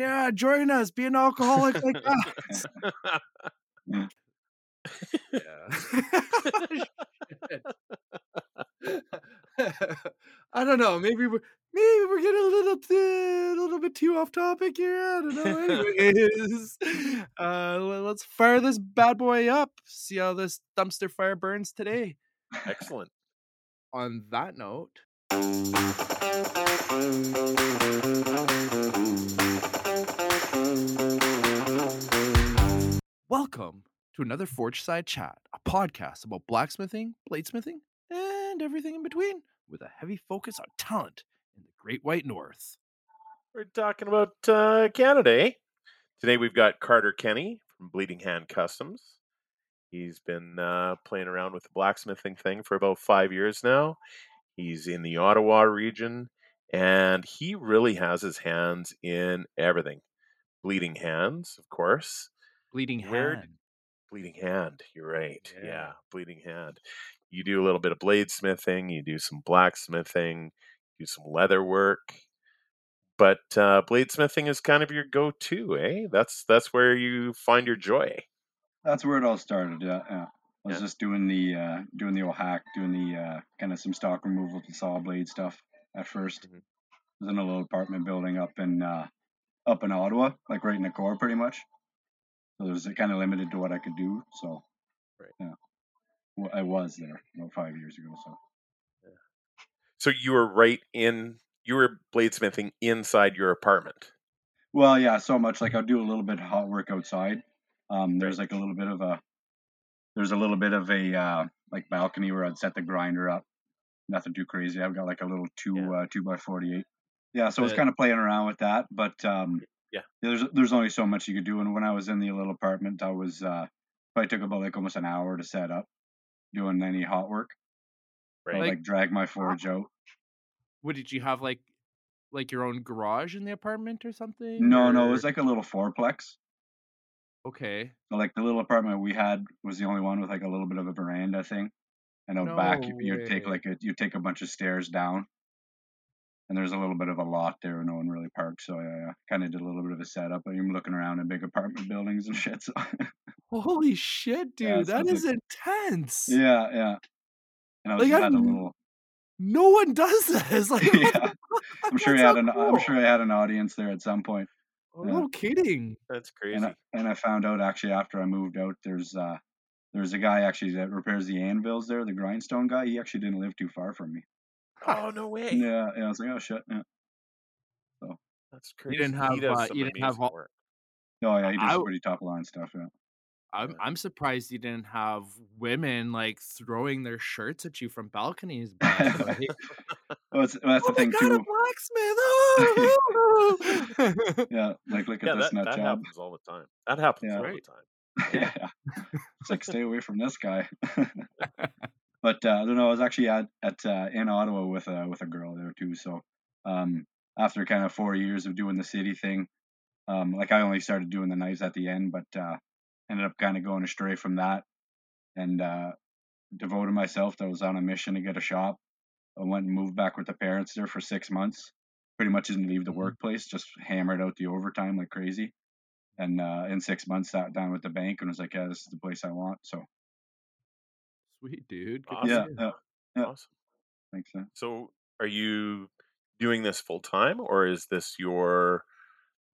Yeah, join us. Be an alcoholic like us. yeah. I don't know. Maybe we're maybe we're getting a little a little bit too off topic here. I don't know. Anyways, uh, let's fire this bad boy up. See how this dumpster fire burns today. Excellent. On that note. Welcome to another Forge Side Chat, a podcast about blacksmithing, bladesmithing, and everything in between, with a heavy focus on talent in the Great White North. We're talking about uh, Canada. Eh? Today we've got Carter Kenny from Bleeding Hand Customs. He's been uh, playing around with the blacksmithing thing for about five years now. He's in the Ottawa region, and he really has his hands in everything. Bleeding hands, of course. Bleeding Where- hand. Bleeding hand. You're right. Yeah. Yeah. bleeding hand. You do a little bit of bladesmithing. You do some blacksmithing. Do some leather work. But uh, bladesmithing is kind of your go-to, eh? That's that's where you find your joy. That's where it all started. Yeah, yeah. I was Yeah. just doing the uh, doing the old hack, doing the uh, kind of some stock removal to saw blade stuff at 1st Mhm. I was in a little apartment building up in uh, up in Ottawa, like right in the core, pretty much. So it was kind of limited to what I could do. So, Right. yeah, well, I was there about five years ago. So So you were right in. You were bladesmithing inside your apartment. Well, yeah, so much. Like I'll do a little bit of hot work outside. Um, there's like a little bit of a, there's a little bit of a uh, like balcony where I'd set the grinder up. Nothing too crazy. I've got like a little two Yeah. uh, two by forty eight. Yeah, so I was kind of playing around with that, but um, Yeah. there's there's only so much you could do. And when I was in the little apartment, I was uh, probably took about like almost an hour to set up, doing any hot work. Right. Like- like drag my forge out. What did you have like like your own garage in the apartment or something? No, no, it was like a little fourplex. okay. So like the little apartment we had was the only one with like a little bit of a veranda thing, and out back you, No you'd take like a you take a bunch of stairs down, and there's a little bit of a lot there where no one really parks. So I yeah kind of did a little bit of a setup. I'm looking around in big apartment buildings and shit. So Holy shit, dude, Yeah, so that it's is intense. yeah, yeah. And I was Like, had a I'm- little. No one does this. Like, yeah. I'm sure That's I had so an I'm sure I had an audience there at some point. Oh, yeah. No kidding. That's crazy. And I, and I found out actually after I moved out, there's uh there's a guy actually that repairs the anvils there, the grindstone guy. He actually didn't live too far from me. Oh no way. Yeah, yeah. I was like, oh shit. Yeah. That's crazy. didn't have, does uh, you didn't have amazing all- work. Oh yeah, he I does w- pretty top line stuff. Yeah. I'm I'm surprised you didn't have women like throwing their shirts at you from balconies. But like, Well, that's oh the thing my god, too. a blacksmith! Yeah, like look at Yeah, this that, nut that job. happens all the time. That happens Yeah. all Right. the time. yeah, it's like stay away from this guy. But uh, I don't know. I was actually at at uh, in Ottawa with a with a girl there too. So um, after kind of four years of doing the city thing, um, like I only started doing the knives at the end, but uh, ended up kind of going astray from that and uh, devoted myself. I was on a mission to get a shop. I went and moved back with the parents there for six months. Pretty much didn't leave the Mhm. workplace, just hammered out the overtime like crazy. And uh, in six months, sat down with the bank and was like, "Yeah, this is the place I want." So Sweet dude. Awesome. yeah, yeah, Yeah. Awesome. makes sense. So, are you doing this full time, or is this your?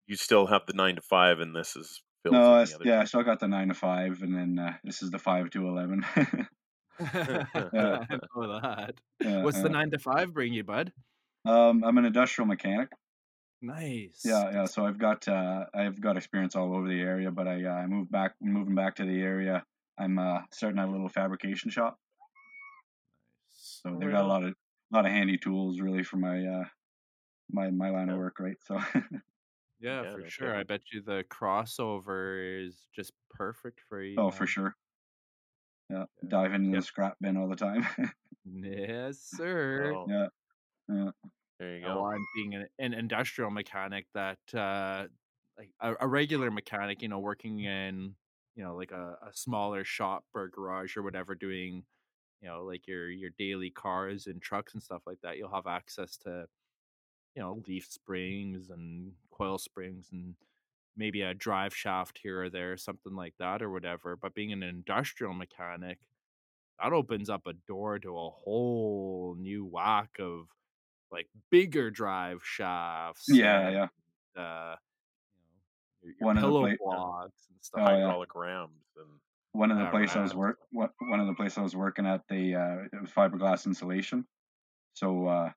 You still have the nine to five, and this is filled No, in I the other yeah, I still got the nine to five, and then uh, this is the five to eleven. I know that. Yeah, What's the nine to five bring you, bud? Um, I'm an industrial mechanic. Nice. Yeah, yeah. So I've got uh, I've got experience all over the area, but I uh, I moved back, moving back to the area. I'm uh, starting a little fabrication shop, so Oh, they right got a lot of lot of handy tools really for my uh, my my line Yeah. of work, right? So Yeah, Yeah, for sure. kidding. I bet you the crossover is just perfect for you. oh, for sure. Yeah, Yeah. diving in Yep. the scrap bin all the time. Yes, sir. Oh, yeah, yeah. there you Now, go. I'm being an, an industrial mechanic that, uh, like a, a regular mechanic, you know, working in, you know, like a, a smaller shop or garage or whatever, doing, you know, like your your daily cars and trucks and stuff like that. You'll have access to you know leaf springs and coil springs and maybe a drive shaft here or there, something like that or whatever. But being an industrial mechanic, that opens up a door to a whole new whack of like bigger drive shafts. Yeah, and, yeah. Uh, your, One of the pillow pla- blocks and stuff. Oh, yeah. Rams and one of the Yeah, place I was work what one of the place I was working at they uh it was fiberglass insulation. So uh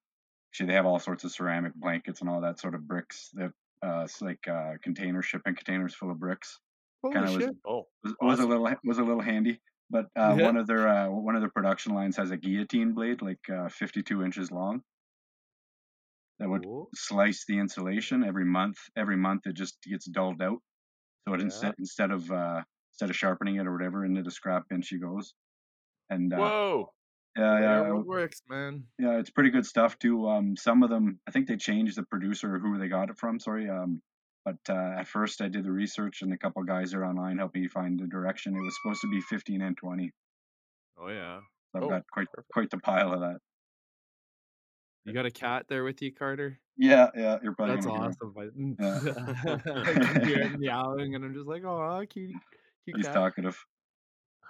actually they have all sorts of ceramic blankets and all that sort of bricks that uh it's like uh container shipping containers full of bricks. Holy kinda was- shit! oh, Was, was a little was a little handy. But uh Yeah. one of their uh one of their production lines has a guillotine blade like uh fifty two inches long that would Cool. slice the insulation every month. Every month it just gets dulled out. So it Yeah. instead instead of uh instead of sharpening it or whatever into the scrap bin she goes. And uh whoa! yeah, yeah, Whatever works, man. yeah, it's pretty good stuff too. Um, some of them, I think they changed the producer who they got it from. Sorry. Um, but uh, at first I did the research and a couple guys are online helped me find the direction. It was supposed to be 15 and 20. Oh yeah. So I've Oh, got quite perfect. quite the pile of that. You got a cat there with you, Carter? Yeah, yeah, you're probably That's gonna hear awesome. I, I can hear him meowing, and I'm just like, oh, cute, cute He's cat. talkative.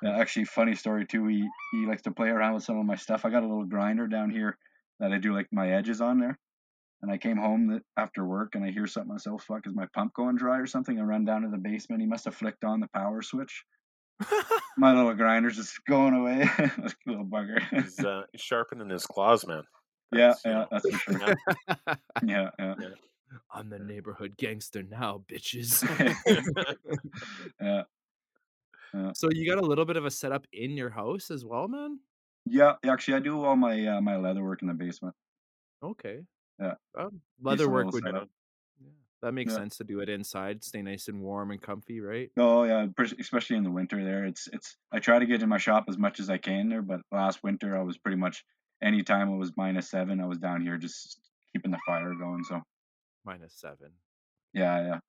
Yeah, actually, funny story too. He he likes to play around with some of my stuff. I got a little grinder down here that I do like my edges on there. And I came home after work and I hear something myself. Fuck, is my pump going dry or something? I run down to the basement. He must have flicked on the power switch. My little grinder's just going away. Little bugger. He's uh, sharpening his claws, man. Yeah, That's, you yeah, know, that's for sure. yeah. Yeah, yeah, I'm the neighborhood gangster now, bitches. yeah. yeah. so you got a little bit of a setup in your house as well, man? Yeah, actually, I do all my uh, my leather work in the basement. Okay. Yeah. Um, leather work would setup. yeah, that makes Yeah. sense to do it inside, stay nice and warm and comfy, right? Oh yeah, especially in the winter. There, it's it's. I try to get in my shop as much as I can there, but last winter I was pretty much anytime it was minus seven, I was down here just keeping the fire going. So Minus seven. yeah, yeah,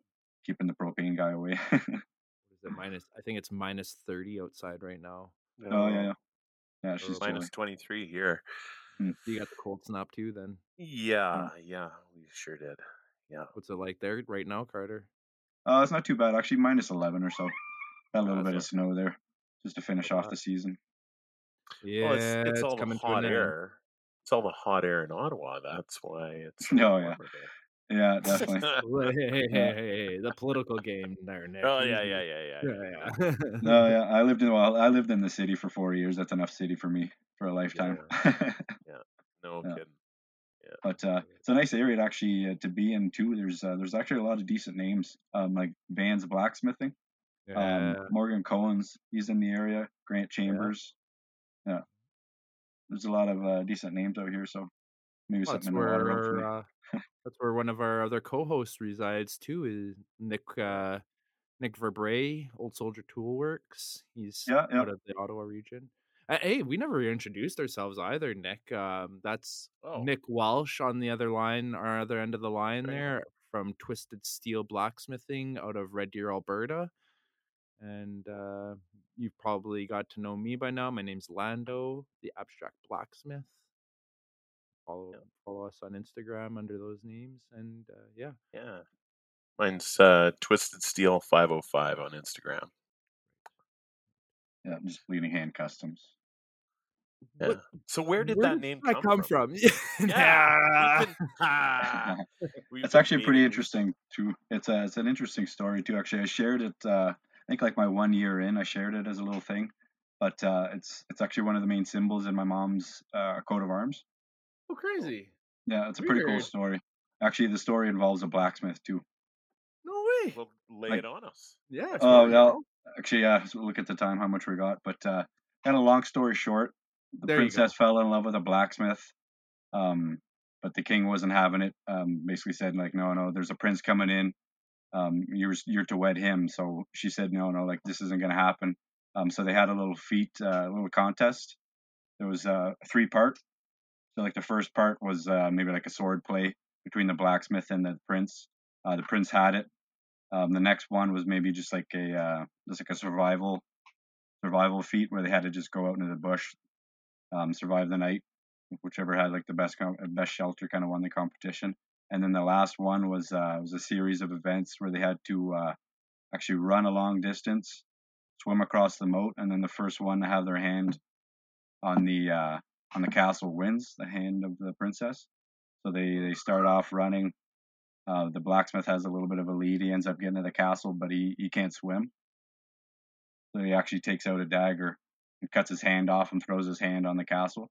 keeping the propane guy away. What is it minus? I think it's minus thirty outside right now. oh yeah, yeah, yeah. She's Uh, 23 here. You got the cold snap too. Then Yeah, yeah, we sure did. Yeah. what's it like there right now, Carter? Uh, it's not too bad actually. Minus eleven or so. Got a little bit of snow there, just to finish off the season. Yeah, well, it's, it's all coming to hot air. It's all the hot air in Ottawa. That's why it's Oh, yeah. there. Yeah, definitely. Hey, hey, hey, hey, hey, the political game there, Nick. oh yeah, yeah, yeah, yeah. yeah, yeah. no, yeah, I lived in well, I lived in the city for four years. That's enough city for me for a lifetime. Yeah, No Yeah. kidding. but uh, it's a nice area to actually uh, to be in too. There's uh, there's actually a lot of decent names, um, like Van's Blacksmithing, Yeah. um, Morgan Cohen's, he's in the area. Grant Chambers, yeah. There's a lot of uh, decent names out here, so maybe Well, something in the water. where uh, that's where one of our other co-hosts resides too. Is Nick uh, Nick Verbray, Old Soldier Tool Works. He's Yeah, yeah. out of the Ottawa region. Hey, we never introduced ourselves either, Nick. Um, that's Oh, Nick Walsh on the other line, our other end of the line Right. there from Twisted Steel Blacksmithing out of Red Deer, Alberta. And uh, you've probably got to know me by now. My name's Lando, the Abstract Blacksmith. Follow Yeah. follow us on Instagram under those names, and uh, yeah, yeah. Mine's uh, Twisted Steel 505 on Instagram. Yeah, I'm just bleeding hand customs. Yeah. So where did where that name I come, come from? from? Yeah, Nah. we've been- Ah, we've It's actually pretty interesting too. It's a it's an interesting story too. Actually, I shared it. Uh, think like my one year in, I shared it as a little thing. But uh, it's it's actually one of the main symbols in my mom's uh, coat of arms. oh, crazy! Yeah, it's a pretty cool story. Actually, the story involves a blacksmith too. No way. Well, lay Like- it on us. yeah. Oh, story, yeah. bro. Actually, yeah. So look at the time, how much we got. But uh, kind of long story short, the There you go. princess fell in love with a blacksmith. Um, but the king wasn't having it. Um, basically said like, no, no, there's a prince coming in. Um, you're you're to wed him. So she said, no, no, like this isn't gonna happen. Um, so they had a little feat, uh, little contest. There was uh, three part. So like the first part was uh, maybe like a sword play between the blacksmith and the prince. Uh, the prince had it. Um, the next one was maybe just like a uh, just like a survival survival feat where they had to just go out into the bush, um, survive the night. Whichever had like the best best shelter kind of won the competition. And then the last one was uh, was a series of events where they had to uh, actually run a long distance, swim across the moat, and then the first one to have their hand on the uh, on the castle wins the hand of the princess. So they they start off running. Uh, the blacksmith has a little bit of a lead. He ends up getting to the castle, but he, he can't swim. So he actually takes out a dagger and cuts his hand off and throws his hand on the castle.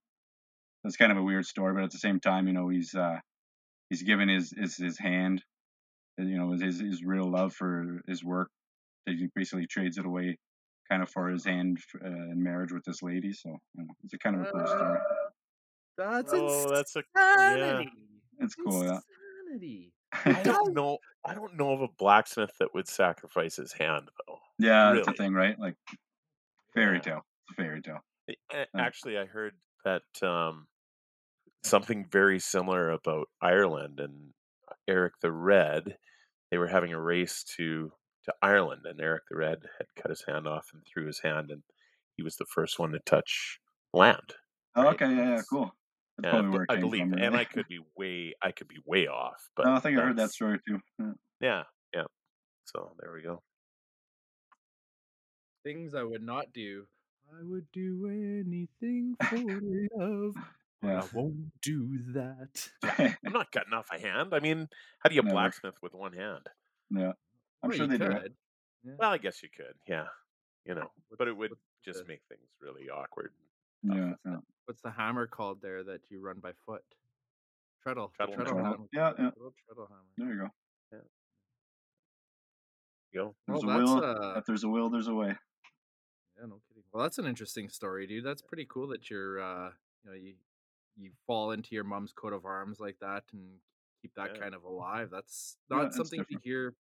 It's kind of a weird story, but at the same time, you know, he's uh, he's given his his, his hand, uh, you know, his his real love for his work. He basically trades it away, kind of for his hand uh, in marriage with this lady. So you know, it's a kind of a cool story. That's Oh, that's a yeah. insanity. It's cool, yeah. Insanity. I don't know. I don't know of a blacksmith that would sacrifice his hand though. yeah, that's the thing, right? Like fairy Yeah. tale. Fairy tale. A- a- Uh, Actually, I heard that um, something very similar about Ireland and Eric the Red. They were having a race to to Ireland, and Eric the Red had cut his hand off and threw his hand, and he was the first one to touch land. Oh, Right. okay, yeah, yeah, cool. That's Yeah, probably where it I believe, from. and. I could be way, I could be way off, but no, I think I heard that story too. Yeah. Yeah, yeah. So there we go. Things I would not do. I would do anything for love, but Yeah. I won't do that. I'm not cutting off a hand. I mean, how do you Never. blacksmith with one hand? yeah. I'm Well, sure you they do it. could. Yeah. Well, I guess you could, yeah. You know, but it would just make things really awkward. Yeah, what's, yeah. the, what's the hammer called there that you run by foot? Treadle. the Treadle treadle hammer. hammer. Yeah, yeah. Little treadle hammer. There you go. You go. There's Well, a that's will. uh, If there's a will, there's a way. yeah, no kidding. Well, that's an interesting story, dude. That's pretty cool that you're, uh, you know, you you fall into your mom's coat of arms like that and keep that Yeah. kind of alive. That's not it's something you hear.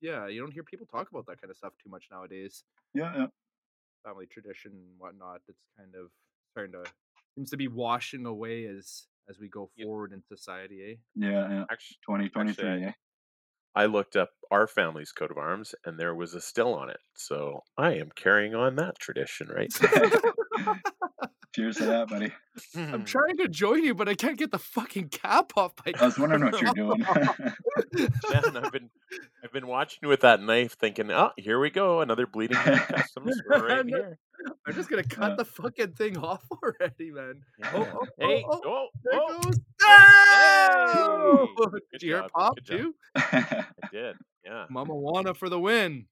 Yeah, you don't hear people talk about that kind of stuff too much nowadays. Yeah, yeah. Family tradition and whatnot. It's kind of starting to seems to be washing away as as we go Yep. forward in society. Eh? Yeah, yeah. Actually, 2023, Actually, eh? I looked up our family's coat of arms, and there was a still on it. So I am carrying on that tradition, right? Cheers to that, buddy. I'm hmm. trying to join you, but I can't get the fucking cap off my. I was wondering what you're doing. Yeah, and I've been I've been watching you with that knife, thinking, oh, here we go, another bleeding hand customs We're right No. here. I'm just gonna cut Yeah. the fucking thing off already, man. Yeah. Oh, oh, oh, hey, oh, oh, There oh, goes. Oh, oh! Hey! Oh! Good Did you hear job, it pop good too? I did. Yeah. Mamajuana for the win.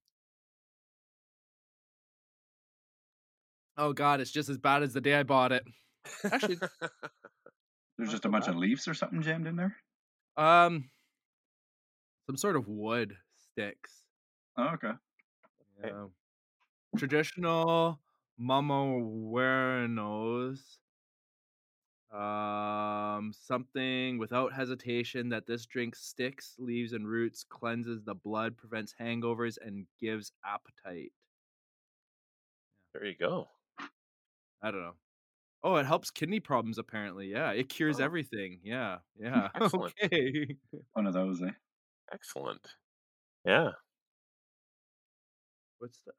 Oh god, it's just as bad as the day I bought it. Actually, There's just a bunch of leaves or something jammed in there. Um, some sort of wood sticks. Oh, okay. Okay. Yeah. Traditional Mama Buenos. Um, something without hesitation that this drink sticks, leaves, and roots, cleanses the blood, prevents hangovers, and gives appetite. there you go. I don't know. Oh, it helps kidney problems apparently. Yeah, it cures Oh. everything. Yeah, yeah. Excellent. Okay. One of those, eh? Excellent. Yeah. What's the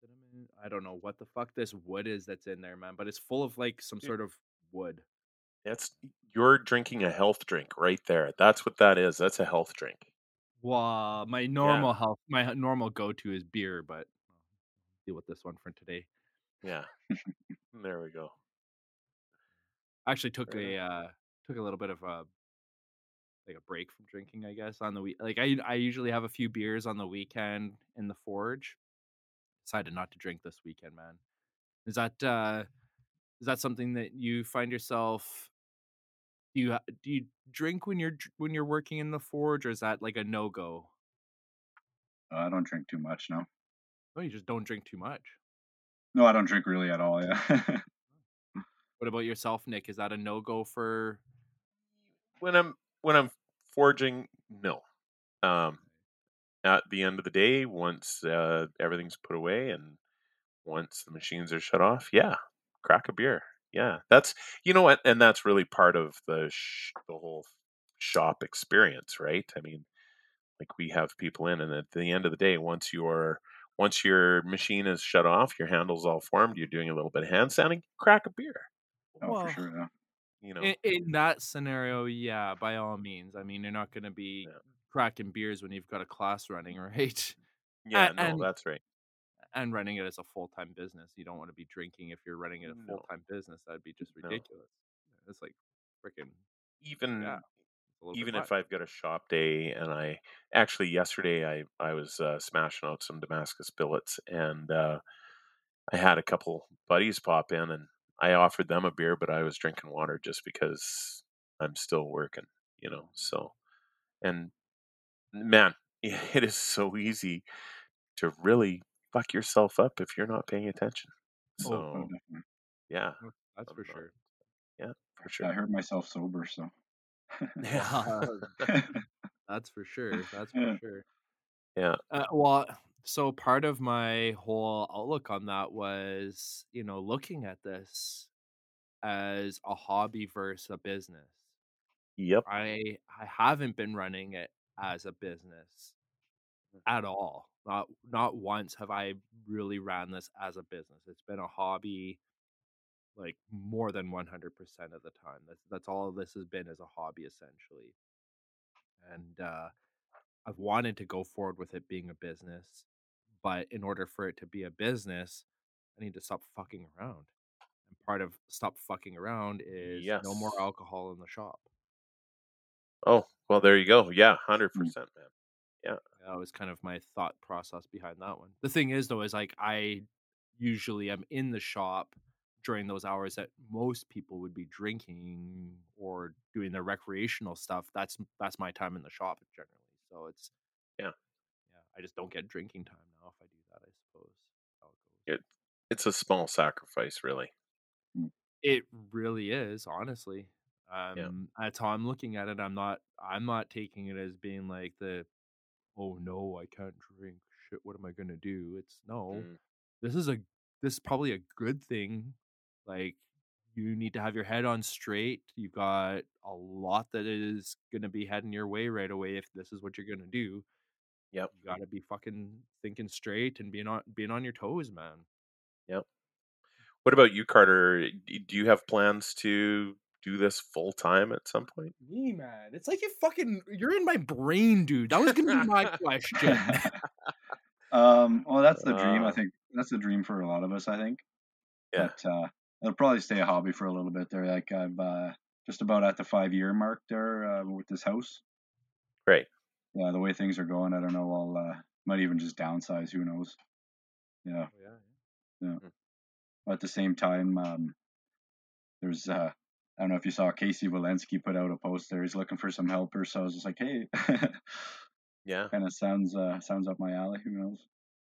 cinnamon? I don't know what the fuck this wood is that's in there, man. But it's full of like some sort of wood. That's you're drinking a health drink right there. That's what that is. That's a health drink. Wow, my normal health, my normal go-to is beer, but I'll deal with this one for today. Yeah. there we go. I actually took Fair a uh, took a little bit of a like a break from drinking, I guess, on the week. Like I I usually have a few beers on the weekend in the forge. Decided not to drink this weekend, man. Is that uh is that something that you find yourself do you do you drink when you're when you're working in the forge or is that like a no-go? Uh, I don't drink too much, no. Oh, you just don't drink too much. No, I don't drink really at all. Yeah. What about yourself, Nick? Is that a no-go for When I'm when I'm forging, no. Um at the end of the day, once uh, everything's put away and once the machines are shut off, yeah, crack a beer. Yeah, that's you know what, and that's really part of the sh- the whole shop experience, right? I mean, like we have people in, and at the end of the day, once your once your machine is shut off, your handle's all formed, you're doing a little bit of hand sanding, crack a beer. oh, Well, for sure. Yeah. you know, In, in that scenario, yeah, by all means. I mean, you're not going to be Yeah. cracking beers when you've got a class running, right? yeah, no, and- that's right. And running it as a full time business. You don't want to be drinking if you're running it a No. full time business. That'd be just No. ridiculous. It's like freaking Even Yeah, a little bit even if. I've got a shop day and I actually yesterday I I was uh, smashing out some Damascus billets and uh, I had a couple buddies pop in and I offered them a beer, but I was drinking water just because I'm still working, you know. So, and man, it is so easy to really fuck yourself up if you're not paying attention. Oh, So, Oh, yeah, That's for sure. yeah, for sure. I heard myself sober, so. Yeah, that's for sure. That's for sure. Yeah. Uh, well, so part of my whole outlook on that was, you know, looking at this as a hobby versus a business. Yep. I I haven't been running it as a business at all. Not not once have I really ran this as a business. It's been a hobby like more than 100% of the time. That's that's all this has been as a hobby essentially. And uh I've wanted to go forward with it being a business, but in order for it to be a business, I need to stop fucking around. And part of stop fucking around is no more alcohol in the shop. Oh, well, there you go. Yeah, 100%, man. Yeah. That was kind of my thought process behind that one. The thing is, though, is like I usually am in the shop during those hours that most people would be drinking or doing their recreational stuff. That's that's my time in the shop generally. So it's Yeah. yeah. I just don't get drinking time now if I do that. I suppose it. It, it's a small sacrifice, really. It really is, honestly. Um, that's how I'm looking at it. I'm not. I'm not taking it as being like the, oh no, I can't drink. Shit, what am I gonna do? It's no. Mm, This is a. This is probably a good thing. Like you need to have your head on straight. You've got a lot that is gonna be heading your way right away if this is what you're gonna do. Yep. You gotta be fucking thinking straight and being on being on your toes, man. Yep. What about you, Carter? Do you have plans to do this full time at some point? Me, man. It's like you fucking you're in my brain, dude. That was gonna be my question. um, well, that's the dream. I Uh. think that's the dream for a lot of us. I think. Yeah. But uh, it'll probably stay a hobby for a little bit there. Like I've uh, just about at the five year mark there uh, with this house. Great. Yeah, the way things are going, I don't know. I'll uh, might even just downsize. Who knows? Yeah. yeah. At the same time, um, there's uh, I don't know if you saw Casey Walensky put out a post there. He's looking for some helpers. So I was just like, hey, Yeah. kind of sounds uh, sounds up my alley. Who knows?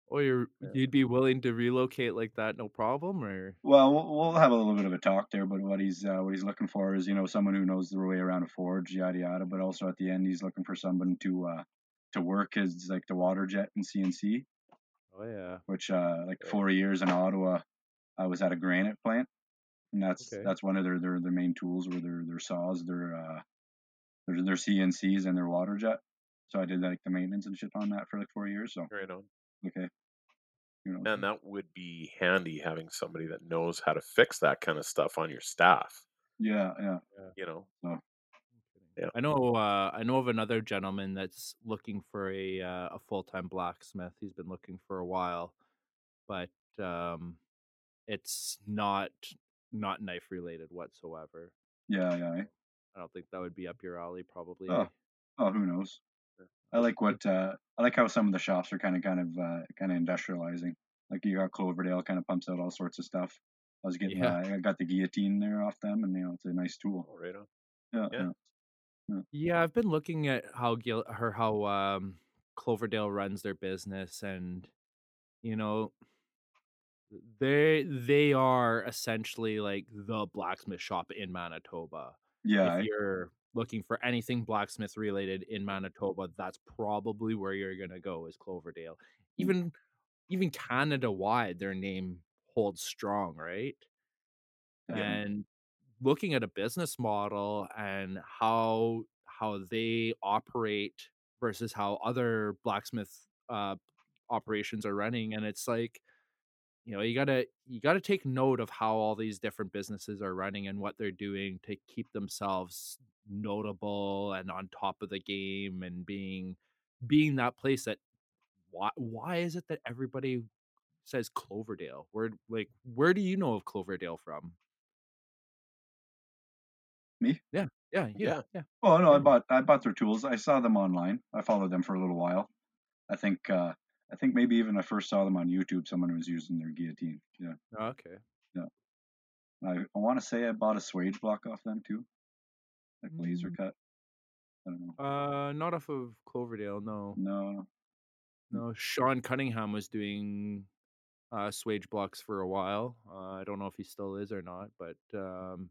Oh, you're, you'd be willing to relocate like that, no problem, or Well, we'll we'll have a little bit of a talk there, but what he's uh, what he's looking for is you know someone who knows their way around a forge, yada yada. But also at the end, he's looking for someone to uh, to work as like the water jet and CNC, oh yeah, which uh, like Okay. four years in Ottawa, I was at a granite plant, and that's Okay. that's one of their their, their main tools were their their saws, their uh, their their CNCs and their water jet. So I did like the maintenance and shit on that for like four years. So Right on. Okay, And that would be handy having somebody that knows how to fix that kind of stuff on your staff. yeah, yeah. You know. No. Yeah. I know. Uh, I know of another gentleman that's looking for a uh, a full time blacksmith. He's been looking for a while, but um, it's not not knife related whatsoever. Yeah, yeah. eh? I don't think that would be up your alley, probably. Oh. Oh, who knows? I like what uh, I like how some of the shops are kind of kind of uh, kind of industrializing. Like you got Cloverdale kind of pumps out all sorts of stuff. I was getting Yeah. uh, I got the guillotine there off them, and you know it's a nice tool. Oh, right on. Yeah, Yeah. yeah. Yeah, I've been looking at how Gil or how um Cloverdale runs their business and you know they they are essentially like the blacksmith shop in Manitoba. yeah, if you're looking for anything blacksmith related in Manitoba, that's probably where you're gonna go is Cloverdale. Even even Canada wide, their name holds strong, right? Yeah. And looking at a business model and how how they operate versus how other blacksmith uh operations are running, and it's like you know, you gotta you gotta take note of how all these different businesses are running and what they're doing to keep themselves notable and on top of the game and being being that place that why why is it that everybody says Cloverdale? Where like where do you know of Cloverdale from? Me? Yeah, yeah, Yeah. yeah. Oh no, I bought I bought their tools. I saw them online. I followed them for a little while. I think uh I think maybe even I first saw them on YouTube. Someone was using their guillotine. Yeah, Oh, okay. Yeah. I, I want to say I bought a swage block off them too, like laser Mm. cut. I don't know. Uh, not off of Cloverdale, no. No, No, Sean Cunningham was doing uh swage blocks for a while. Uh, I don't know if he still is or not, but um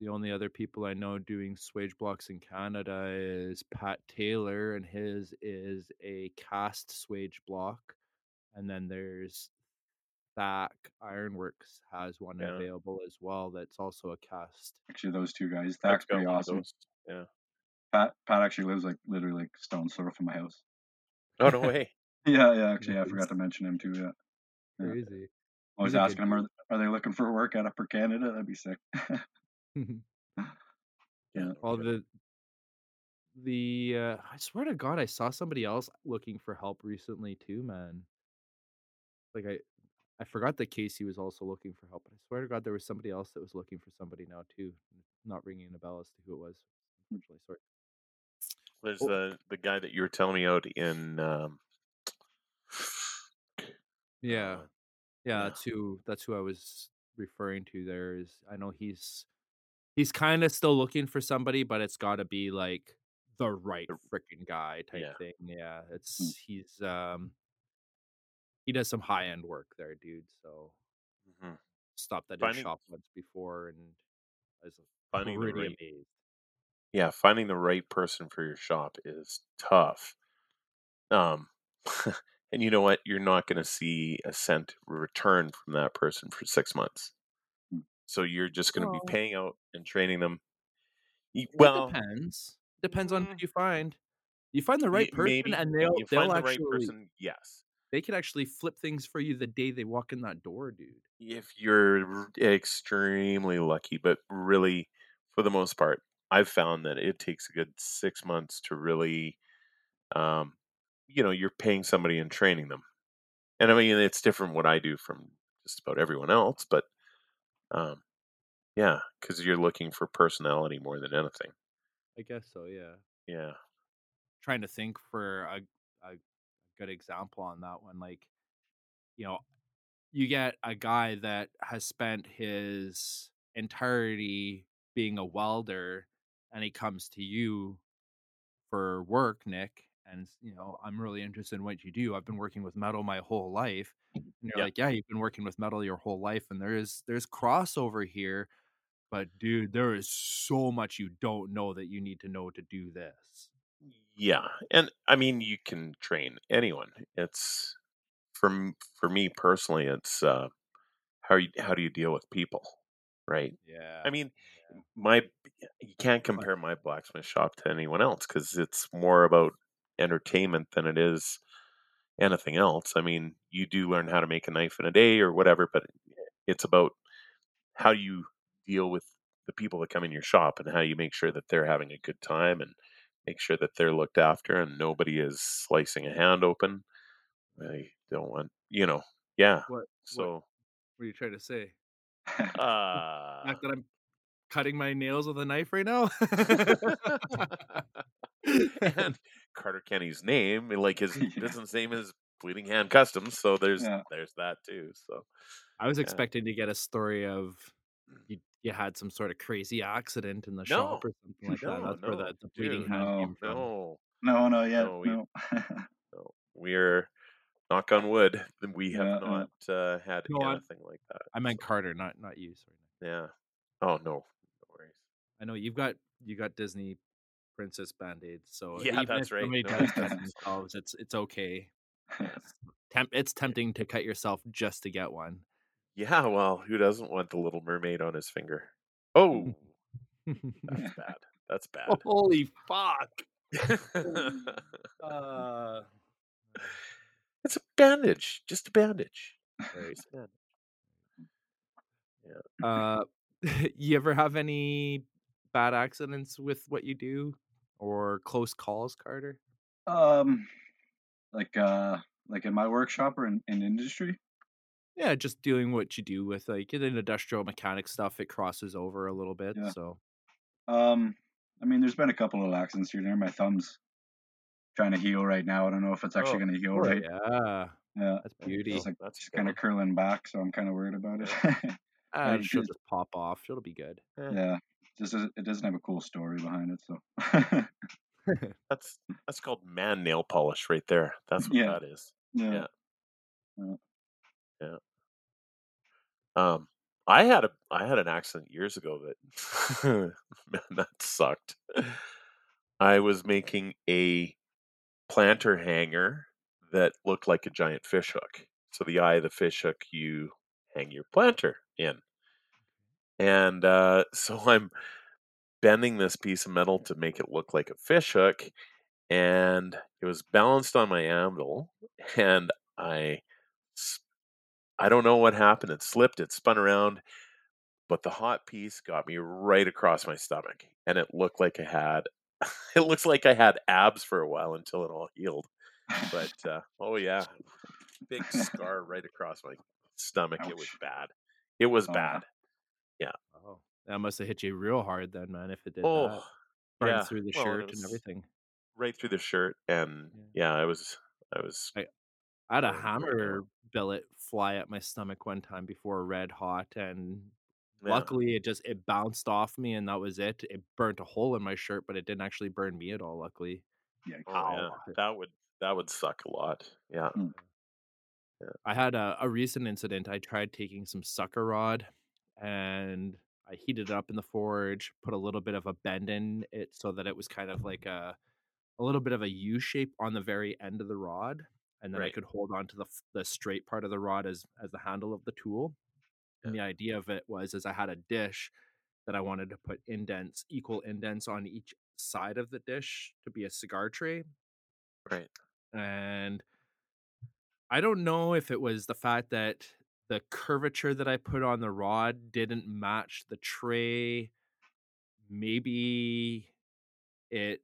the only other people I know doing swage blocks in Canada is Pat Taylor, and his is a cast swage block. And then there's Thack Ironworks has one Yeah. available as well. That's also a cast. actually those two guys. I've That's got pretty awesome. those. Yeah. Pat Pat actually lives like literally like stone's throw from my house. Oh no way. Yeah, yeah. Actually, I forgot to mention him too. Yeah, Yeah. Crazy. I was He's asking him, are, are they looking for work at Upper Canada? That'd be sick. Yeah. Yeah. Well, the the uh, I swear to God, I saw somebody else looking for help recently too, man. Like I, I forgot that Casey was also looking for help, but I swear to God, there was somebody else that was looking for somebody now too. Not ringing a bell as to who it was. Unfortunately, sorry. There's Oh. the the guy that you were telling me out in um Yeah, uh, yeah, yeah. that's who that's who I was referring to. There is, I know he's he's kind of still looking for somebody, but it's got to be like the right freaking guy type yeah. thing. Yeah, it's he's um he does some high end work there, dude. So Mhm. stopped at his shop once before, and I was Finding the right amazed. yeah, finding the right person for your shop is tough. Um, and you know what? You're not going to see a cent return from that person for six months. Mm. So you're just going to Well- be paying out and training them. Well, depends. Depends on who mm, you find. You find the right person, maybe and they'll they'll the actually right person. Yes, they can actually flip things for you the day they walk in that door, dude. if you're extremely lucky, but really, for the most part, I've found that it takes a good six months to really, um, you know, you're paying somebody and training them. And I mean, it's different what I do from just about everyone else, but um, yeah, because you're looking for personality more than anything. I guess so. Yeah. Yeah, Trying to think for a good example on that one, like you know, you get a guy that has spent his entirety being a welder, and he comes to you for work, Nick, and you know, I'm really interested in what you do. I've been working with metal my whole life. And you're Yeah. like, yeah, you've been working with metal your whole life, and there is there's crossover here, but dude, there is so much you don't know that you need to know to do this. Yeah, and I mean, you can train anyone. It's for m- for me personally, it's uh, how you, how do you deal with people, right? Yeah. I mean, my you can't compare my blacksmith shop to anyone else because it's more about entertainment than it is anything else. I mean, you do learn how to make a knife in a day or whatever, but it's about how you deal with the people that come in your shop and how you make sure that they're having a good time and make sure that they're looked after and nobody is slicing a hand open. I don't want, you know, yeah. what So, what are you trying to say? uh, Not that I'm cutting my nails with a knife right now. and Carter Kenny's name, like his business name is Bleeding Hand Customs, so there's Yeah. there's that too. So I was Yeah. expecting to get a story of you, you had some sort of crazy accident in the shop or something like that. No, That's where the, the bleeding dude, hand no, came from. no, no, no, yet, No, we- no. no, we're knock on wood, we have Yeah, yeah. not uh, had No, anything like that. I meant so, Carter, not not you. Sorry. yeah. Oh no, no worries. I know you've got you got Disney princess band-aids, so Yeah, that's right. somebody No, does themselves, it's it's okay. Yes. Temp- it's tempting to cut yourself just to get one. Yeah, well, who doesn't want the Little Mermaid on his finger? Oh, that's bad. That's bad. Holy fuck! Uh, it's a bandage, just a bandage. Very sad. Uh, you ever have any bad accidents with what you do or close calls, Carter? Um, like uh, like in my workshop or in, in industry. Yeah, just doing what you do with like in industrial mechanic stuff. It crosses over a little bit, Yeah. so Um, I mean, there's been a couple of accidents here and there. My thumb's trying to heal right now. I don't know if it's actually Oh, going to heal Oh, right. yeah, Yeah, that's beauty. it's like That's just kind of curling back, so I'm kind of worried about it. Ah, it she'll just pop off. It'll be good. yeah, just doesn't- it doesn't have a cool story behind it, so That's that's called man nail polish right there. That's what Yeah. that is. yeah. Um, I had a I had an accident years ago that man that sucked. I was making a planter hanger that looked like a giant fish hook. So the eye of the fish hook you hang your planter in. And uh, so I'm bending this piece of metal to make it look like a fish hook, and it was balanced on my anvil, and I I don't know what happened. It slipped, it spun around, but the hot piece got me right across my stomach, and it looked like I had it looks like I had abs for a while until it all healed. But uh, oh yeah, big scar right across my stomach. It was bad. It was Oh, bad. Yeah. Oh, that must have hit you real hard then, man. If it did Oh, that, burned yeah. through the Well, shirt and everything. right through the shirt, and yeah, I was I was I had a Burned right down. hammer billet fly at my stomach one time before red hot, and yeah. luckily it just it bounced off me, and that was it. It burnt a hole in my shirt, but it didn't actually burn me at all. Luckily, Yikes. Oh, yeah. That would that would suck a lot. Hmm. Yeah. I had a, a recent incident. I tried taking some sucker rod, and I heated it up in the forge, put a little bit of a bend in it so that it was kind of like a a little bit of a U shape on the very end of the rod, and then I could hold on to the the straight part of the rod as as the handle of the tool. And the idea of it was is I had a dish that I wanted to put indents, equal indents on each side of the dish to be a cigar tray Right. and I don't know if it was the fact that the curvature that I put on the rod didn't match the tray. Maybe it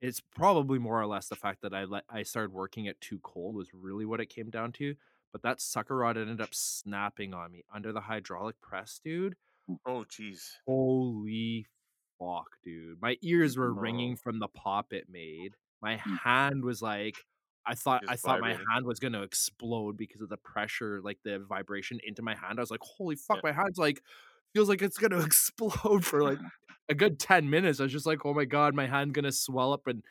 it's probably more or less the fact that I let I started working it too cold was really what it came down to. But that sucker rod ended up snapping on me under the hydraulic press, dude. Oh jeez. Holy fuck, dude. My ears were ringing Oh. from the pop it made. My Mm. hand was like I thought I Just thought my hand was gonna explode because of the pressure, like the vibration into my hand. I was like, holy fuck, Yeah. my hand's like feels like it's gonna explode for like a good 10 minutes. I was just like, oh my god, my hand gonna swell up and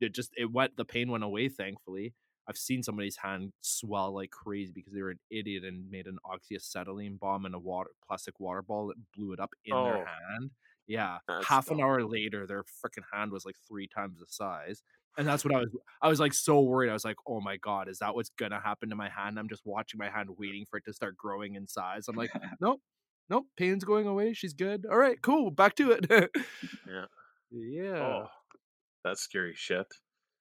it just it went the pain went away, thankfully. I've seen somebody's hand swell like crazy because they were an idiot and made an oxyacetylene bomb in a water plastic water ball that blew it up in Oh. their hand. Yeah. Half an hour later, their freaking hand was like three times the size. And that's what I was I was like so worried. I was like, oh my God, is that what's gonna happen to my hand? I'm just watching my hand waiting for it to start growing in size. I'm like, nope, nope, pain's going away. She's good. All right, cool. Back to it. Yeah. yeah. Oh, that's scary shit.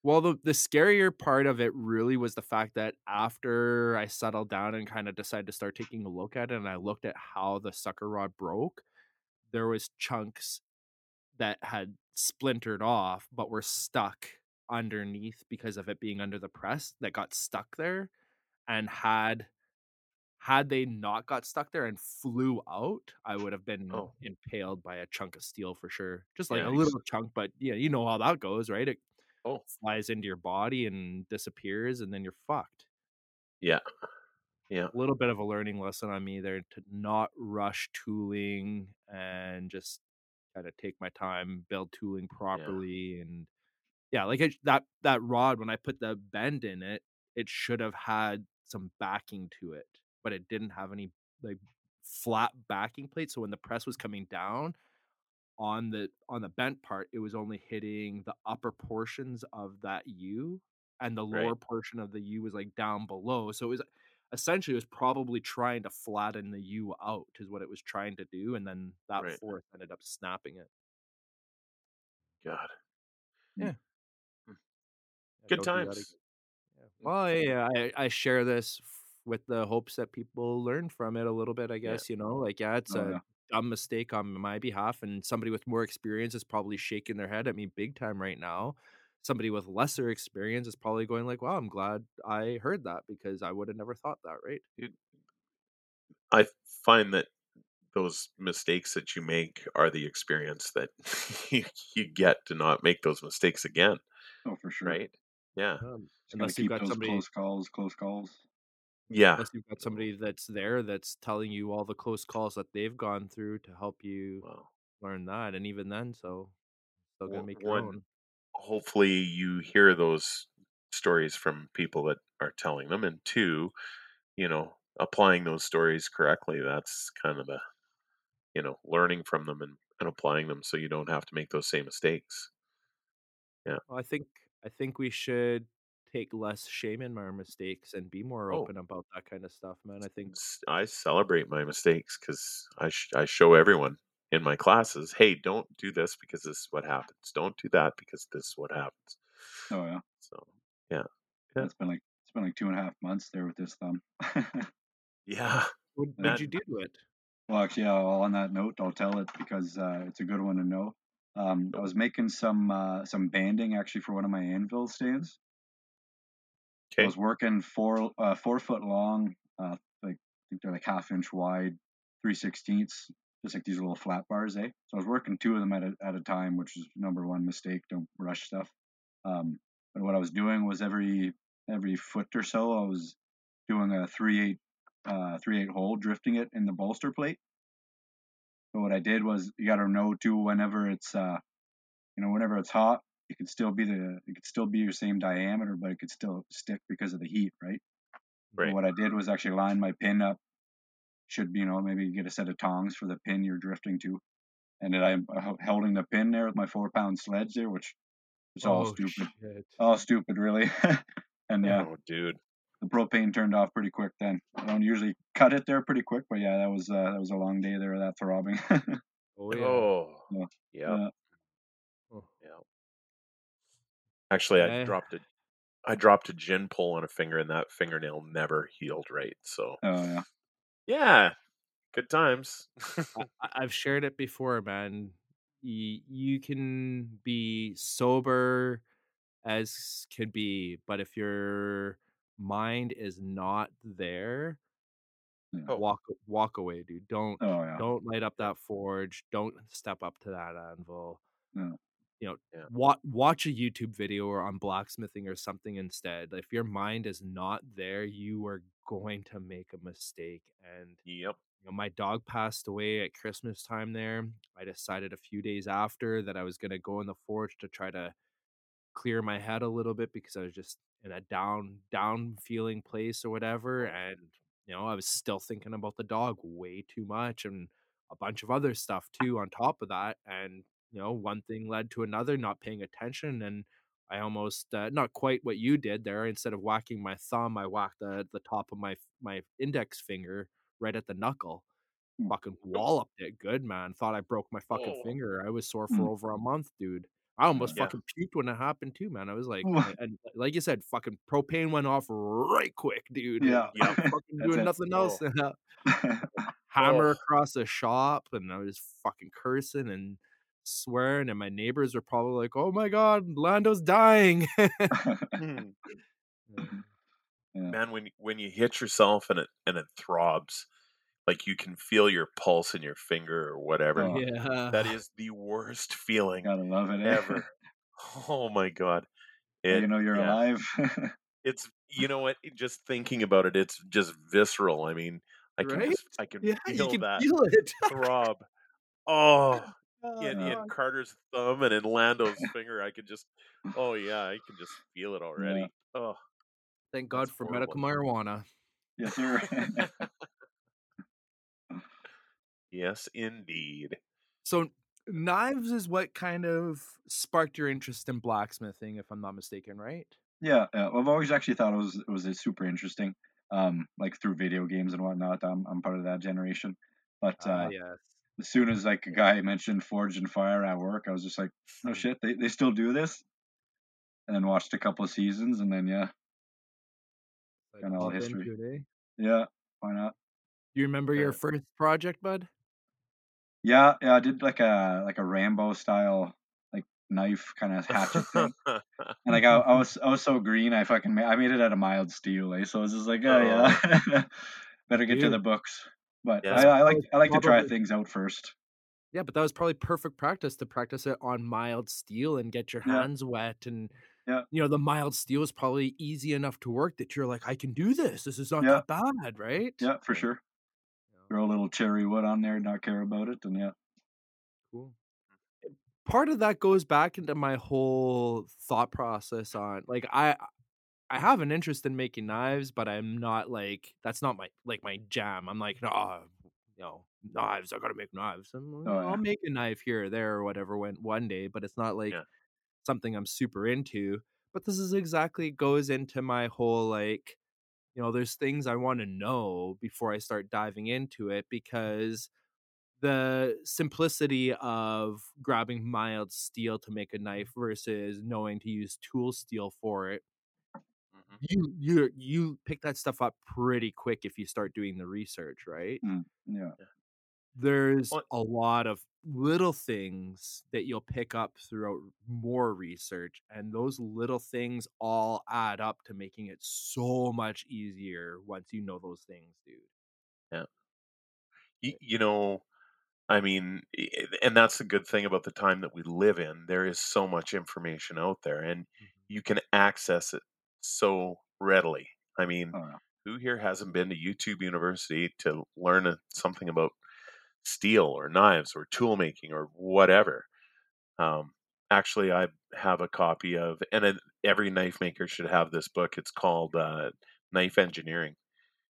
Well, the the scarier part of it really was the fact that after I settled down and kind of decided to start taking a look at it, and I looked at how the sucker rod broke, there was chunks that had splintered off but were stuck underneath because of it being under the press that got stuck there and had had they not got stuck there and flew out i would have been Oh. impaled by a chunk of steel for sure just like a little chunk but yeah you know how that goes right it Oh. flies into your body and disappears and then you're fucked Yeah. Yeah. a little bit of a learning lesson on me there to not rush tooling and just kind of take my time, build tooling properly, and yeah, like it, that that rod when I put the bend in it, it should have had some backing to it, but it didn't have any like flat backing plate. So when the press was coming down on the on the bent part, it was only hitting the upper portions of that U, and the Right. lower portion of the U was like down below. So it was essentially it was probably trying to flatten the U out is what it was trying to do, and then that Right. force ended up snapping it. God. Yeah, hmm. Good do that times. Yeah. Hmm. Well, yeah, I, I share this with the hopes that people learn from it a little bit, I Yeah. guess, you know? Like, yeah, it's Oh a yeah. dumb mistake on my behalf, and somebody with more experience is probably shaking their head at me big time right now. Somebody with lesser experience is probably going like, "Wow, I'm glad I heard that because I would have never thought that," right? I find that those mistakes that you make are the experience that you, you get to not make those mistakes again, Oh, for sure. right? Yeah. Um, unless you've keep got those somebody close calls, close calls. Yeah. unless you've got somebody that's there that's telling you all the close calls that they've gone through to help you Well, learn that, and even then, so still gonna make your own. hopefully you hear those stories from people that are telling them and two you know applying those stories correctly that's kind of the you know learning from them and, and applying them so you don't have to make those same mistakes Well, I think I think we should take less shame in my mistakes and be more Oh. open about that kind of stuff, man. I think I celebrate my mistakes because I, sh- I show everyone in my classes hey don't do this because this is what happens don't do that because this is what happens Oh yeah. so Yeah. yeah. It's been like it's been like two and a half months there with this thumb. yeah what would you do to it? Well, actually, yeah, well, on that note, I'll tell it because uh, it's a good one to know. Um, I was making some uh, some banding actually for one of my anvil stands. I was working four uh, four foot long, uh, like I think they're like half inch wide, three sixteenths, just like these little flat bars, eh? So I was working two of them at a, at a time, which is number one mistake. Don't rush stuff. Um, but what I was doing was every every foot or so, I was doing a three eight uh, three eight hole, drifting it in the bolster plate. But what I did was, you got to know too, whenever it's uh, you know, whenever it's hot, it could still be the it could still be your same diameter, but it could still stick because of the heat, right? Right. what I did was actually line my pin up. Should be, you know, maybe get a set of tongs for the pin you're drifting to, and then I'm uh, holding the pin there with my four pound sledge there, which is all Oh, stupid, shit. all stupid, really. and yeah, oh dude the propane turned off pretty quick. Then I don't usually cut it there pretty quick, but yeah, that was uh, that was a long day there. That throbbing. Oh yeah. oh Yeah. yeah Actually, I Yeah. dropped a I dropped a gin pull on a finger, and that fingernail never healed right. So Oh yeah. yeah, good times. I, I- I've shared it before, man. You, you can be sober as can be, but if your mind is not there, Yeah. Oh. walk walk away, dude. Don't Oh yeah. don't light up that forge. Don't step up to that anvil. No. You know, Yeah. watch watch a YouTube video or on blacksmithing or something instead. If your mind is not there, you are going to make a mistake. And yep. you know, my dog passed away at Christmas time there. I decided a few days after that I was going to go in the forge to try to clear my head a little bit because I was just in a down down feeling place or whatever and you know, I was still thinking about the dog way too much and a bunch of other stuff too on top of that and you know, one thing led to another, not paying attention and I almost uh, not quite what you did there. Instead of whacking my thumb, I whacked the the top of my my index finger right at the knuckle. Hmm. Fucking walloped it good, man. Thought I broke my fucking Oh. finger. I was sore Hmm. for over a month, dude. I almost Yeah. fucking puked when it happened too, man. I was like, and- like you said, fucking propane went off right quick, dude. Yeah. Yeah. fucking doing nothing else. Oh. Hammer Oh. across the shop, and I was fucking cursing and swearing, and my neighbors were probably like, "Oh my god, Lando's dying." Hmm. Yeah. Man, when when you hit yourself and it and it throbs, like you can feel your pulse in your finger or whatever. Oh. yeah, That is the worst feeling Gotta love it. eh? ever. Oh my god. It, you know you're yeah. alive. it's you know what just thinking about it it's just visceral i mean i can Right? just i can yeah, you feel can that feel it. throb oh Oh, in, Yeah. in God. carter's thumb and in lando's finger i could just oh yeah i can just feel it already oh Thank God for medical marijuana. yes, sir. yes indeed So knives is what kind of sparked your interest in blacksmithing, if I'm not mistaken, right? yeah, yeah. I've always actually thought it was it was uh, super interesting. Um, like through video games and whatnot. I'm I'm part of that generation. But Ah, uh, yes. As soon as like a guy mentioned Forge and Fire at work, I was just like, no shit, they they still do this. And then watched a couple of seasons, and then yeah, Like, kinda all history. eh? Yeah, why not? Do you remember your first project, bud? Yeah, yeah, I did like a like a Rambo style like knife kind of hatchet thing. And like I, I was I was so green I fucking made, I made it out of mild steel, eh? So I was just like, oh yeah, better get to the books. But Yeah. I, I like I like to try things out first. Yeah, but that was probably perfect practice to practice it on mild steel and get your Yeah. hands wet and Yeah. you know the mild steel is probably easy enough to work that you're like I can do this. This is not Yeah. that bad, right? Yeah, for sure. Throw a little cherry wood on there, and not care about it, and yeah. Cool. Part of that goes back into my whole thought process on like I I have an interest in making knives, but I'm not like that's not my like my jam. I'm like, no, you know, knives. I gotta make knives. I'm like, Oh, I'll yeah. make a knife here or there or whatever when one day, but it's not like Yeah. something I'm super into. But this is exactly goes into my whole like, you know, there's things I want to know before I start diving into it because the simplicity of grabbing mild steel to make a knife versus knowing to use tool steel for it. Mm-hmm. you you you pick that stuff up pretty quick if you start doing the research right? Mm, yeah. there's a lot of little things that you'll pick up throughout more research and those little things all add up to making it so much easier once you know those things dude. Y- you know i mean and that's the good thing about the time that we live in there is so much information out there and mm-hmm. you can access it so readily i mean Oh, yeah. who here hasn't been to youtube university to learn a, something about steel or knives or tool making or whatever um, actually i have a copy of and it, every knife maker should have this book it's called uh, knife engineering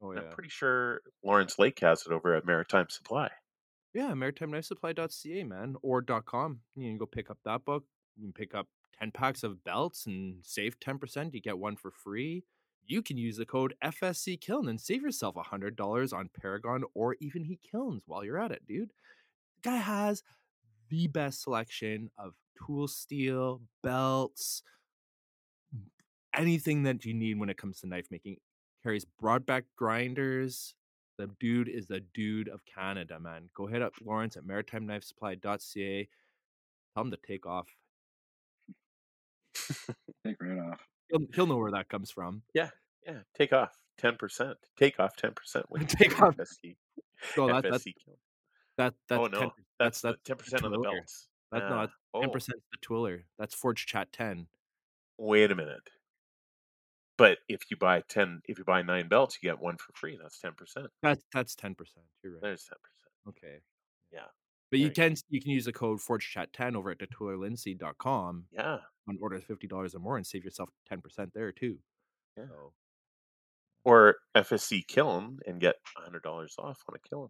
oh and i'm pretty sure lawrence lake has it over at maritime supply Yeah, maritimeknifesupply.ca, man, or .com. You can go pick up that book. You can pick up 10 packs of belts and save 10%. You get one for free. You can use the code FSC Kiln and save yourself $100 on Paragon or Evenheat Kilns while you're at it, dude. Guy has the best selection of tool steel, belts, anything that you need when it comes to knife making. Carries Brodbeck grinders, the dude is the dude of Canada, man. Go hit up Lawrence at maritimeknifesupply.ca. Tell him to take off. Take right off. He'll, he'll know where that comes from. Yeah, yeah. take off ten percent. Take off ten percent Take off- FSC. So that, that, FSC kill. that, oh, that's oh no, 10, that's that's ten percent on the belts. That's Yeah. not oh, 10% is the Twiller. That's Forge Chat 10. wait a minute. But if you buy ten, if you buy nine belts, you get one for free. That's ten percent. That's that's 10%. You're right. There's ten percent. Okay. Yeah. But you can you can use the code ForgeChat10 over at twillerlindsay.com Yeah, on orders fifty dollars or more and save yourself ten percent there too. Yeah. So or FSC kiln and get hundred dollars off on a kiln.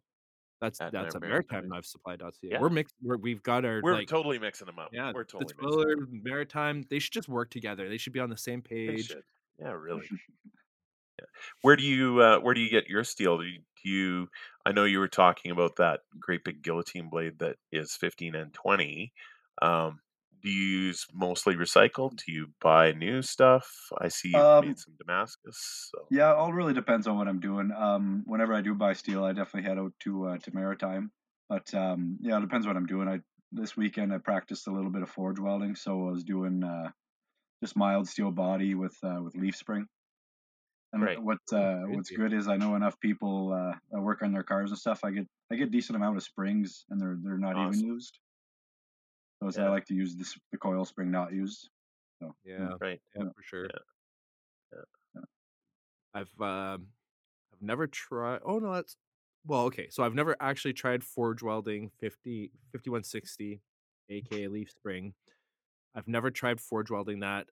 that's At that's a Maritime. maritimeknifesupply.ca. Yeah. We're mixed. We're, we've got our We're like totally mixing them up. yeah. we're totally Them. maritime. They should just work together. They should be on the same page. Yeah, really. yeah. Where do you uh, where do you get your steel? Do you, you? I know you were talking about that great big guillotine blade that is fifteen and twenty. Um, do you use mostly recycled? Do you buy new stuff? I see you've Um, made some Damascus. So. Yeah, all really depends on what I'm doing. Um, whenever I do buy steel, I definitely head out to uh, to Maritime. But um, yeah, it depends what I'm doing. I this weekend I practiced a little bit of forge welding, so I was doing uh, just mild steel body with uh, with leaf spring. And Right. what uh, what's good is I know enough people uh, that work on their cars and stuff. I get I get decent amount of springs, and they're they're not Awesome. even used. So it's- I like to use this the coil spring not used. So Yeah, Right. yeah, Yeah. for sure. Yeah. Yeah. I've um, I've never tried. Oh no, that's well, okay. So I've never actually tried forge welding 50 5160, aka leaf spring. I've never tried forge welding that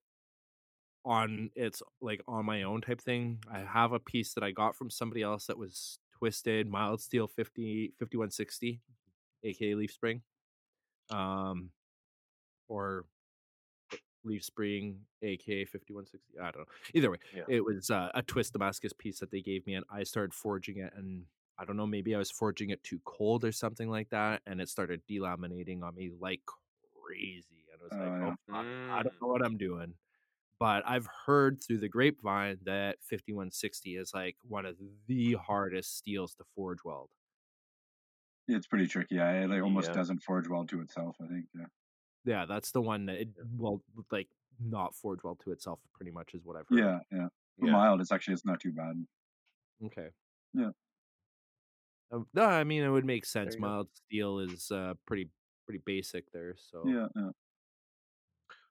on it's like on my own type thing. I have a piece that I got from somebody else that was twisted mild steel 50 5160, aka leaf spring. Um or leaf spring aka 5160 i don't know either way Yeah. it was uh, a twist damascus piece that they gave me and i started forging it and i don't know maybe i was forging it too cold or something like that and it started delaminating on me like crazy and i was Oh, like oh fuck, i don't Mm. know what i'm doing but I've heard through the grapevine that 5160 is like one of the hardest steels to forge weld. It's pretty tricky. Yeah, it like almost Yeah. doesn't forge well to itself. I think. Yeah. Yeah, that's the one that it well like not forge weld to itself pretty much is what I've heard. Yeah, yeah. Yeah. mild, it's actually it's not too bad. Okay. Yeah. Um, no, I mean it would make sense. you go. Mild steel is uh, pretty pretty basic there. So Yeah, yeah.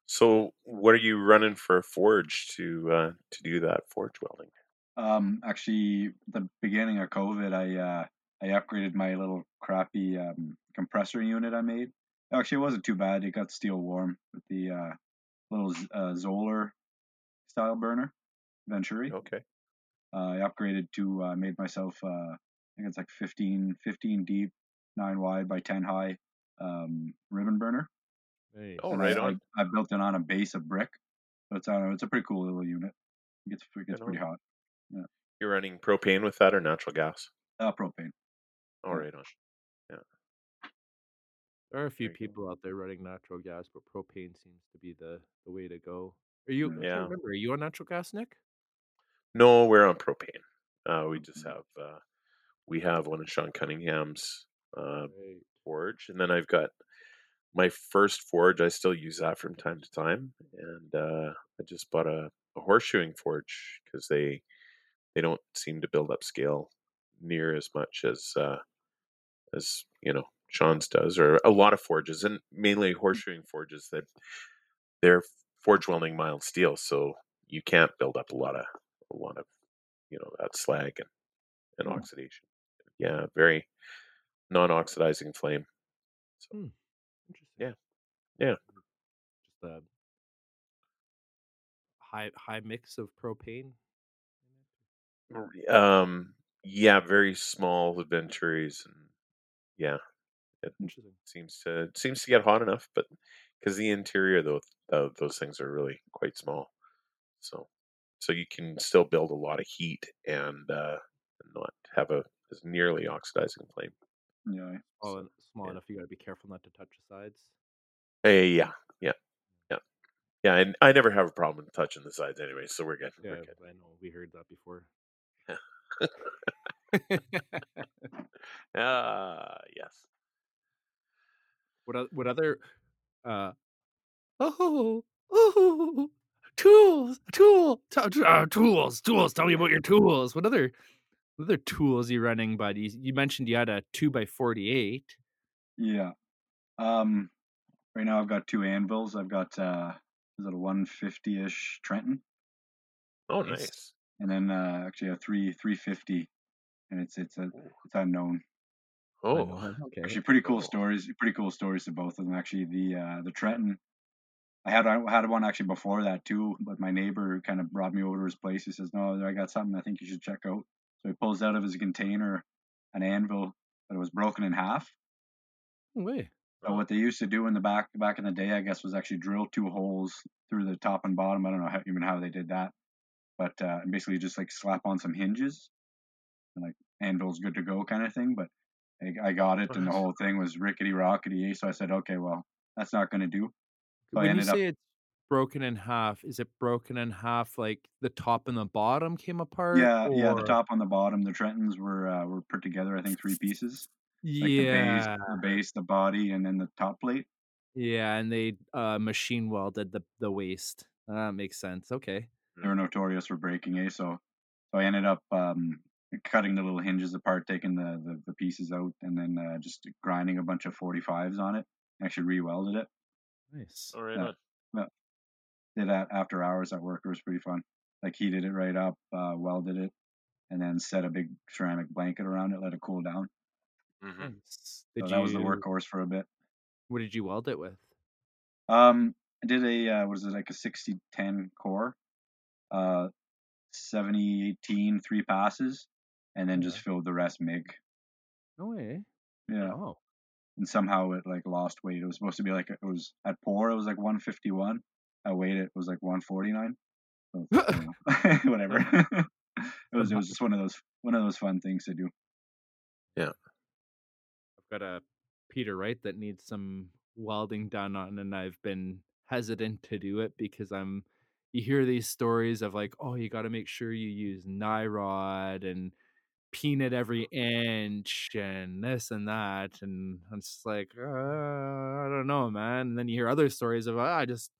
So, what are you running for a forge to uh, to do that forge welding? Um, actually, the beginning of COVID, I uh, I upgraded my little crappy um, compressor unit I made. Actually, it wasn't too bad. It got steel warm with the uh, little uh, Zoeller style burner, Venturi. Okay. Uh, I upgraded to uh, made myself. Uh, I think it's like 15, 15 deep, nine wide by ten high um, ribbon burner. Nice. Oh, And right I, on. I, I built it on a base of brick. So it's on. It's a pretty cool little unit. It gets it gets pretty on. hot. You're running propane with that or natural gas? Uh, propane. All Yeah. right on. There are a few There you go. people out there running natural gas, but propane seems to be the, the way to go. Are you? Yeah. I can't Yeah. remember. Are you on natural gas, Nick? No, we're on propane. Uh, we just have uh, we have one of Sean Cunningham's uh, Right. forge, and then I've got my first forge. I still use that from time to time, and uh, I just bought a, a horseshoeing forge because they they don't seem to build up scale near as much as uh, as you know Sean's does, or a lot of forges, and mainly horseshoeing forges that they're forge welding mild steel, so you can't build up a lot of a lot of you know that slag and, and Hmm. oxidation. Yeah, very non-oxidizing flame. Interesting. Yeah. Yeah. Just a high high mix of propane. Um, yeah, very small venturis, and yeah, it Interesting. seems to it seems to get hot enough, but because the interior though those things are really quite small, so so you can still build a lot of heat and uh, not have a as nearly oxidizing flame. Yeah. Small, So, small yeah. enough. You got to be careful not to touch the sides. Uh, yeah, yeah, yeah, yeah. And I never have a problem touching the sides anyway, so we're good. Yeah, We're good. I know. We heard that before. Ah, yes. what what other uh oh oh tools tool t- t- uh, tools tools tell me about your tools what other what other tools you running buddy you mentioned you had a 2 by 48 Yeah. Um, right now I've got two anvils. I've got uh, is it a 150-ish Trenton, Oh, Nice. nice. and then uh, actually a three 350, and it's it's a it's unknown. Oh, okay Actually, pretty cool Oh. stories. Pretty cool stories to both of them. Actually, the uh, the Trenton, I had I had one actually before that too, but my neighbor kind of brought me over to his place. He says, "No, I got something I think you should check out." So he pulls out of his container an anvil that was broken in half. No way So what they used to do in the back back in the day, I guess, was actually drill two holes through the top and bottom. I don't know how, even how they did that, but uh, and basically just like slap on some hinges, and like anvil's good to go kind of thing. But I, I got it, and the whole thing was rickety rockety. So I said, okay, well, that's not going to do. So when you ended up- say it's broken in half is it broken in half like the top and the bottom came apart Yeah, yeah. The top on the bottom, the Trentons were uh, were put together. I think three pieces. Like the base, yeah the base, the body, and then the top plate. yeah and they uh machine welded the the waist that makes sense okay they were notorious for breaking eh so so i ended up um cutting the little hinges apart taking the the, the pieces out and then uh, just grinding a bunch of 45s on it actually re-welded it nice all right. Yeah. did that after hours at work it was pretty fun like heated it right up uh, welded it and then set a big ceramic blanket around it let it cool down Mhm. Nice. so Did that was the workhorse for a bit What did you weld it with? um i did a uh, what is it like a 60 10 core uh 70 18 three passes and then just filled the rest mig No way. yeah Oh, and somehow it like lost weight. It was supposed to be like it was at pour it was like 151. I weighed it was like 149. So, it's, you know, whatever. it was it was just one of those one of those fun things to do. I've got a Peter Wright that needs some welding done on, and I've been hesitant to do it because I'm you hear these stories of like, oh, you got to make sure you use Ni-Rod and peanut every inch and this and that. And I'm just like, uh, I don't know, man. And then you hear other stories of, oh, I just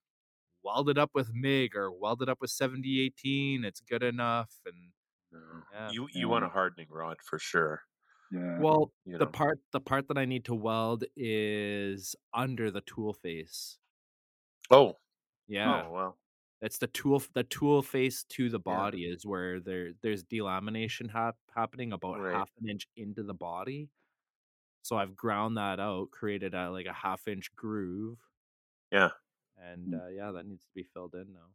welded it up with MIG or welded it up with 7018. It's good enough. And No. Yeah. You you want a hardening rod for sure. Yeah. well, You the know. part the part that I need to weld is under the tool face. Oh. Yeah. Oh well. It's the tool the tool face to the Yeah. body is where there there's delamination hap- happening about Right. half an inch into the body. So I've ground that out, created a like a half inch groove, Yeah. and Mm. uh, yeah, that needs to be filled in now.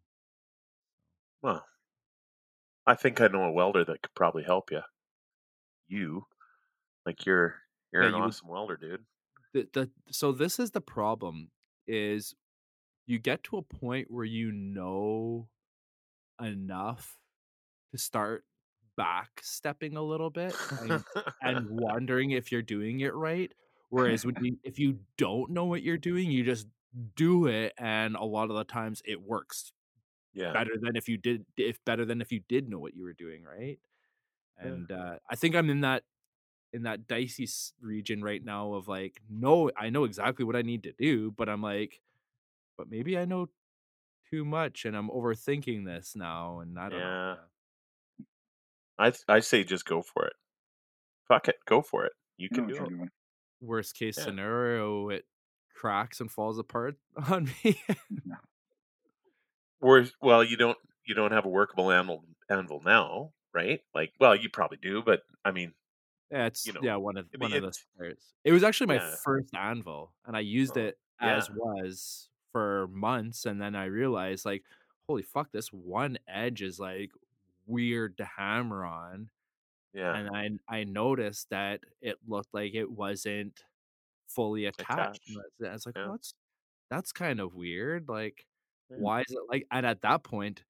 Well, I think I know a welder that could probably help you. You, like you're you're Yeah, an you would- awesome welder, dude. The, the so this is the problem is you get to a point where you know enough to start back stepping a little bit and and wondering if you're doing it right. Whereas when you, if you don't know what you're doing, you just do it, and a lot of the times it works yeah. better than if you did if better than if you did know what you were doing, right? Yeah. And uh, I think I'm in that in that dicey region right now of like, no, I know exactly what I need to do, but I'm like, but maybe I know too much, and I'm overthinking this now, and I don't Yeah. know. I th- I say just go for it. Fuck it, go for it. You can what do it. Worst case Yeah. scenario, it cracks and falls apart on me. Or well, you don't you don't have a workable anvil anvil now, right? Like, well, you probably do, but I mean, Yeah, it's You know, yeah one of I mean, one of spares. It was actually my Yeah. first anvil, and I used Oh, it as yeah. was for months, and then I realized like, holy fuck, this one edge is like weird to hammer on, yeah, and I I noticed that it looked like it wasn't fully attached. Attached. I was- like, Yeah. well, that's that's kind of weird. Like, why is it like? And at that point.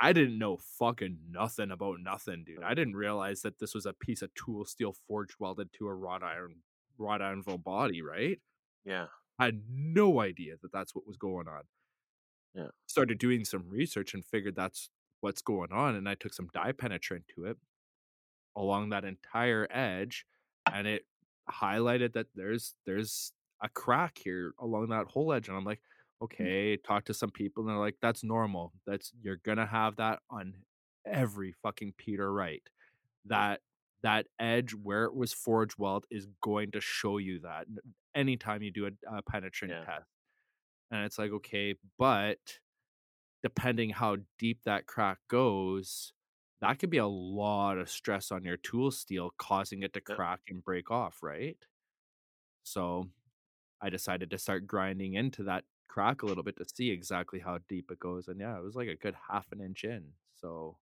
I didn't know fucking nothing about nothing, dude. I didn't realize that this was a piece of tool steel forged welded to a wrought iron wrought anvil body, right? yeah, I had no idea that that's what was going on. Yeah. Started doing some research and figured that's what's going on, and I took some dye penetrant to it along that entire edge, and it highlighted that there's there's a crack here along that whole edge, and I'm like, Mm. okay, talk to some people, and they're like, that's normal. That's you're gonna have that on every fucking Peter Wright. That that edge where it was forged weld is going to show you that anytime you do a, a penetrant Yeah. test. And it's like, okay, but depending how deep that crack goes, that could be a lot of stress on your tool steel, causing it to crack and break off, right? So I decided to start grinding into that crack a little bit to see exactly how deep it goes. And yeah, it was like a good half an inch in. So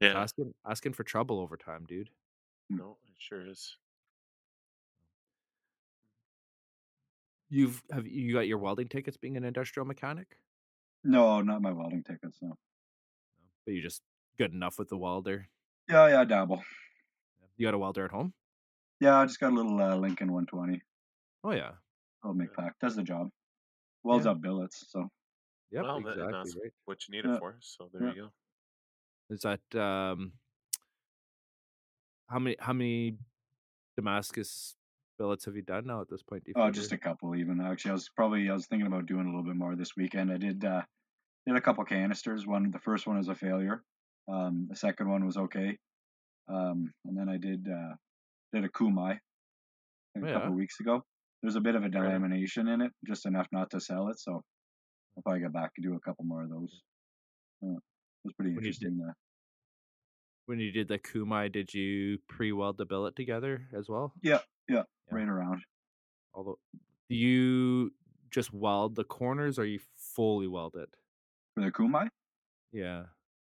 yeah. asking asking for trouble over time, dude. No, it sure is. You've have you got your welding tickets being an industrial mechanic? No, not my welding tickets. No. But you just good enough with the welder. Yeah, yeah, dabble. You got a welder at home? Yeah, I just got a little uh, Lincoln 120. Oh yeah. I'll make pack. Does the job. Welds Yeah. up billets. So Yep, well, that, exactly that's right. what you need Yeah. it for. So there Yeah. you go. Is that um how many how many Damascus billets have you done now at this point? Do you Oh, just a couple even. Actually, I was probably I was thinking about doing a little bit more this weekend. I did uh did a couple canisters. One the first one was a failure. Um the second one was okay. Um and then I did uh did a kumai a Oh, couple yeah. weeks ago. There's a bit of a delamination in it, just enough not to sell it, so I'll probably get back and do a couple more of those. Yeah, it was pretty When you did- interesting. Uh, When you did the Kumai, did you pre-weld the billet together as well? yeah, yeah, Yeah. right around. Although do you just weld the corners or you fully weld it? For the kumai? Yeah.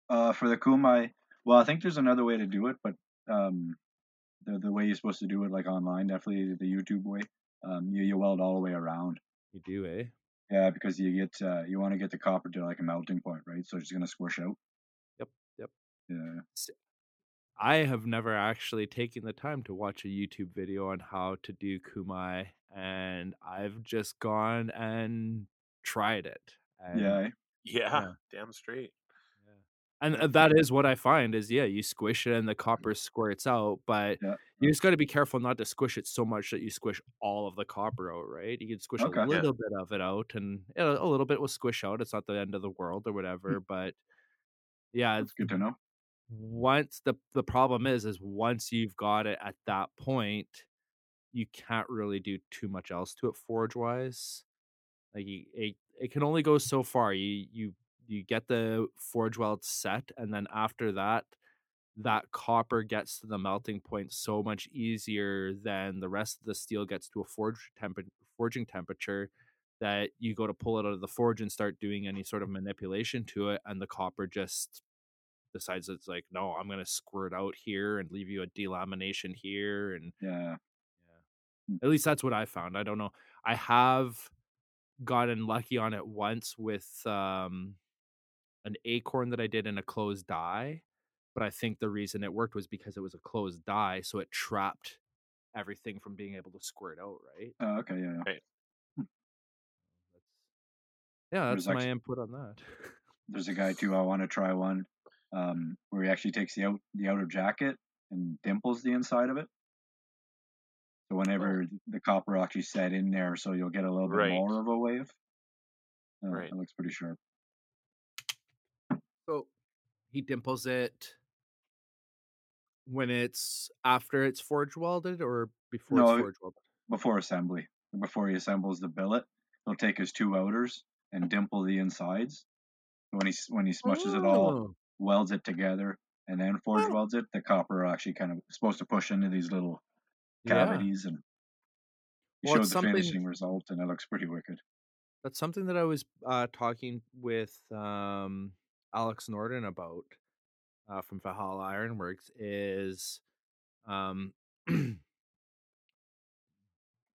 Uh, for the kumai, well, I think there's another way to do it, but um, the the way you're supposed to do it, like online, definitely the YouTube way. Um, you you weld all the way around. You do, eh? Yeah, because you get uh, you want to get the copper to like a melting point, right? So it's gonna squish out. Yep, yep. Yeah. I have never actually taken the time to watch a YouTube video on how to do Kumai, and I've just gone and tried it. And Yeah. eh? Yeah, Yeah. damn straight. And uh, that is what I find is yeah, you squish it and the copper squirts out, but Yeah. you just got to be careful not to squish it so much that you squish all of the copper out, right? You can squish Okay. a Yeah. little bit of it out, and a little bit will squish out. It's not the end of the world or whatever, but yeah, it's good to know. once the the problem is is once you've got it at that point, you can't really do too much else to it forge wise. Like you, it, it can only go so far. You you you get the forge weld set, and then after that, that copper gets to the melting point so much easier than the rest of the steel gets to a forge temp- forging temperature that you go to pull it out of the forge and start doing any sort of manipulation to it, and the copper just decides it's like, no, I'm gonna squirt out here and leave you a delamination here, and Yeah. yeah. At least that's what I found. I don't know. I have gotten lucky on it once with um an acorn that I did in a closed die, but I think the reason it worked was because it was a closed die, so it trapped everything from being able to squirt out, right? Oh, okay. Yeah. yeah. That's yeah, There's my actually- input on that. There's a guy too. I want to try one um, where he actually takes the out the outer jacket and dimples the inside of it. So whenever the copper actually set in there, so you'll get a little bit Right. more of a wave. Uh, Right. It looks pretty sharp. So he dimples it when it's after it's forge welded or before No, it's forge welded. Before assembly, before he assembles the billet, he'll take his two outers and dimple the insides. When he when he smushes it all, Oh, welds it together, and then forge Oh. welds it, the copper actually kind of supposed to push into these little yeah. cavities and he Well, showed the finishing result and it looks pretty wicked. That's something that I was uh, talking with um, Alex Norden about uh, from Valhalla Ironworks is um,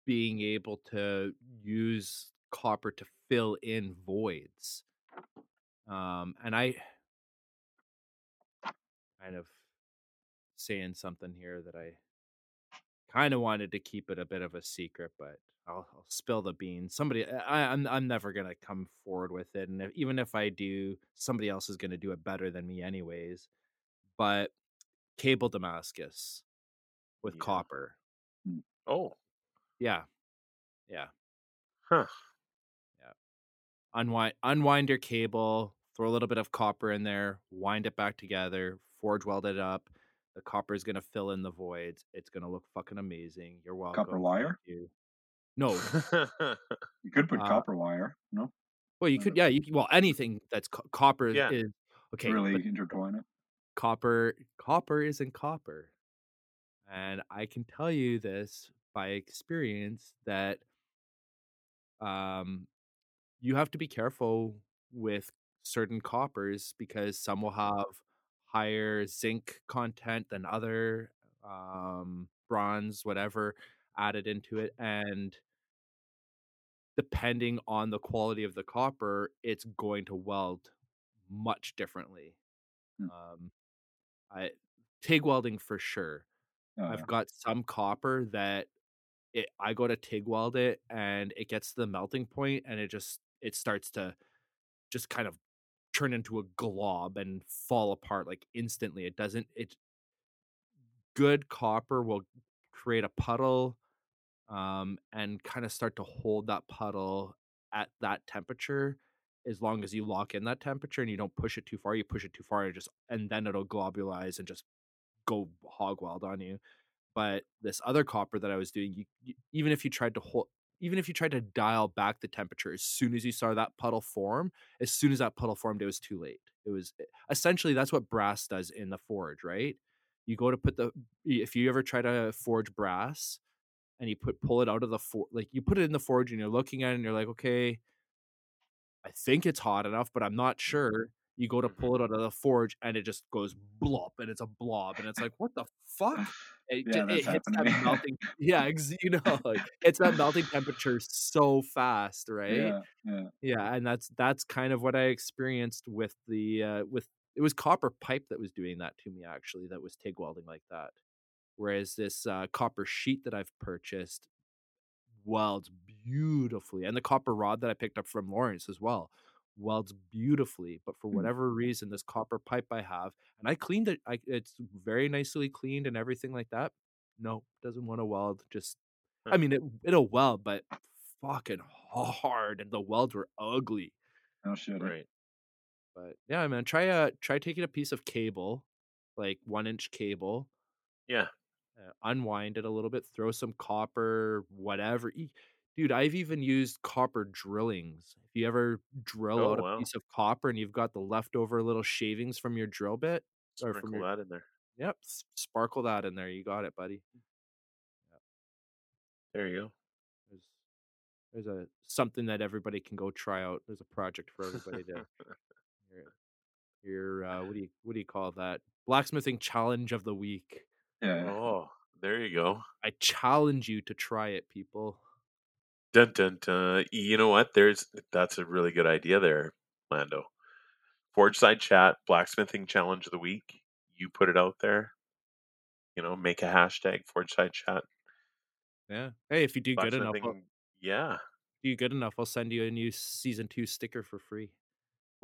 being able to use copper to fill in voids. Um, and I kind of saying something here that I kind of wanted to keep it a bit of a secret, but I'll, I'll spill the beans. Somebody, I, I'm I'm never gonna come forward with it, and if, even if I do, somebody else is gonna do it better than me, anyways. But cable Damascus with Yeah. copper, mm. Oh, yeah, yeah, huh. yeah. unwind unwind your cable, throw a little bit of copper in there, wind it back together, forge weld it up. The copper is gonna fill in the voids. It's gonna look fucking amazing. You're welcome. Copper wire? You. No, You could put Uh, copper wire, no? Well, you could, yeah, you well anything that's co- copper Yeah. is okay. really intertwine it. copper, copper isn't copper, and I can tell you this by experience that um, you have to be careful with certain coppers because some will have higher zinc content than other um, bronze, whatever, added into it, and depending on the quality of the copper, it's going to weld much differently. Hmm. Um, I TIG welding for sure. Oh, I've yeah. got some copper that it I go to TIG weld it and it gets to the melting point and it just it starts to just kind of turn into a glob and fall apart like instantly. It doesn't it good copper will create a puddle um, and kind of start to hold that puddle at that temperature as long as you lock in that temperature and you don't push it too far you push it too far it just and then it'll globulize and just go hog wild on you. But this other copper that i was doing you, you even if you tried to hold even if you tried to dial back the temperature as soon as you saw that puddle form as soon as that puddle formed it was too late. It was essentially that's what brass does in the forge right? You go to put the if you ever try to forge brass and you put pull it out of the for like you put it in the forge and you're looking at it and you're like okay i think it's hot enough but i'm not sure. You go to Mhm. pull it out of the forge and it just goes blop and it's a blob and it's like what the fuck? It, Yeah, ju- that's it hits that melting yeah you know like it's that melting temperature so fast right? Yeah, yeah. yeah and that's that's kind of what i experienced with the uh with it was copper pipe that was doing that to me actually that was TIG welding like that whereas this uh, copper sheet that i've purchased welds beautifully and the copper rod that i picked up from lawrence as well welds beautifully, but for Mm. whatever reason, this copper pipe I have, and I cleaned it. I it's very nicely cleaned and everything like that. No, doesn't want to weld. Just, I mean, it it'll weld, but fucking hard, and the welds were ugly. Oh shit. Right. But yeah, man, try uh try taking a piece of cable, like one inch cable, Yeah. Uh, unwind it a little bit, throw some copper, whatever. Dude, I've even used copper drillings. If you ever drill Oh, out a piece of copper and you've got the leftover little shavings from your drill bit, or from your that in there. yep, sparkle that in there. You got it, buddy. There you go. There's there's a something that everybody can go try out. There's a project for everybody to your, your uh, what do you what do you call that? Blacksmithing challenge of the week. Yeah. Oh, there you go. I challenge you to try it, people. Dun dun dun. You know what? There's that's a really good idea there, Lando. Forge side chat, blacksmithing challenge of the week. You put it out there. You know, make a hashtag forge side chat. Yeah. Hey, if you do good enough, I'll, Yeah. do you good enough, I'll send you a new season two sticker for free.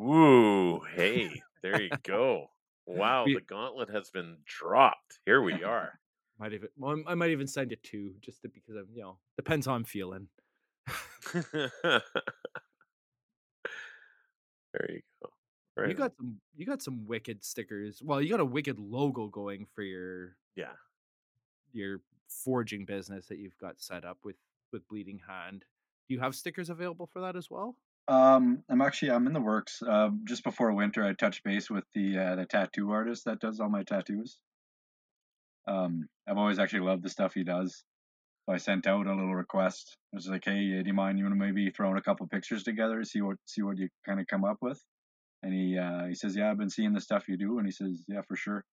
Ooh, Hey, there you go. Wow, We- the gauntlet has been dropped. Here we are. Might even well, I might even send it two, just to, because I'm you know depends how I'm feeling. there you go. Right. You got some you got some wicked stickers. Well, you got a wicked logo going for your yeah. your forging business that you've got set up with with Bleeding Hand. Do you have stickers available for that as well? Um, I'm actually I'm in the works. Uh, just before winter, I touched base with the uh, the tattoo artist that does all my tattoos. Um, I've always actually loved the stuff he does. So I sent out a little request. I was like, "Hey, do you mind you want to maybe throwing a couple pictures together, see what see what you kind of come up with?" And he uh, he says, "Yeah, I've been seeing the stuff you do," and he says, "Yeah, for sure."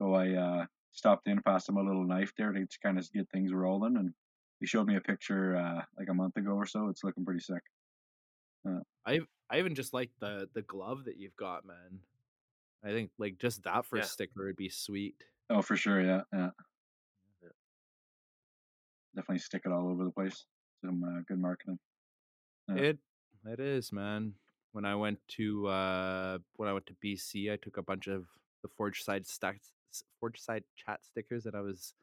So I uh, stopped in, passed him a little knife there to kind of get things rolling, and he showed me a picture uh, like a month ago or so. It's looking pretty sick. I I even just like the the glove that you've got, man. I think like just that for Yeah. a sticker would be sweet. Oh, for sure, yeah, yeah. Yeah. Definitely stick it all over the place. Some uh, good marketing. Yeah. It it is, man. When I went to uh when I went to BC, I took a bunch of the Forge Side stacks, Forge Side chat stickers, and I was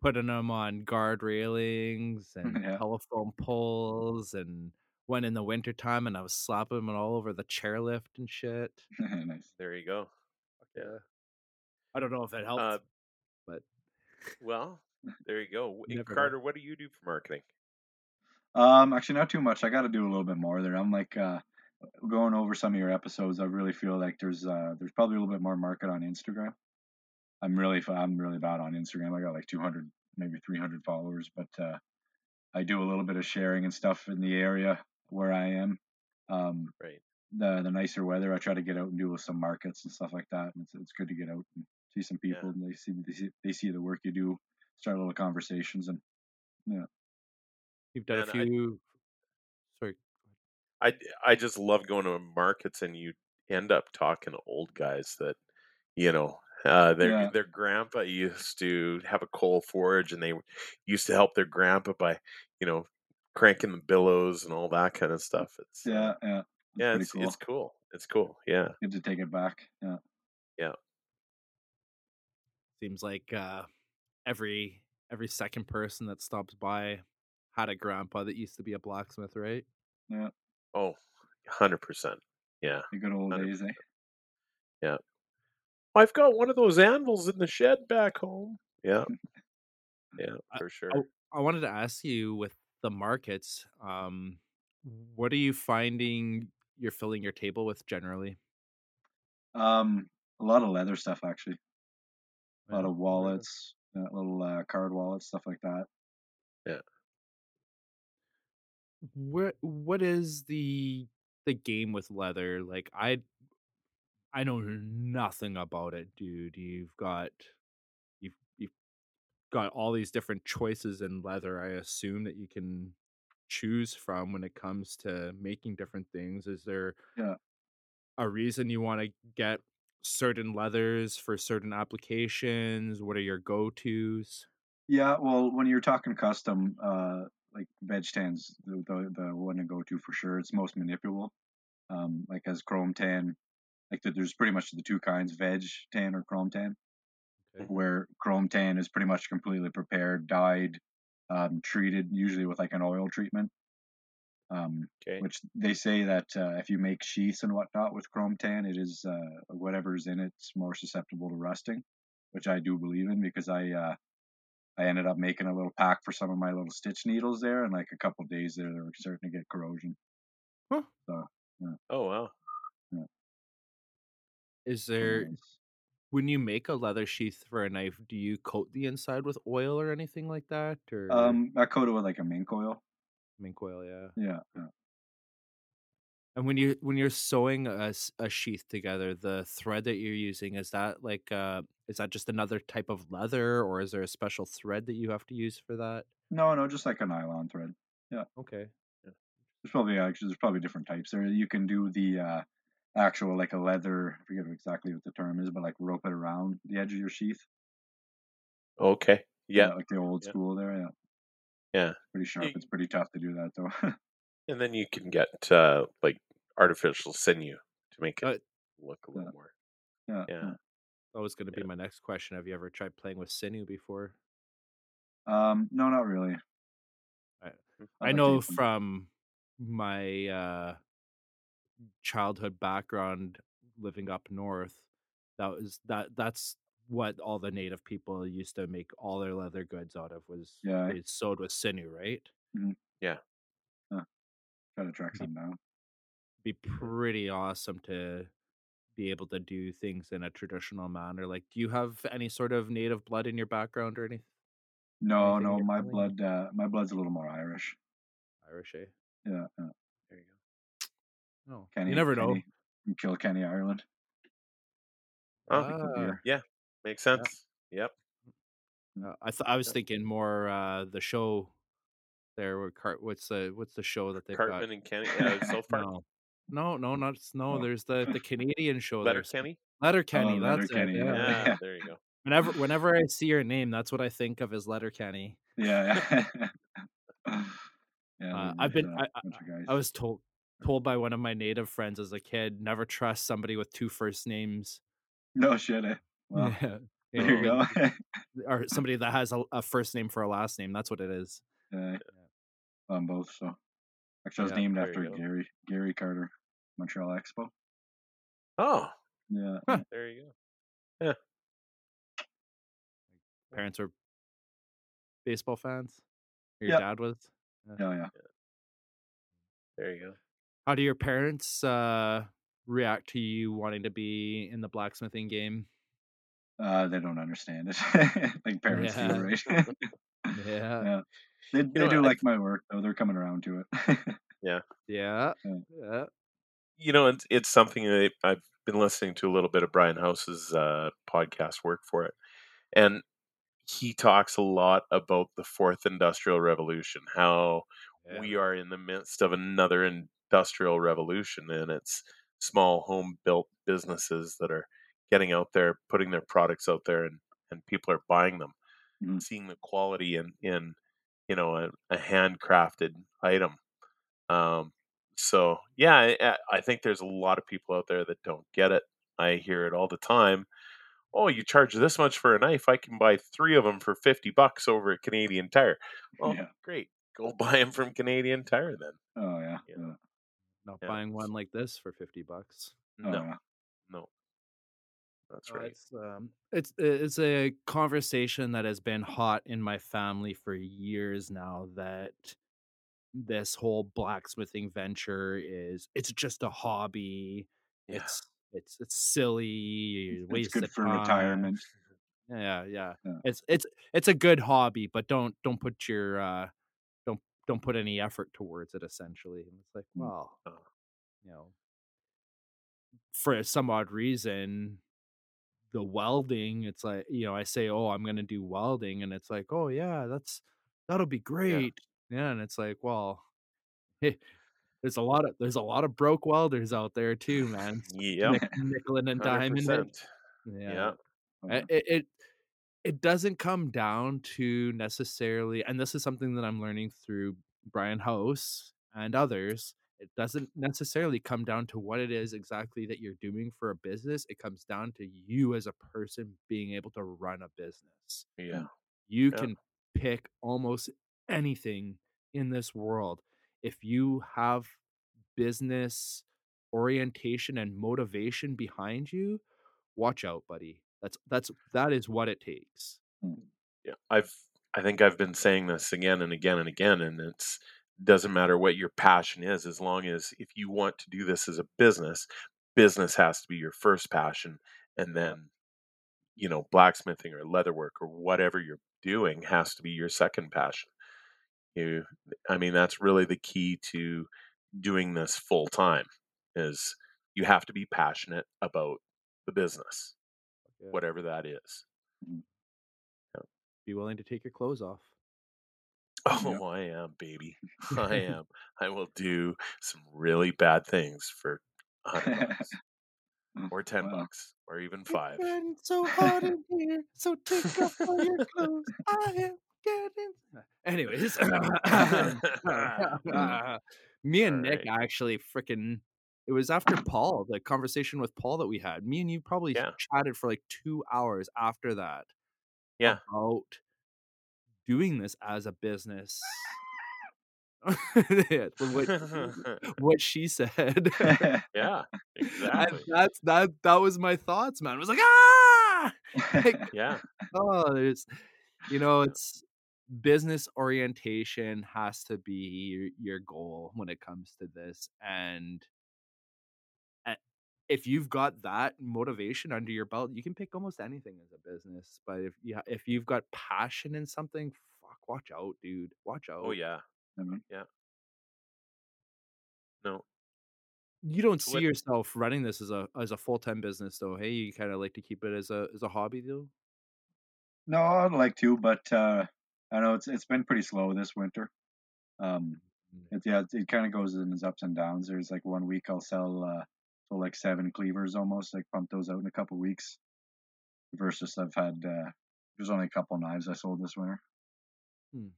putting them on guard railings and telephone poles, and when in the wintertime, and I was slapping them all over the chairlift and shit. nice. There you go. Yeah. I don't know if it helped, Uh, but well, there you go. You never. Carter, what do you do for marketing? Um, actually, not too much. I got to do a little bit more there. I'm like uh, going over some of your episodes. I really feel like there's uh, there's probably a little bit more market on Instagram. I'm really f- I'm really bad on Instagram. I got like 200, maybe 300 followers, but uh, I do a little bit of sharing and stuff in the area where I am. Um, Right. the the nicer weather, I try to get out and do some markets and stuff like that. And it's it's good to get out and see some Yeah. people, and they see they see they see the work you do, start little conversations, and yeah. you've done a Man, I- few. Sorry, I I just love going to markets and you end up talking to old guys that you know uh, their Yeah. their grandpa used to have a coal forge and they used to help their grandpa by you know cranking the billows and all that kind of stuff. It's yeah, yeah, yeah, it's cool. it's cool. It's cool. Yeah, good to take it back. Yeah. Yeah. Seems like uh every every second person that stops by had a grandpa that used to be a blacksmith, right? Yeah. oh, hundred percent. Yeah, The good old 100%. days, eh? I've got one of those anvils in the shed back home. Yeah, yeah, for sure. I wanted to ask you with the markets, um, what are you finding you're filling your table with generally? Um, a lot of leather stuff actually. A lot of wallets, uh, little uh, card wallets, stuff like that. Yeah. What what is the the game with leather? Like I I know nothing about it, dude. You've got got all these different choices in leather. I assume that you can choose from when it comes to making different things. Is there Yeah. a reason you want to get certain leathers for certain applications? What are your go-tos? Yeah, well, when you're talking custom, uh, like veg tans the, the the one to go to for sure. It's most manipulable. um, like as chrome tan. Like the, there's pretty much the two kinds: veg tan or chrome tan. Okay. Where chrome tan is pretty much completely prepared, dyed, um, treated, usually with like an oil treatment. Um, Okay. which they say that uh, if you make sheaths and whatnot with chrome tan, it is uh, whatever's in it's more susceptible to rusting, which I do believe in because I uh, I ended up making a little pack for some of my little stitch needles there, and like a couple days there, they were starting to get corrosion. Huh. So Oh wow. Is there it's- when you make a leather sheath for a knife, do you coat the inside with oil or anything like that, or um, I coat it with like a mink oil. mink oil? Yeah. Yeah, yeah. And when you when you're sewing a, a sheath together, the thread that you're using is that like uh is that just another type of leather, or is there a special thread that you have to use for that? No, no, just like a nylon thread. Yeah. Okay. There's probably actually there's probably different types there. You can do the uh, actual like a leather. I forget exactly what the term is, but like rope it around the edge of your sheath. Okay. Yeah. like the old Yeah. school there. Yeah, Yeah. It's pretty sharp. You- It's pretty tough to do that though. And then you can get uh, like artificial sinew to make it Uh, look a little yeah. more. yeah, Yeah. That was going to be Yeah. my next question. Have you ever tried playing with sinew before? Um, no, not really. I- Mm. I know from my uh, childhood background living up north, that was that that's what all the native people used to make all their leather goods out of was Yeah. they sewed with sinew, right? Try to track some down. Be pretty awesome to be able to do things in a traditional manner. Like, do you have any sort of native blood in your background or anything? No, Anything no, my blood, uh, my blood's a little more Irish. Irish, eh? Yeah, yeah. There you Kenny, you never know. Kenny, from Kilkenny, Ireland. Oh, Like the beer. Yeah. Makes sense. Yep. Uh, I th- I was thinking more uh the show there. Where Cart, what's the what's the show that they've Cartman and Kenny. Uh, South got? Park. No, no, no, not no. Oh. There's the the Canadian show. Letter there, so- Kenny. Letter Kenny. Oh, that's Letterkenny, it. yeah. Yeah. Yeah. There you go. Whenever whenever I see your name, that's what I think of as Letterkenny. Yeah, yeah. yeah Uh, I've been uh, I, a bunch of guys. I was told told by one of my native friends as a kid never trust somebody with two first names. No shit. Eh? Well, Yeah. there you go. or somebody that has a, a first name for a last name. That's what it is. yeah. On both. So actually, I was Yeah, named there you after go. Gary Gary Carter, Montreal Expo. Oh, Yeah. Huh. there you go. Yeah. Parents are baseball fans. Your Yep. dad was. Yeah, yeah. There you go. How do your parents uh, react to you wanting to be in the blacksmithing game? Uh, they don't understand it. like parents Yeah. do, right? Yeah, yeah. They, they know, do I- like my work though. They're coming around to it. yeah, Yeah. yeah. You know, it's, it's something that I've been listening to a little bit of Brian House's uh, podcast work for it, and he talks a lot about the fourth industrial revolution, how yeah. we are in the midst of another industrial revolution and it's small home built businesses that are getting out there putting their products out there and, and people are buying them Mhm. seeing the quality in in you know a, a handcrafted item um so yeah I- I, I think there's a lot of people out there that don't get it i hear it all the time oh you charge this much for a knife i can buy three of them for 50 bucks over at canadian tire well Yeah. great go buy them from canadian tire then Oh yeah. Yeah. yeah. Not Yeah, buying one like this for fifty bucks. No yeah. no that's Uh, right It's um, it's it's a conversation that has been hot in my family for years now. That this whole blacksmithing venture is it's just a hobby. Yeah. It's it's it's silly. It's waste good of for time. retirement. Yeah, yeah, Yeah. It's it's it's a good hobby, but don't don't put your uh don't put any effort towards it. Essentially, and it's like, Mm. well, you know, for some odd reason, the welding, it's like you know, I say, oh, I'm gonna do welding, and it's like, oh yeah, that's that'll be great. Yeah, and it's like, well, there's a lot of there's a lot of broke welders out there too, man. yeah Nick- Nickel and diamond. Yeah. yeah Oh, it, it it doesn't come down to necessarily and this is something that i'm learning through brian house and others it doesn't necessarily come down to what it is exactly that you're doing for a business. It comes down to you as a person being able to run a business. Yeah. You Yeah. can pick almost anything in this world. If you have business orientation and motivation behind you, watch out, buddy. That's that's that is what it takes. Mm. Yeah. I've I think I've been saying this again and again and again, and it's doesn't matter what your passion is, as long as if you want to do this as a business, business has to be your first passion, and then you know blacksmithing or leatherwork or whatever you're doing has to be your second passion. You, I mean, that's really the key to doing this full time. Is you have to be passionate about the business, Yeah. whatever that is. Mm. Be willing to take your clothes off. Oh, I am, baby. I am. I will do some really bad things for hundred bucks mm, or ten Wow. bucks or even five. getting so hot in here, so take off all your clothes. I am getting. Anyways, me and Nick actually freaking. It was after Paul, the conversation with Paul that we had. Me and you probably Yeah. chatted for like two hours after that. Yeah. About doing this as a business. What, what she said. yeah, And exactly. that's that that was my thoughts, man. I was like, ah like, Yeah, oh, there's you know, it's business orientation has to be your, your goal when it comes to this. And if you've got that motivation under your belt, you can pick almost anything as a business. But if you if you've got passion in something, fuck, watch out, dude. Watch out. oh yeah. Mhm. Yeah. No, You don't see yourself running this as a as a full time business though. Hey, you kind of like to keep it as a as a hobby though. No, I'd like to, but uh, I know it's it's been pretty slow this winter. Um, it, yeah, it, it kind of goes in its ups and downs. There's like one week I'll sell uh, so like seven cleavers almost, like pump those out in a couple weeks. Versus I've had uh, there's only a couple knives I sold this winter. Hmm.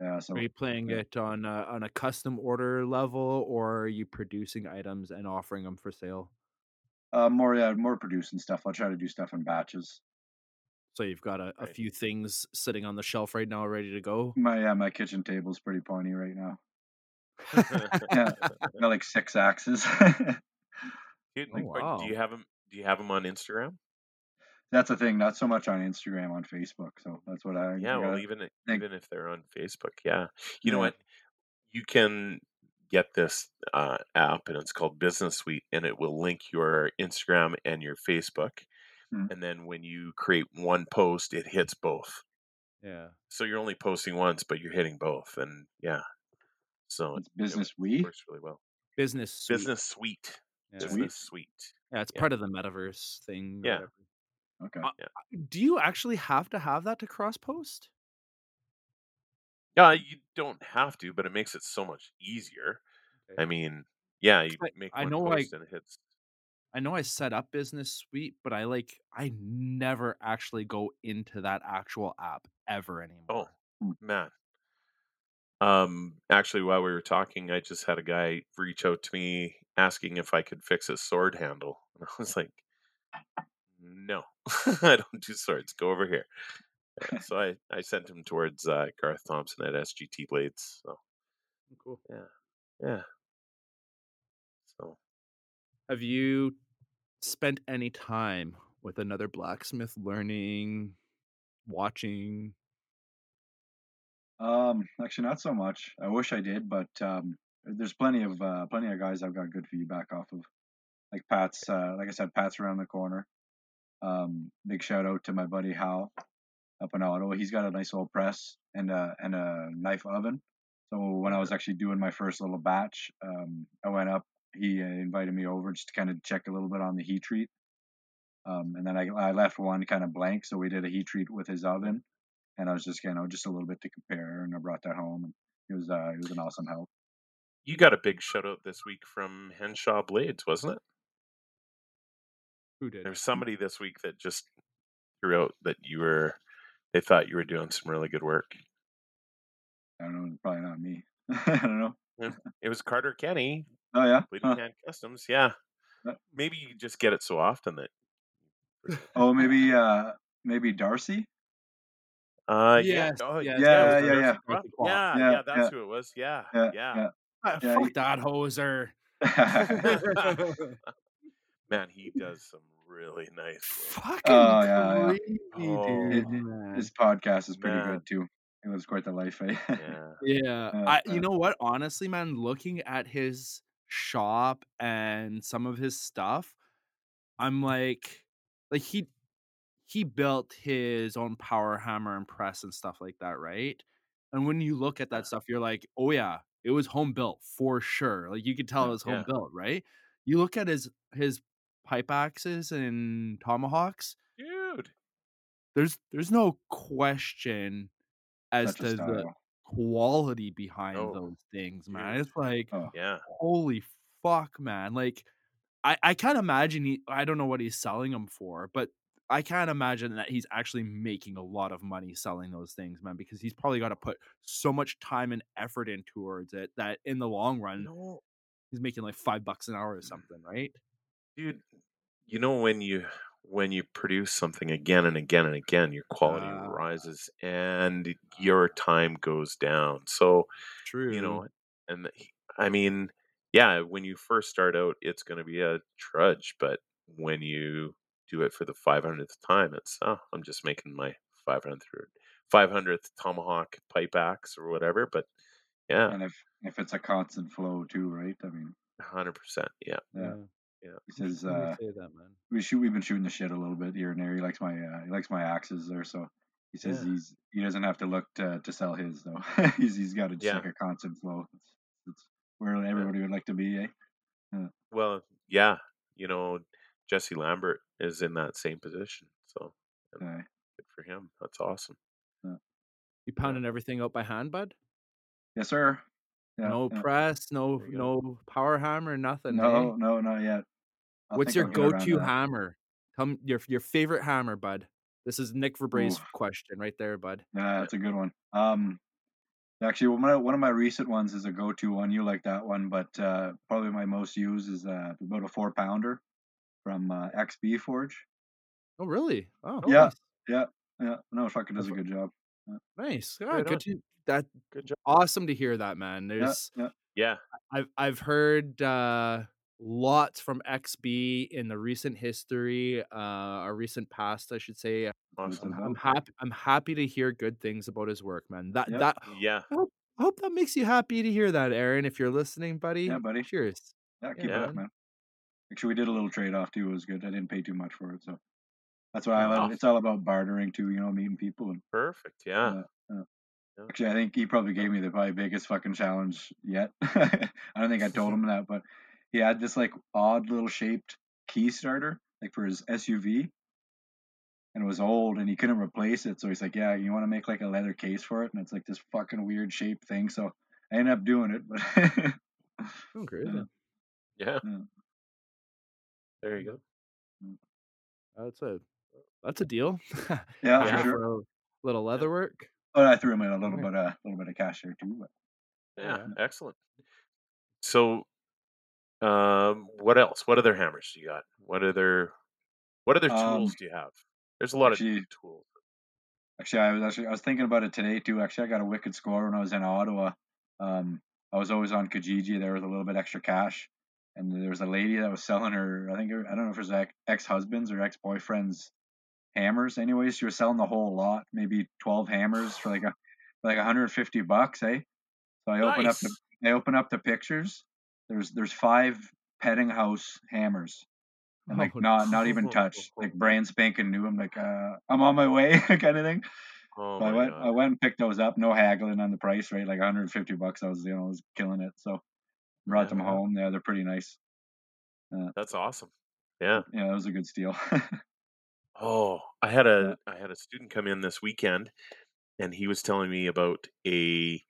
Yeah, so Are you playing yeah. it on a, on a custom order level, or are you producing items and offering them for sale? uh, more yeah more producing stuff. I'll try to do stuff in batches. So you've got a, a few things sitting on the shelf right now, ready to go. My yeah my kitchen table's pretty pointy right now. Yeah, got like six axes. Dude, Oh, like, wow. do you have them? Do you have them on Instagram? that's the thing. Not so much on Instagram, on Facebook. So that's what I Yeah, well, even think- even if they're on Facebook, yeah. You know what? You can get this uh, app, and it's called Business Suite, and it will link your Instagram and your Facebook. Hmm. And then when you create one post, it hits both. Yeah. So you're only posting once, but you're hitting both, and yeah. So It's it business we. works really well. Business suite. Business Suite. Yeah. Business Suite. Yeah, it's Yeah. part of the metaverse thing. Yeah. whatever. Okay. Uh, Do you actually have to have that to cross post? Yeah, you don't have to, but it makes it so much easier. Okay. I mean, yeah, you I- make I one know I- post and it hits. I know I set up Business Suite, but I like I never actually go into that actual app ever anymore. Oh, man. Um, actually, while we were talking, I just had a guy reach out to me asking if I could fix his sword handle, and I was like, "No, I don't do swords. Go over here." Uh, so I I sent him towards uh, Garth Thompson at SGT Blades. So cool. Yeah. Yeah, so Have you spent any time with another blacksmith learning, watching? Um, actually, not so much. I wish I did, but um, there's plenty of uh, plenty of guys I've got good feedback off of. Like Pat's, uh, like I said, Pat's around the corner. Um, big shout out to my buddy Hal up in Ottawa. He's got a nice old press and a and a knife oven. So when I was actually doing my first little batch, um, I went up. He uh, invited me over just to kind of check a little bit on the heat treat. Um, and then I, I left one kind of blank, so we did a heat treat with his oven and I was just you know just a little bit to compare, and I brought that home. And it was uh, it was an awesome help. You got a big shout out this week from Henshaw Blades, wasn't it? Who did? There's somebody this week that just threw out that you were. They thought you were doing some really good work. I don't know, probably not me. I don't know. It was Carter Kenny Oh yeah. Bleeding Huh. Hand Customs. Yeah. Yeah. Maybe you just get it so often that. Oh, maybe uh, maybe Darcy. Uh, Yes, yeah. Oh, yes, Yeah, that was yeah, yeah. Darcy Darcy Quack. Yeah, Yeah, yeah, that's yeah. who it was. Yeah, Yeah, yeah. Yeah. Ah, Yeah, fuck he- that hoser. Man, he does some really nice. work. Fucking Oh, yeah, yeah. crazy, Oh. dude. It- His podcast is pretty Man. good too. He lives quite the life. Eh? Yeah. Yeah, Uh, I, uh. you know what? Honestly, man, looking at his shop and some of his stuff, I'm like, like he he built his own power hammer and press and stuff like that, right? And when you look at that stuff, you're like, oh yeah, it was home built for sure. Like you could tell it was home yeah. built, right? You look at his his pipe axes and tomahawks. Dude. There's there's no question as to the quality behind Oh, those things, man. It's like, Oh. Yeah. holy fuck, man. Like, I, I can't imagine he, I don't know what he's selling them for, but I can't imagine that he's actually making a lot of money selling those things, man, because he's probably got to put so much time and effort in towards it that in the long run, No, he's making like five bucks an hour or something, right? dude. You know when you when you produce something again and again and again, your quality Ah. rises and your time goes down. So True. you know and i mean yeah when you first start out it's going to be a trudge but when you do it for the 500th time it's oh i'm just making my 500th 500th tomahawk pipe axe or whatever but yeah And if if it's a constant flow too, right? I mean, 100% yeah yeah. yeah. He says uh, say that, man. we shoot. We've been shooting the shit a little bit here and there. He likes my uh, he likes my axes there, so he says Yeah. he's he doesn't have to look to to sell his though. he's he's got it just Yeah. like a constant flow. It's, it's where everybody would like to be, eh? well yeah you know jesse lambert is in that same position so and Uh, good for him that's awesome You pounding everything out by hand, bud? yes, sir. Yeah, no yeah. press, no There you go. no power hammer, nothing. No, eh? no, not yet. I What's your I'll get around go-to hammer? Tell me your your favorite hammer, bud. This is Nick Verbray's Ooh. question right there, bud. Yeah, that's a good one. Um, actually, one of, my, one of my recent ones is a go-to one. You like that one, but uh, probably my most used is uh, about a four-pounder from uh, XB Forge. Oh, really? Oh, Yeah. nice. Yeah, yeah. No, fucker does a good job. Nice. Yeah, Right on. good to that. good job Awesome to hear that, man. Yeah, There's yeah. yeah I've I've heard uh, lots from XB in the recent history, uh, or recent past, I should say. awesome I'm, I'm happy. I'm happy to hear good things about his work, man. That Yep. that yeah I hope, I hope that makes you happy to hear that, Aaron. If you're listening, buddy. Yeah, buddy. Cheers. Yeah, keep it up, man. Actually, we did a little trade-off too. It was good. I didn't pay too much for it, so that's why I mm, love. Awesome. It's all about bartering too. You know, meeting people and perfect yeah Yeah, yeah. Yeah. Actually, I think he probably gave me the probably biggest fucking challenge yet. I don't think I told him that, but he had this like odd little shaped key starter, like for his SUV, and it was old, and he couldn't replace it. So he's like, "Yeah, you want to make like a leather case for it?" And it's like this fucking weird shaped thing. So I ended up doing it, but Oh, great. Yeah. yeah Yeah. There you go That's a that's a deal. yeah, for sure. a little leather work. But I threw him in a little bit, a little bit of cash there too. But Yeah, Yeah. excellent. So, um, what else? What other hammers do you got? What other what other Um, tools do you have? There's a lot actually- of tools. Actually, I was actually I was thinking about it today too. Actually, I got a wicked score when I was in Ottawa. Um, I was always on Kijiji there with a little bit extra cash, and there was a lady that was selling her. I think her- I don't know if it was ex husbands or ex boyfriends hammers. Anyways, she was selling the whole lot, maybe twelve hammers for like a like 150 bucks, eh? So I open up the Nice. I open up the pictures. There's there's five Peddinghaus hammers and like Oh, not not even touched, like brand spanking new. I'm like, uh, I'm on my way, kind of thing. Oh So I went, god. I went and picked those up. No haggling on the price, right? Like 150 bucks. I was, you know, I was killing it. So brought them home. Yeah, they're pretty nice. That's awesome. Yeah. Yeah, that was a good steal. Oh, I had a I had a student come in this weekend, and he was telling me about a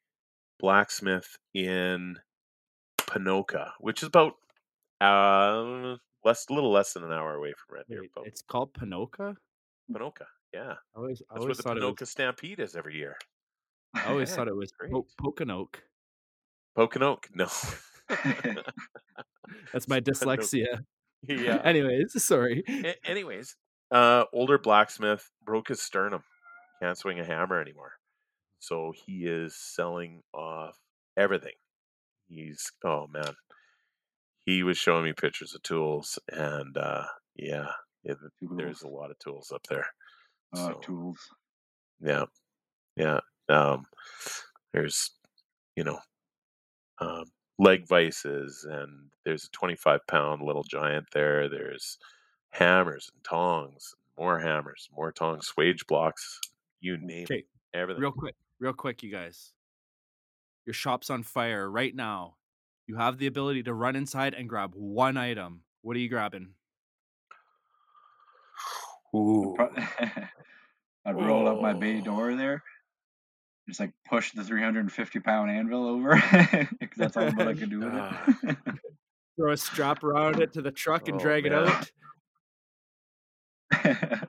blacksmith in Ponoka, which is about uh less, a little less than an hour away from Red Deer. Wait, it's called Ponoka. Ponoka, yeah, I always I that's where always the thought it Ponoka was. Stampede is every year. I always Yeah, thought it was great. po- Pokanoke. Poconoke, no, That's my dyslexia. yeah. Anyways, sorry. A- anyways, uh, older blacksmith broke his sternum. Can't swing a hammer anymore. So he is selling off everything. He's oh man. He was showing me pictures of tools, and uh, yeah, it, there's a lot of tools up there. Uh, So tools. yeah, yeah. Um, there's you know um, leg vices, and there's a 25 pound little giant there. There's hammers and tongs, more hammers, more tongs, swage blocks, you name Okay, it, everything. real quick, real quick, you guys. Your shop's on fire right now. You have the ability to run inside and grab one item. What are you grabbing? Ooh. I'd roll up my bay door there. Just like push the 350 pound anvil over because that's all what I could do with it. Throw a strap around it to the truck and Oh, drag it out.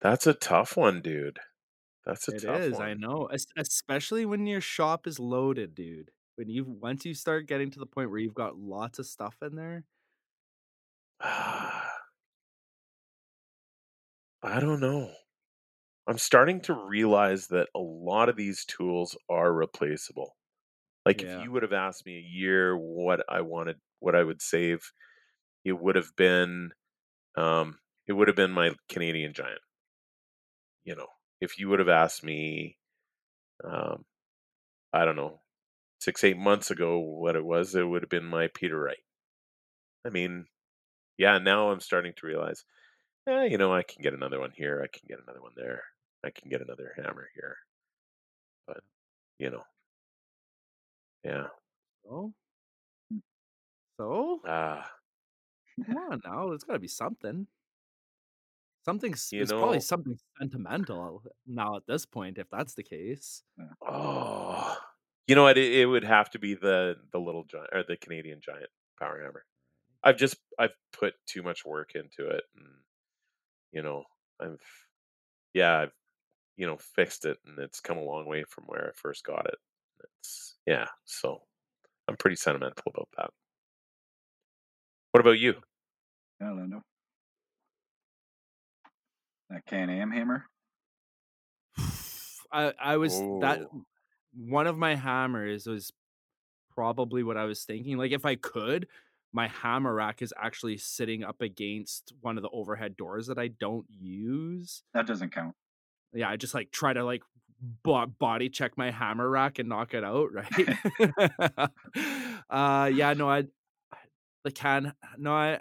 That's a tough one, dude. That's a It tough is, one. I know. Es- Especially when your shop is loaded, dude. When you once you start getting to the point where you've got lots of stuff in there, I don't know. I'm starting to realize that a lot of these tools are replaceable. Like Yeah. if you would have asked me a year what I wanted, what I would save, it would have been, um, it would have been my Canadian Giant. You know, if you would have asked me, um, I don't know, six eight months ago what it was, it would have been my Peter Wright. I mean, yeah, now I'm starting to realize, eh, you know, I can get another one here, I can get another one there, I can get another hammer here, but you know, yeah, so so ah, come on now, there's got to be something. Something. You It's probably something sentimental now at this point, if that's the case. oh, you know what? It, it would have to be the the little giant or the Canadian Giant power hammer. I've just I've put too much work into it, and you know, I've yeah, I've you know fixed it, and it's come a long way from where I first got it. It's yeah, so I'm pretty sentimental about that. What about you? yeah, Lando. That Can Am hammer. I I was that one of my hammers was probably what I was thinking. Like if I could, my hammer rack is actually sitting up against one of the overhead doors that I don't use. That doesn't count. Yeah, I just like try to like bo- body check my hammer rack and knock it out, right? uh yeah, no, I the can no, I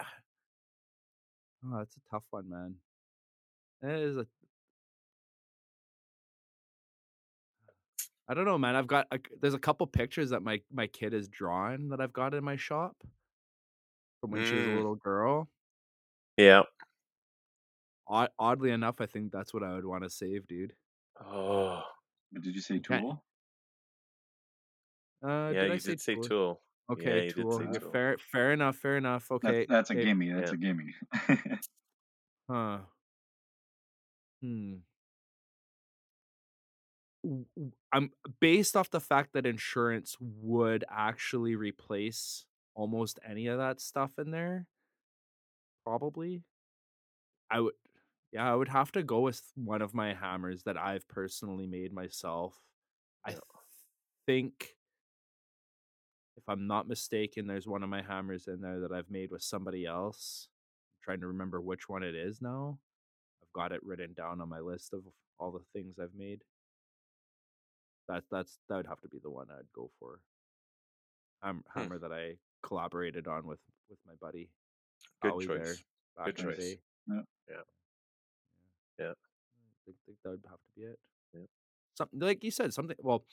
Oh, that's a tough one, man. It is a I don't know, man. I've got a, there's a couple pictures that my my kid has drawn that I've got in my shop from when she was a Mm. little girl. Yeah. Odd, oddly enough, I think that's what I would want to save, dude. Oh, But did you say Okay. tool? Uh, yeah. did I you say did say tool? tool. Okay, yeah, you did tool. say yeah, tool. Fair, fair enough. Fair enough. Okay, That's, that's a okay, gimme. That's Yeah. a gimme. Huh. Hmm. W- w- I'm based off the fact that insurance would actually replace almost any of that stuff in there. Probably. I would yeah, I would have to go with one of my hammers that I've personally made myself. I Yeah. think if I'm not mistaken, there's one of my hammers in there that I've made with somebody else. I'm trying to remember which one it is now. I've got it written down on my list of all the things I've made. That that's that would have to be the one I'd go for. Hmm. hammer that I collaborated on with with my buddy. Good there choice. Good choice. Yeah. Yeah. Yeah. I think, think that would have to be it. Yeah. Something like you said, something well,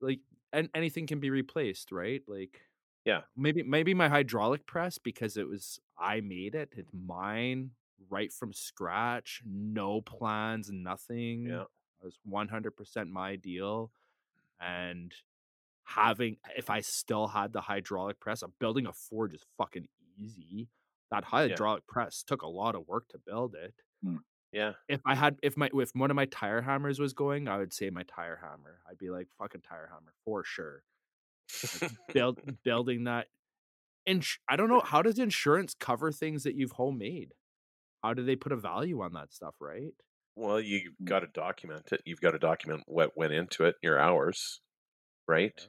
like and anything can be replaced, right? Like Yeah. maybe maybe my hydraulic press because it was I made it. It's mine right from scratch, no plans, nothing. Yeah. It was 100% my deal. And having, if I still had the hydraulic press, uh, building a forge is fucking easy. That hydraulic press took a lot of work to build it. Yeah. If I had, if my, if one of my tire hammers was going, I would say my tire hammer. I'd be like, fucking tire hammer for sure. build building that. And I don't know how does insurance cover things that you've homemade. How do they put a value on that stuff, right? Well, you've got to document it. You've got to document what went into it, your hours, right?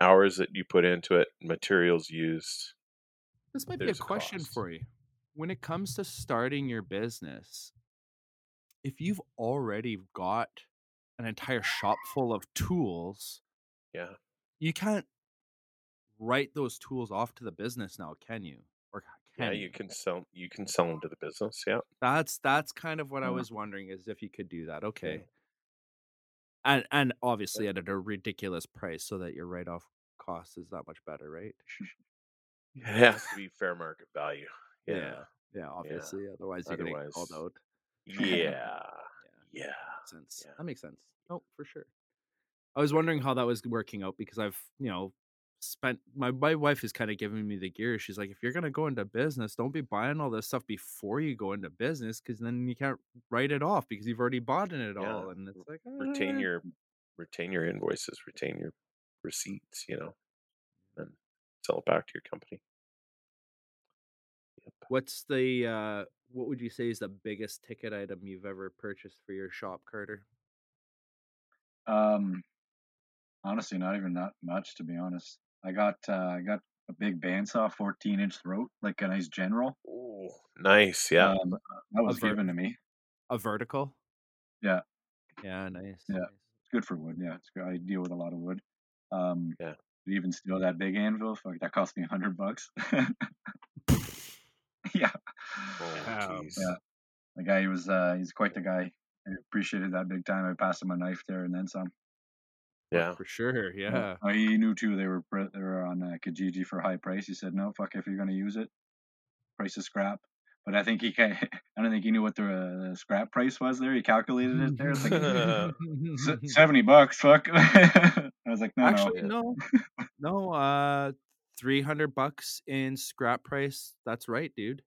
Hours that you put into it, materials used. This might be a question cost. for you. When it comes to starting your business, if you've already got an entire shop full of tools, Yeah. you can't write those tools off to the business now, can you? Or can Yeah, you can sell you can sell them to the business, yeah. That's that's kind of what I mm. was wondering is if you could do that. Okay. And and obviously at a ridiculous price so that your write off cost is that much better, right? It has to be fair market value. Yeah. Yeah, obviously. Otherwise you're gonna get called out. Yeah. Yeah. Makes sense. Yeah. That makes sense. Oh, for sure. I was wondering how that was working out because I've, you know, spent my my wife is kind of giving me the gear. She's like, if you're gonna go into business, don't be buying all this stuff before you go into business because then you can't write it off because you've already bought in it Yeah. all. And it's like Retain "Ah." your retain your invoices, retain your receipts, you know, and sell it back to your company. Yep. What's the uh what would you say is the biggest ticket item you've ever purchased for your shop, Carter? Um, honestly, not even that much to be honest. I got uh, I got a big bandsaw, 14 inch throat, like a nice general. Ooh, nice. Yeah. Um, that was ver- given to me. A vertical? Yeah. Yeah, nice. Yeah. nice. It's good for wood. Yeah, it's good. I deal with a lot of wood. Um, Yeah. even still, that big anvil, fuck, that cost me a hundred bucks. yeah, oh, Wow. Yeah. the guy he was uh, he's quite the guy. I appreciated that big time. I passed him a knife there and then some. Yeah. For sure. Yeah. Oh, he knew too. They were they were on uh, Kijiji for a high price. He said, "No, fuck. If you're gonna use it, price is scrap." But I think he can I don't think he knew what the uh, scrap price was there. He calculated it there. It's like seventy bucks. Fuck. I was like, no, Actually, no. no. no, uh 300 bucks in scrap price. That's right, dude.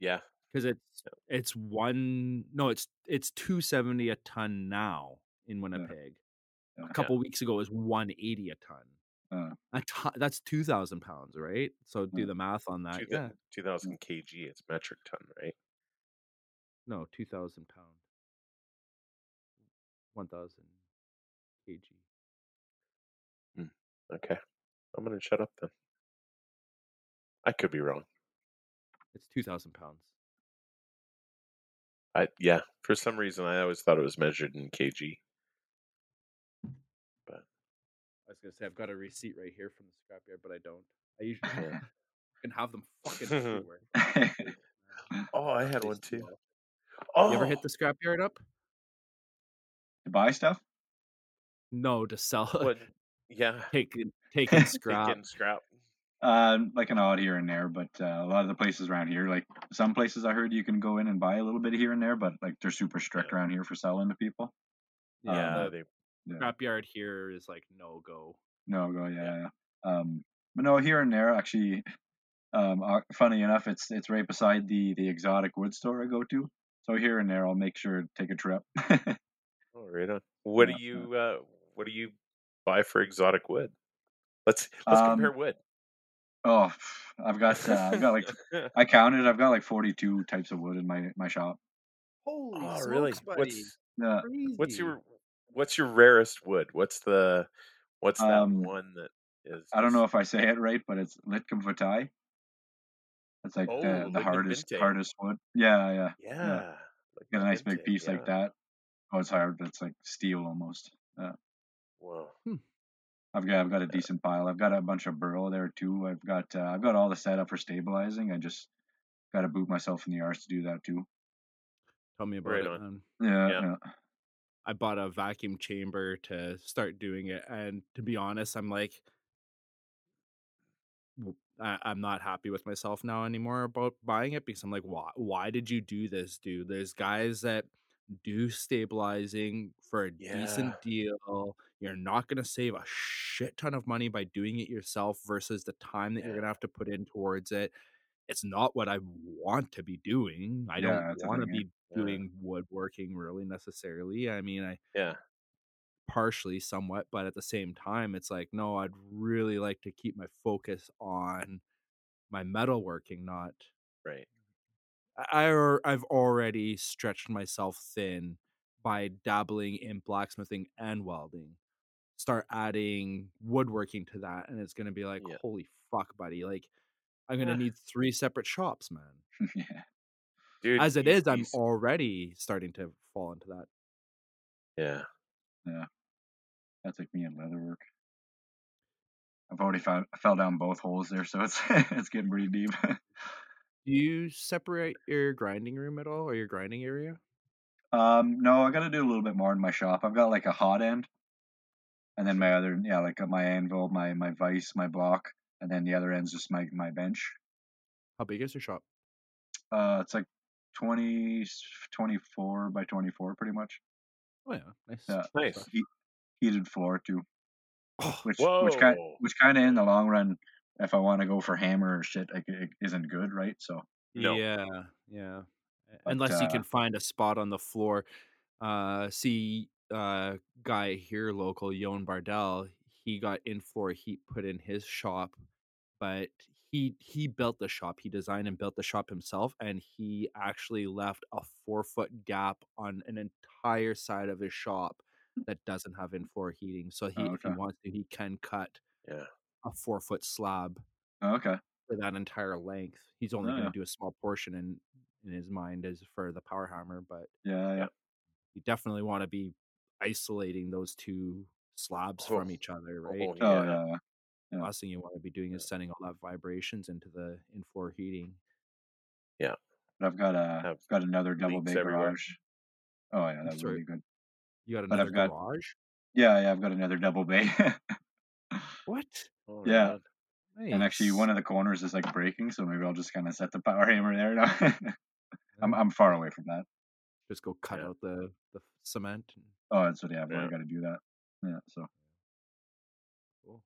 Yeah. Cuz it's it's one no, it's it's 270 a ton now in Winnipeg. Uh, yeah. A couple weeks ago was 180 a ton. Uh, A ton that's 2000 pounds, right? So do Yeah. the math on that. Two Yeah. 2000 kg, it's metric ton, right? No, 2000 pound. 1000 kg. Hmm, okay. I'm going to shut up then. I could be wrong. It's 2000 pounds. I yeah, for some reason I always thought it was measured in kg. I was gonna say I've got a receipt right here from the scrapyard, but I don't. I usually Yeah. can have them fucking everywhere. Oh, I had one too. Oh, You ever hit the scrapyard up? to buy stuff. No, to sell. what? Yeah. Taking taking scrap. Taking scrap. Uh, like an odd here and there, but uh, a lot of the places around here, like some places I heard you can go in and buy a little bit here and there, but like they're super strict Yeah. around here for selling to people. Yeah, the they Yeah. scrapyard here is like no go. No, go yeah, yeah. Um, but no, here and there actually. Um, uh, funny enough, it's it's right beside the the exotic wood store I go to. So here and there, I'll make sure to take a trip. Oh, right on. What Yeah, do you uh what do you buy for exotic wood? Let's let's Um, compare wood. oh, I've got uh, I've got like I counted. I've got like forty two types of wood in my my shop. Holy oh, really? What's Yeah. what's your what's your rarest wood? What's the what's that Um, one that is I don't know if I say it right, but it's Litcum Vitae. It's like Oh, the, the hardest Vitae. hardest wood. Yeah, yeah. Yeah. like Get a the nice big Vinte, piece like that. Oh, it's hard. It's like steel almost. Yeah. Wow. I've got I've got a decent pile. I've got a bunch of burl there too. I've got uh, I've got all the setup for stabilizing. I just got to boot myself in the arse to do that too. Tell me about Right it. on. Yeah, Yeah. yeah. I bought a vacuum chamber to start doing it, and to be honest, I'm like, I, am not happy with myself now anymore about buying it because I'm like, why? Why did you do this, dude? There's guys that do stabilizing for a decent deal. You're not gonna save a shit ton of money by doing it yourself versus the time that you're gonna have to put in towards it. It's not what I want to be doing. I Yeah, don't want to be Yeah. doing woodworking really necessarily. I mean, I Yeah. partially somewhat, but at the same time, it's like, no, I'd really like to keep my focus on my metalworking, not Right. I or I've already stretched myself thin by dabbling in blacksmithing and welding. Start adding woodworking to that, and it's gonna be like, Yeah. holy fuck, buddy! Like, I'm gonna Yeah. need three separate shops, man. yeah. Dude, As it is, I'm already starting to fall into that. Yeah. Yeah. That's like me and leatherwork. I've already found, fell down both holes there, so it's it's getting pretty deep. Do you separate your grinding room at all, or your grinding area? um, no, I got to do a little bit more in my shop. I've got like a hot end, and then my other yeah, like my anvil, my my vice, my block, and then the other end's just my my bench. How big is your shop? Uh, it's like 20, 24 by twenty four, pretty much. Oh yeah, nice. Yeah. Nice. He, heated floor too, Oh, which which kind which kind of in the long run, if I want to go for hammer or shit, like it isn't good, right? So No. Yeah, yeah. But, Unless you uh, can find a spot on the floor. Uh, see, uh, guy here local, Yon Bardell, he got in floor heat put in his shop, but he he built the shop. He designed and built the shop himself, and he actually left a four foot gap on an entire side of his shop hmm. that doesn't have in floor heating. So he, Oh, if he wants to, he can cut Yeah. a four foot slab oh, okay, for that entire length. He's only Oh, going to yeah. do a small portion in in his mind is for the power hammer, but yeah, Yeah. you definitely want to be isolating those two slabs oh, from Oh. each other, right? Oh, Yeah. yeah, yeah. Last thing you want to be doing is sending all that vibrations into the in floor heating. Yeah. But I've got a Have got another double bay everywhere. garage. Oh yeah, that Sorry. would be good. You got But another I've got- garage? Yeah, yeah, I've got another double bay. What? Oh, Yeah. on. and actually, one of the corners is like breaking, so maybe I'll just kind of set the power hammer there. Now. I'm I'm far away from that. just go cut Yeah. out the the cement. Oh, that's what yeah, I've Yeah. already got to do that. Yeah, so cool.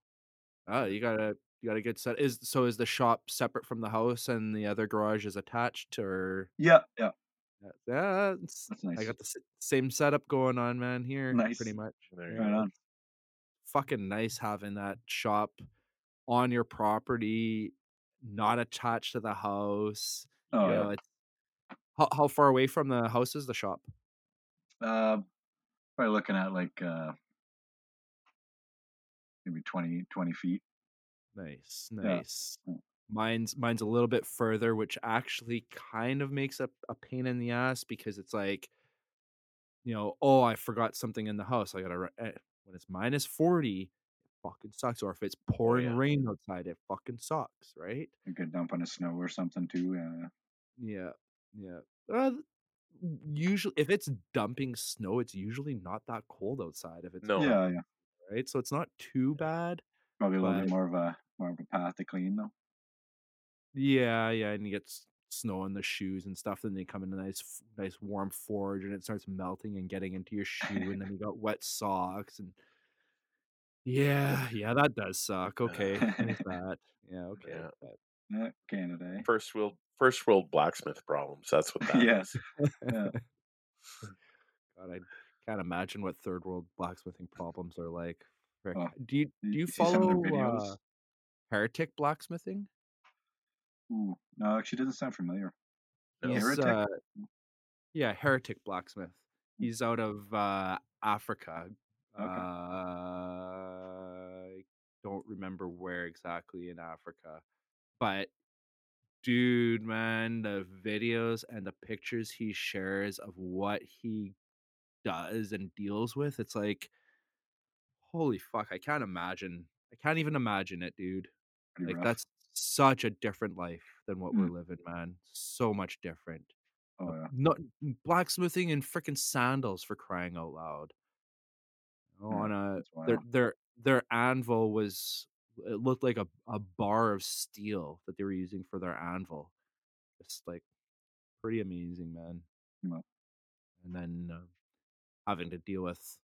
Oh, you got a you got a good set. Is so is the shop separate from the house and the other garage is attached, or yeah, yeah, Yeah, it's- that's I got the s- same setup going on, man. Here, Nice. pretty much. There you Right on. Fucking nice having that shop on your property, not attached to the house. Oh you yeah. know, it's, how how far away from the house is the shop? Uh, probably looking at like uh maybe 20, 20 feet. Nice, nice. Mm. Mine's mine's a little bit further, which actually kind of makes a, a pain in the ass because it's like, you know, oh, I forgot something in the house. I gotta ri- eh, when it's minus forty, it fucking sucks. Or if it's pouring yeah. rain outside, it fucking sucks, right? You could dump on the snow or something too. Yeah, Yeah, yeah. Uh, usually, if it's dumping snow, it's usually not that cold outside. If it's No. yeah, yeah. Right, so it's not too bad. Probably a little bit more of a more of a path to clean though. Yeah, yeah, and you get snow on the shoes and stuff. Then they come in a nice, nice warm forge, and it starts melting and getting into your shoe, and then you got wet socks, and yeah, yeah, that does suck. Okay, that. Yeah, okay. Yeah. but- Canada. eh? First world, first world blacksmith problems. That's what that is. Yes. Yeah. God, I can't imagine what third world blacksmithing problems are like. Frick. Oh, do you do you you see some of their follow uh, Heretic Blacksmithing? Ooh, no, actually doesn't sound familiar. No. Heretic? uh, yeah, Heretic Blacksmith. He's out of uh, Africa. Uh, I don't remember where exactly in Africa, but dude, man, the videos and the pictures he shares of what he does and deals with, it's like, holy fuck, I can't imagine. I can't even imagine it, dude. Pretty Like rough. that's such a different life than what we're Mm. living, man. So much different. oh yeah. Not blacksmithing in freaking sandals for crying out loud. Yeah, on a their their their anvil was it looked like a, a bar of steel that they were using for their anvil. It's like pretty amazing, man. Yeah. And then uh, having to deal with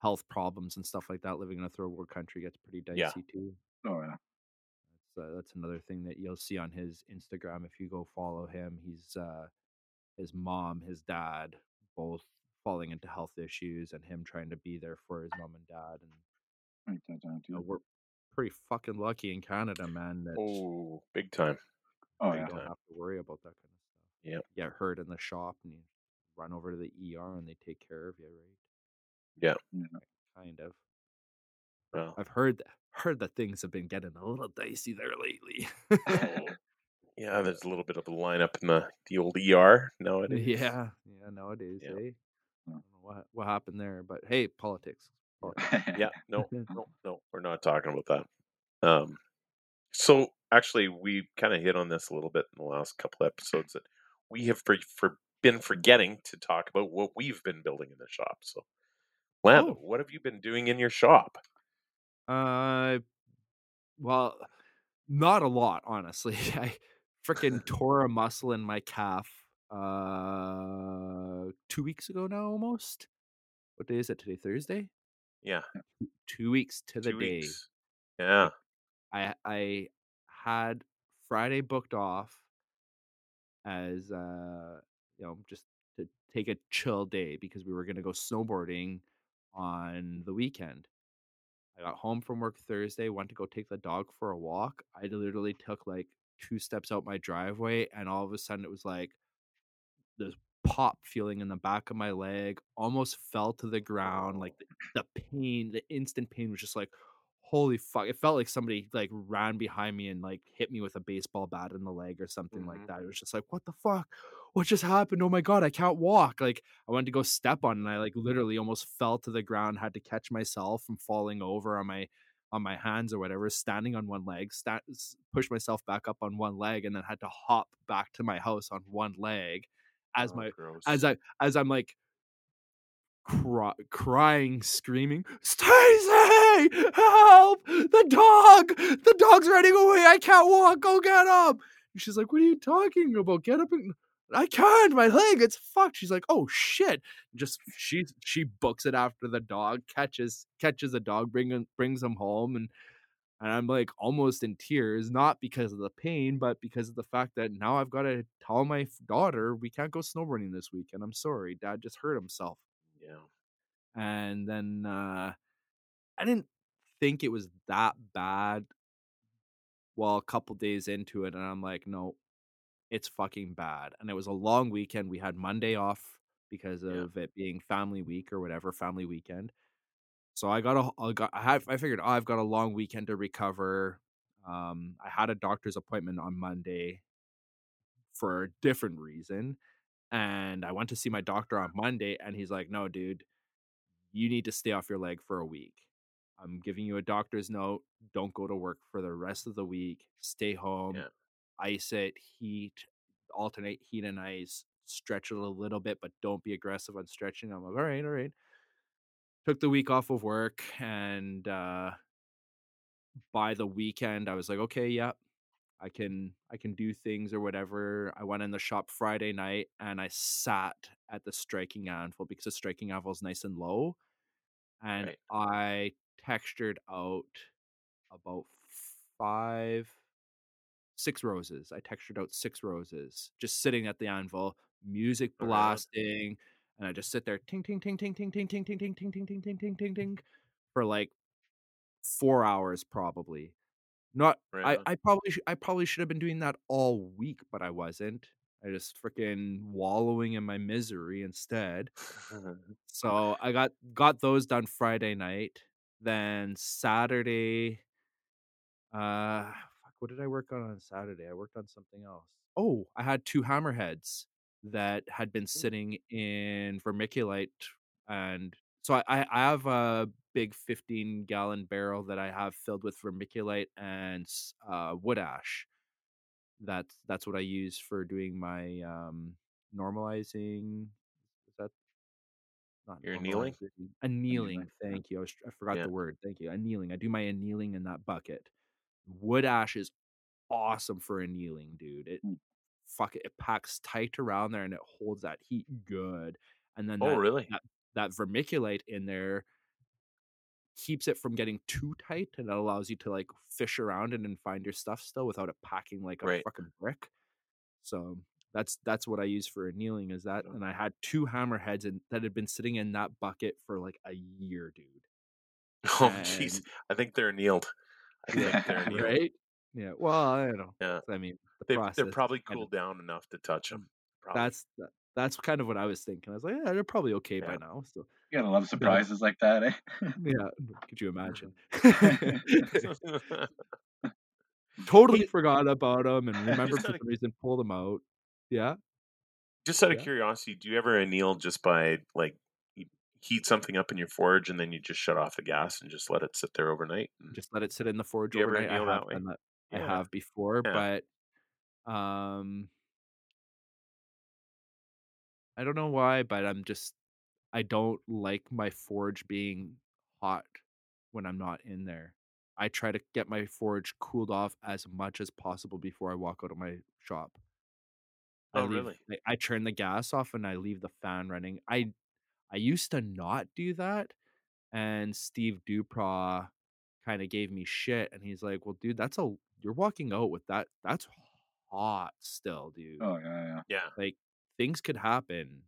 health problems and stuff like that, living in a third world country gets pretty dicey Yeah. too. Oh yeah. That's uh, that's another thing that you'll see on his Instagram if you go follow him. He's uh his mom, his dad, both falling into health issues and him trying to be there for his mom and dad and you know, we're pretty fucking lucky in Canada, man, that Oh, big time. Oh big yeah. you don't have to worry about that kind of stuff. You get hurt in the shop and you run over to the ER and they take care of you, right? Yeah. Yeah. Kind of. Well, I've heard th- heard that things have been getting a little dicey there lately. yeah, there's a little bit of a lineup in the, the old ER nowadays. yeah, yeah. Nowadays, Yeah. eh? I Yeah. don't know what what happened there, but hey, politics. politics. Yeah, no, no, no, we're not talking about that. Um, so actually, we kind of hit on this a little bit in the last couple episodes that we have for been forgetting to talk about what we've been building in the shop. So, Lando, Oh. what have you been doing in your shop? Uh, well, not a lot, honestly. I freaking tore a muscle in my calf uh two weeks ago now, almost. What day is it today? Thursday. Yeah, Two weeks to the two day. weeks. Yeah, I I had Friday booked off as uh you know just to take a chill day because we were gonna go snowboarding on the weekend. I got home from work Thursday, went to go take the dog for a walk. I literally took like two steps out my driveway, and all of a sudden it was like this pop feeling in the back of my leg, almost fell to the ground. Like the, the pain, the instant pain was just like, holy fuck. It felt like somebody like ran behind me and like hit me with a baseball bat in the leg or something like Mhm. that. It was just like, what the fuck? What just happened? Oh my god, I can't walk. Like I went to go step on and I like literally almost fell to the ground, had to catch myself from falling over on my on my hands or whatever, standing on one leg, sta- s- push myself back up on one leg, and then had to hop back to my house on one leg as Oh, my gross. as I as I'm like cry, crying, screaming, Stacy, help! The dog, the dog's running away. I can't walk. Go get him. And she's like, "What are you talking about? Get up and." I can't. My leg, it's fucked. She's like, "Oh shit!" Just she she books it after the dog catches catches the dog, bring him, brings him home, and and I'm like almost in tears, not because of the pain, but because of the fact that now I've got to tell my daughter we can't go snowboarding this weekend. I'm sorry, Dad just hurt himself. yeah, And then uh, I didn't think it was that bad. Well, a couple days into it, and I'm like, no, it's fucking bad. And it was a long weekend. We had Monday off because Yeah. of it being family week or whatever, family weekend. So I got a, I got, I, have, I figured oh, I've got a long weekend to recover. Um, I had a doctor's appointment on Monday for a different reason, and I went to see my doctor on Monday, and he's like, "No, dude, you need to stay off your leg for a week. I'm giving you a doctor's note. Don't go to work for the rest of the week. Stay home, Yeah. ice it, heat, alternate heat and ice, stretch it a little bit, but don't be aggressive on stretching. I'm like, all right, all right. Took the week off of work and uh by the weekend I was like, okay, yeah, I can I can do things or whatever. I went in the shop Friday night and I sat at the striking anvil because the striking anvil is nice and low. And Right. I textured out about five six roses. I textured out six roses, just sitting at the anvil, music blasting, and I just sit there ting ting ting ting ting ting ting ting ting ting ting ting ting ting ting ting for like four hours probably. Not I. I probably I probably should have been doing that all week, but I wasn't. I just freaking wallowing in my misery instead. So I got got those done Friday night. Then Saturday, uh, fuck, what did I work on on Saturday? I worked on something else. Oh, I had two hammerheads that had been sitting in vermiculite, and so I I have a big 15 gallon barrel that I have filled with vermiculite and uh, wood ash. That's that's what I use for doing my um normalizing. Not Your annealing? normalizing, Annealing. Thank you. I, was, I forgot Yeah. the word. Thank you. Annealing. I do my annealing in that bucket. Wood ash is awesome for annealing, dude. It Mm. fuck it, it packs tight around there and it holds that heat good. And then Oh, that, really? that that vermiculite in there keeps it from getting too tight and it allows you to like fish around and find your stuff still without it packing like a Right. fucking brick. So That's that's what I use for annealing is that, and I had two hammerheads and that had been sitting in that bucket for like a year, dude. Oh, jeez. I think they're annealed. I think Yeah, they're annealed. right? Yeah. Well, I don't know. Yeah. I mean, the They, is probably cooled down enough to touch them. Probably. That's that, that's kind of what I was thinking. I was like, yeah, they're probably okay by now. So You gotta love surprises like that, eh? yeah, could you imagine? Totally forgot about them and remembered for some reason pull them out. Yeah. just out of Yeah. curiosity, do you ever anneal just by like heat something up in your forge and then you just shut off the gas and just let it sit there overnight? Just let it sit in the forge Do you ever overnight. I have that way? that. I have before, Yeah. but um I don't know why, but I'm just I don't like my forge being hot when I'm not in there. I try to get my forge cooled off as much as possible before I walk out of my shop. I Oh, leave, really? I, I turn the gas off and I leave the fan running. I I used to not do that, and Steve Dupraw kind of gave me shit, and he's like, "Well, dude, that's a you're walking out with that. That's hot still, dude. Oh yeah, yeah. Yeah. Like things could happen.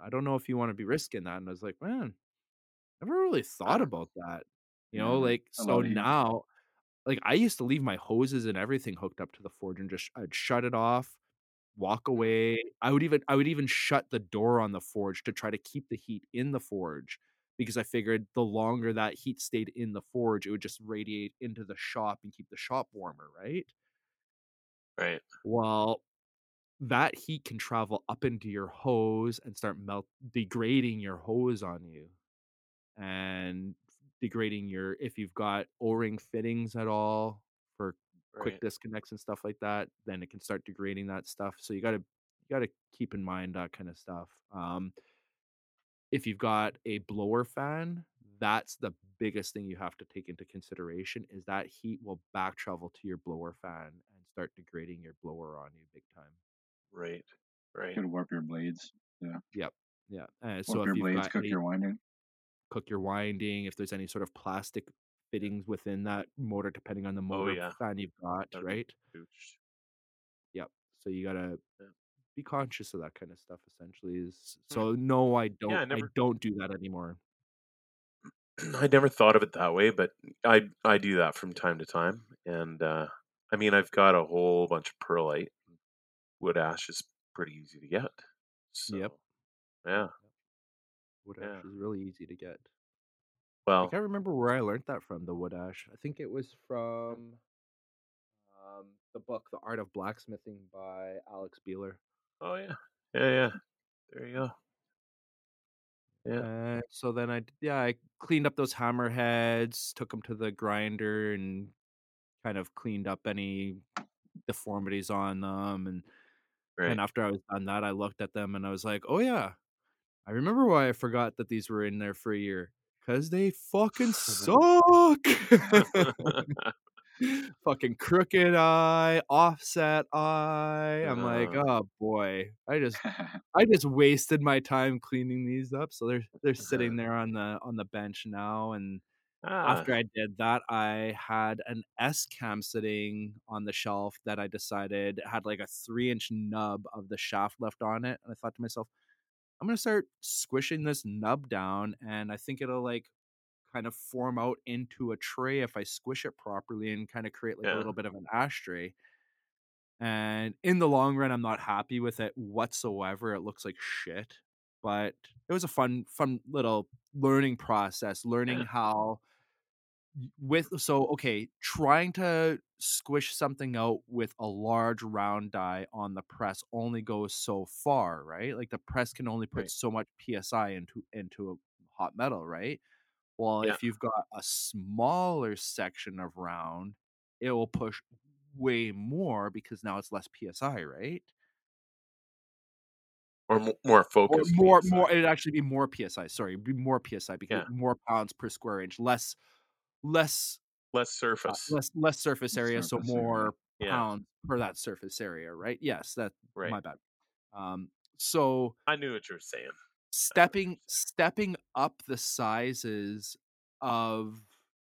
I don't know if you want to be risking that." And I was like, "Man, never really thought Yeah. about that. You Yeah, know, like a so lot of heat. now." Like I used to leave my hoses and everything hooked up to the forge and just I'd shut it off, walk mm-hmm. away. I would even I would even shut the door on the forge to try to keep the heat in the forge because I figured the longer that heat stayed in the forge, it would just radiate into the shop and keep the shop warmer, right? Right. Well, that heat can travel up into your hose and start melt degrading your hose on you and degrading your if you've got o-ring fittings at all quick Right. disconnects and stuff like that then it can start degrading that stuff so you got to you got to keep in mind that kind of stuff um if you've got a blower fan that's the biggest thing you have to take into consideration is that heat will back travel to your blower fan and start degrading your blower on you big time Right. Right. Could warp your blades. yeah uh, so Warp if your blades, cook a- your winding. cook your winding if there's any sort of plastic fittings within that motor depending on the motor Oh, yeah. fan you've got That'd right. Yep. So you gotta Yeah. be conscious of that kind of stuff. Essentially, is so no, I don't. I, never- don't do that anymore. I never thought of it that way, but I I do that from time to time. And uh I mean I've got a whole bunch of perlite. Wood ash is pretty easy to get. So Yep. yeah. Wood Yeah. ash is really easy to get. I can't remember where I learned that from. The wood ash. I think it was from um, the book "The Art of Blacksmithing" by Alex Bealer. oh yeah. Yeah, yeah. There you go. Yeah. Uh, so then I yeah, I cleaned up those hammerheads, took them to the grinder, and kind of cleaned up any deformities on them, and Right. And after I was done that, I looked at them and I was like, "Oh yeah, I remember why I forgot that these were in there for a year. Cause they fucking suck. fucking crooked eye, offset eye. I'm like, Uh. oh boy, I just I just wasted my time cleaning these up. So they're they're sitting there on the on the bench now. And ah, after I did that, I had an S cam sitting on the shelf that I decided had like a three inch nub of the shaft left on it. And I thought to myself, I'm gonna start squishing this nub down, and I think it'll like kind of form out into a tray if I squish it properly and kind of create like Yeah. a little bit of an ashtray. And in the long run, I'm not happy with it whatsoever. It looks like shit, but it was a fun, fun little learning process, learning Yeah. how with so okay trying to squish something out with a large round die on the press only goes so far right like the press can only put Right. so much psi into into a hot metal right well Yeah. if you've got a smaller section of round it will push way more because now it's less psi right or mo- more or focus. more more it'd actually be more psi sorry it'd be more psi because Yeah. more pounds per square inch less less less uh, surface. less less surface area, so surface area. more Yeah. pounds per that surface area, right? Yes, that Right. my bad. Um, so I knew what you were saying. stepping stepping up the sizes of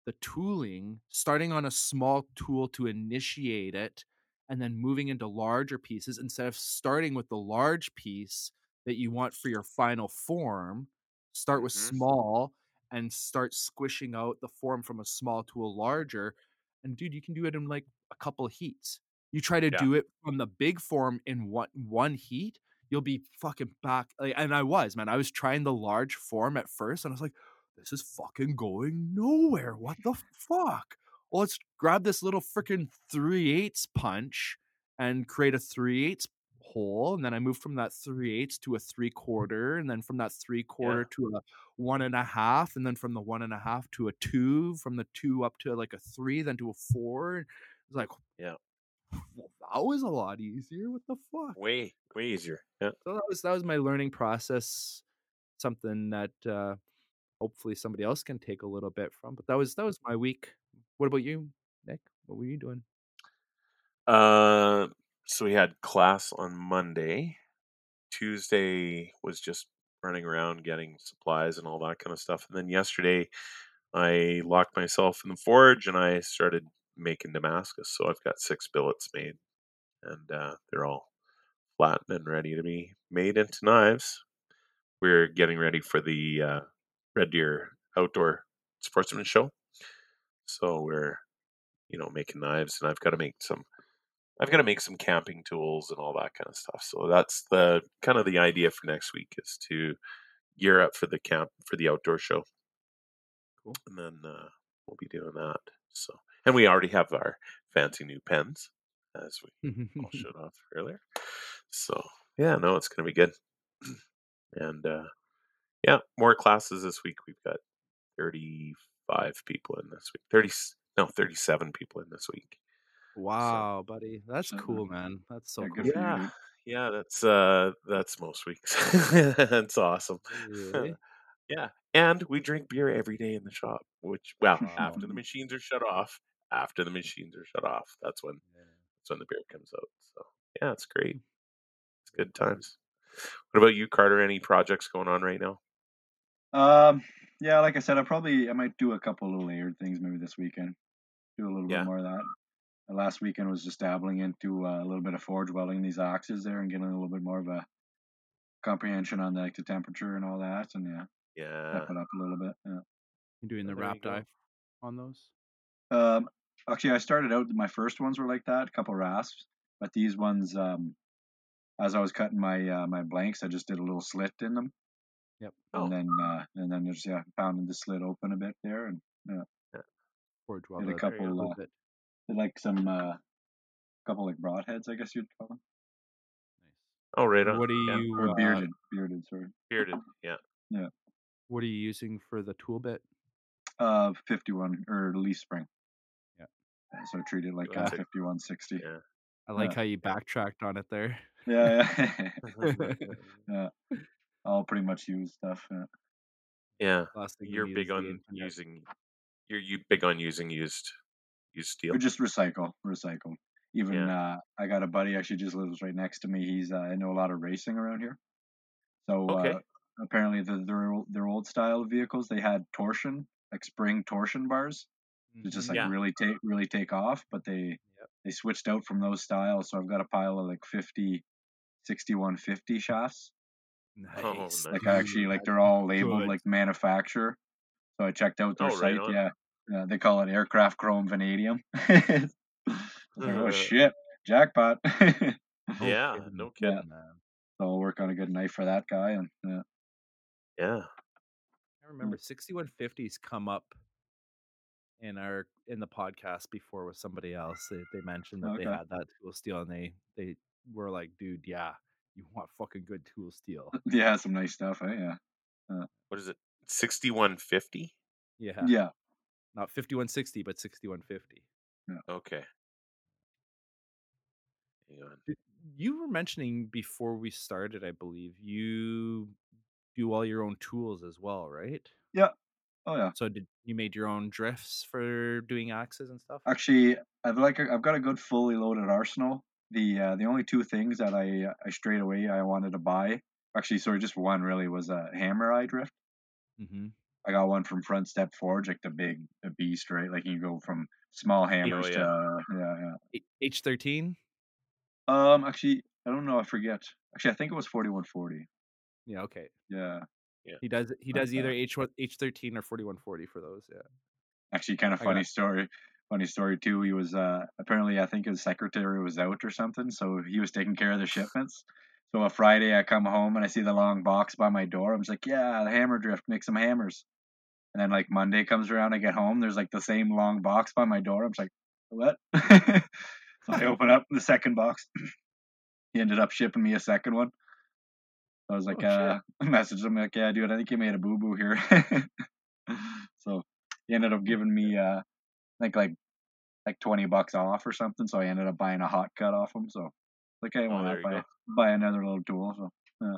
the tooling, starting on a small tool to initiate it, and then moving into larger pieces instead of starting with the large piece that you want for your final form. Start with Mhm. small and start squishing out the form from a small to a larger. And dude, you can do it in like a couple of heats. You try to Yeah. do it from the big form in one one heat, you'll be fucking back. Like, and I was, man. I was trying the large form at first, and I was like, this is fucking going nowhere. What the fuck? Well, let's grab this little freaking three eighths punch and create a three eighths hole. And then I move from that three eighths to a three quarter, and then from that three quarter to a one and a half, and then from the one and a half to a two, from the two up to like a three, then to a four. It's like, Yeah. well, that was a lot easier. What the fuck? Way way easier. Yeah. So that was that was my learning process. Something that uh, hopefully somebody else can take a little bit from. But that was that was my week. What about you, Nick? What were you doing? Uh, so we had class on Monday. Tuesday was just running around getting supplies and all that kind of stuff. And then yesterday, I locked myself in the forge and I started making Damascus. So I've got six billets made, and uh, they're all flattened and ready to be made into knives. We're getting ready for the uh, Red Deer Outdoor Sportsman Show. So we're, you know, making knives, and I've got to make some I've got to make some camping tools and all that kind of stuff. So that's the kind of the idea for next week is to gear up for the camp for the outdoor show. Cool. And then uh, we'll be doing that. So and we already have our fancy new pens as we all showed off earlier. So yeah, no, it's gonna be good. and uh, yeah, more classes this week. We've got thirty-five people in this week. Thirty no, thirty-seven people in this week. Wow, buddy, that's Shut up. cool, man. That's so Yeah, cool. good you, Yeah, yeah, that's uh, that's most weeks. that's awesome. Really? yeah, and we drink beer every day in the shop. Which, well, after the machines are shut off, after the machines are shut off, that's when Yeah. that's when the beer comes out. So yeah, it's great. It's good times. What about you, Carter? Any projects going on right now? Um, yeah, like I said, I probably I might do a couple little layered things maybe this weekend. Do a little Yeah. bit more of that. Uh, Last weekend was just dabbling into uh, a little bit of forge welding these axes there and getting a little bit more of a comprehension on like the temperature and all that, and yeah, Yeah. step it up a little bit. Yeah. You doing the There you wrap go. dive on those? Um, actually, I started out. My first ones were like that, a couple rasps, but these ones, um, as I was cutting my uh, my blanks, I just did a little slit in them, Yep. Oh. and then uh, and then just yeah, pounded the slit open a bit there, and yeah yeah Forge did weld a it a couple little uh, bit. did like some uh, couple like broadheads, I guess you'd call them, Nice. Oh, right on. What are Yeah. you or uh, bearded, bearded, sorry. Bearded. Yeah. Yeah. what are you using for the tool bit? Uh, fifty one or leaf spring. Yeah. So treat it like Go uh, fifty one sixty. Yeah. I like Yeah. how you backtracked on it there. Yeah, yeah, yeah. All pretty much use stuff. Yeah. yeah. You You're big on using. You're you big on using used used steal. We just recycle, recycle. Even Yeah. uh, I got a buddy actually just lives right next to me. He's uh, I know a lot of racing around here. So Okay. uh, apparently the, their their old style vehicles they had torsion like spring torsion bars to just Mhm. like Yeah. really take really take off, but they Yep. they switched out from those styles. So I've got a pile of like 50, 6150 shafts. Oh, Nice. nice. Like I actually like they're all labeled good. like manufacturer. So I checked out their Oh, site. Yeah, yeah, they call it aircraft chrome vanadium. I was oh uh. shit, jackpot. so Yeah. kidding. No Yeah. kidding. man. I'll work on a good knife for that guy. And yeah, Yeah. I remember hmm. 6150s come up in our in the podcast before with somebody else. They, they mentioned that they had that tool steel and they they were like, dude, yeah, you want fucking good tool steel. yeah, some nice stuff. Eh? Yeah, uh. What is it? Sixty one fifty. Yeah. yeah. Not 5160, but 6150. Okay. Hang on. You were mentioning before we started, I believe, you do all your own tools as well, right? Yeah. Oh yeah. So did you made your own drifts for doing axes and stuff? Actually, I've like a, I've got a good fully loaded arsenal. The uh, the only two things that I I straight away I wanted to buy. Actually, sorry, just one really was a hammer eye drift. Mm-hmm. I got one from Front Step Forge, like the big the beast, right? Like you go from small hammers yeah. to yeah, yeah. H13? Um, actually, I don't know. I forget. Actually, I think it was forty one forty. Yeah, okay. Yeah. Yeah. He does he But, does either H one H thirteen or forty one forty for those. Yeah. Actually, kind of funny story. Funny story too. He was uh apparently I think his secretary was out or something, so he was taking care of the shipments. So a Friday I come home and I see the long box by my door. I'm just like, yeah, the hammer drift, make some hammers. And then like Monday comes around, I get home, there's like the same long box by my door. I'm just like, what? so I open up the second box. he ended up shipping me a second one. I was like, Oh, uh, I messaged him like, yeah, dude, I think you made a boo boo here. so he ended up giving me, uh, I think like like twenty bucks off or something. So I ended up buying a hot cut off him. So like, hey, Oh, why there not you buy buy another little tool? So yeah.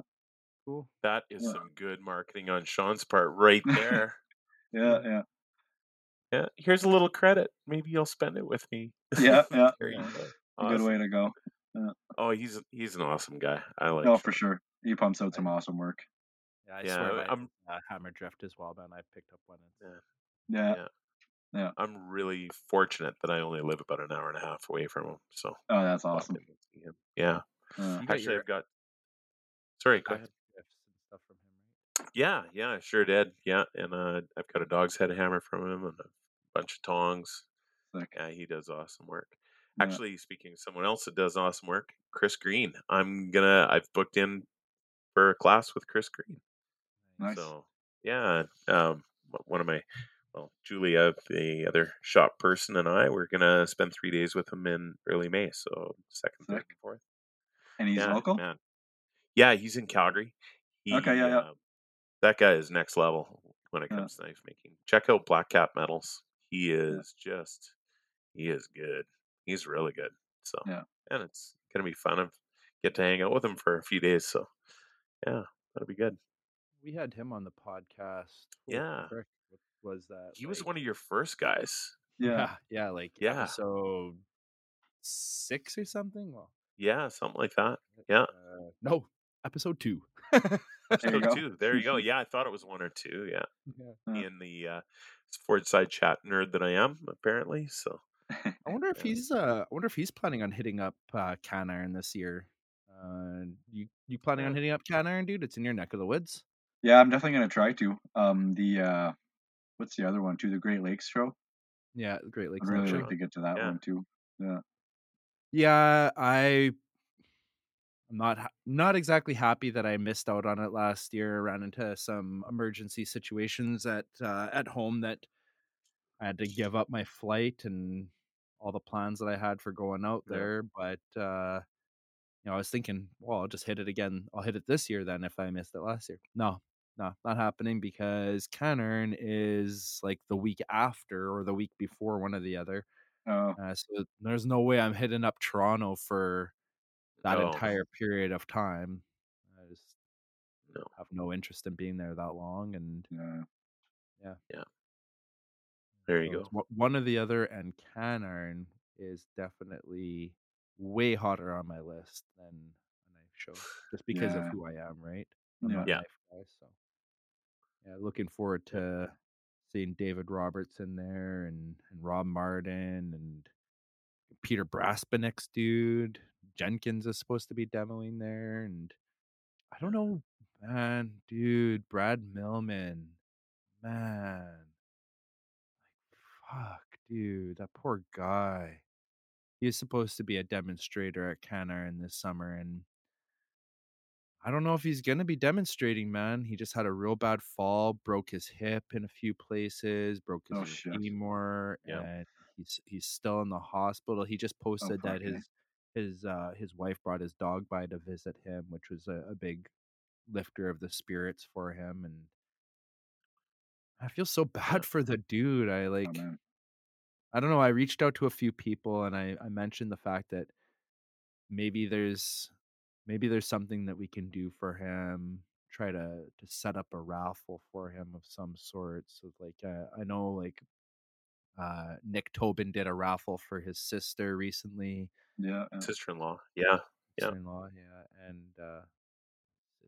Cool. That is Yeah. some good marketing on Sean's part right there. yeah, yeah, yeah. Here's a little credit. Maybe you'll spend it with me. yeah, yeah. Yeah. go. A good way to go. Oh, he's he's an awesome guy. I like. No, for sure. He pumps out some awesome work. Yeah, I Yeah, swear by I'm- uh, hammer drift as well, man. I picked up one. It's, Yeah. Yeah. Yeah. I'm really fortunate that I only live about an hour and a half away from him. So Oh, that's awesome. in and see him. Yeah. Uh, Actually, I've got. Sorry, go ahead. drifts and stuff from him, right? Yeah, yeah, I sure did. Yeah, and uh, I've got a dog's head hammer from him and a bunch of tongs. sick. Yeah, he does awesome work. Yeah. Actually, speaking of someone else that does awesome work, Chris Green. I'm gonna. I've booked in for a class with Chris Green. Nice. So yeah, um, one of my, well, Julia, the other shop person, and I, we're gonna spend three days with him in early May. So second, third, Sick. and fourth. And he's yeah, local. man. Yeah, he's in Calgary. He, Okay, yeah, yeah. uh, that guy is next level when it Yeah. comes to knife making. Check out Black Cat Metals. He is just, he is good. He's really good. So Yeah. and it's gonna be fun. I get to hang out with him for a few days. So yeah, that'll be good. We had him on the podcast. Holy Yeah. Was that? He was one of your first guys. Yeah. Yeah, like Yeah. so six or something. Well, Yeah, something like that. Yeah. uh, no, episode two. Episode go. two. There you go. Yeah, I thought it was one or two. Yeah. Yeah. In the uh Ford side chat nerd that I am, apparently. So I wonder if he's uh I wonder if he's planning on hitting up uh CanIRON this year. Uh you you planning on hitting up CanIRON, dude? It's in your neck of the woods. Yeah, I'm definitely gonna try to. Um, the uh, what's the other one too? The Great Lakes show. Yeah, the Great Lakes I'd really Show. like to get to that Yeah. one too. Yeah, Yeah, I I'm not not exactly happy that I missed out on it last year. Ran into some emergency situations at uh, at home that I had to give up my flight and all the plans that I had for going out Yeah. there. But uh, you know, I was thinking, well, I'll just hit it again. I'll hit it this year then if I missed it last year. No, no, not happening because CanIRON is like the week after or the week before one or the other. Oh, Uh, so there's no way I'm hitting up Toronto for that No. entire period of time. I just No. have no interest in being there that long. And yeah. Yeah. There you so go. one- or the other, and CanIRON is definitely way hotter on my list than a knife show, just because Yeah. of who I am, right? I'm Yeah. Yeah. guy, so yeah, looking forward to seeing David Robertson there and, and Rob Martin and Peter Braspenninx dude. Jenkins is supposed to be demoing there, and I don't know, man, dude, Brad Millman, man, like fuck, dude, that poor guy. He's supposed to be a demonstrator at CanIRON this summer, and I don't know if he's gonna be demonstrating, man. He just had a real bad fall, broke his hip in a few places, broke his Oh, shit. femur, Yeah. and he's he's still in the hospital. He just posted that fuck, eh? his his uh his wife brought his dog by to visit him, which was a, a big lifter of the spirits for him, and I feel so bad for the dude. I Oh, like man. I don't know. I reached out to a few people and I, I mentioned the fact that maybe there's maybe there's something that we can do for him. Try to to set up a raffle for him of some sort. So like uh, I know like uh Nick Tobin did a raffle for his sister recently. Yeah. yeah. Sister in law. Yeah. Yeah. Sister-in-law, yeah, and uh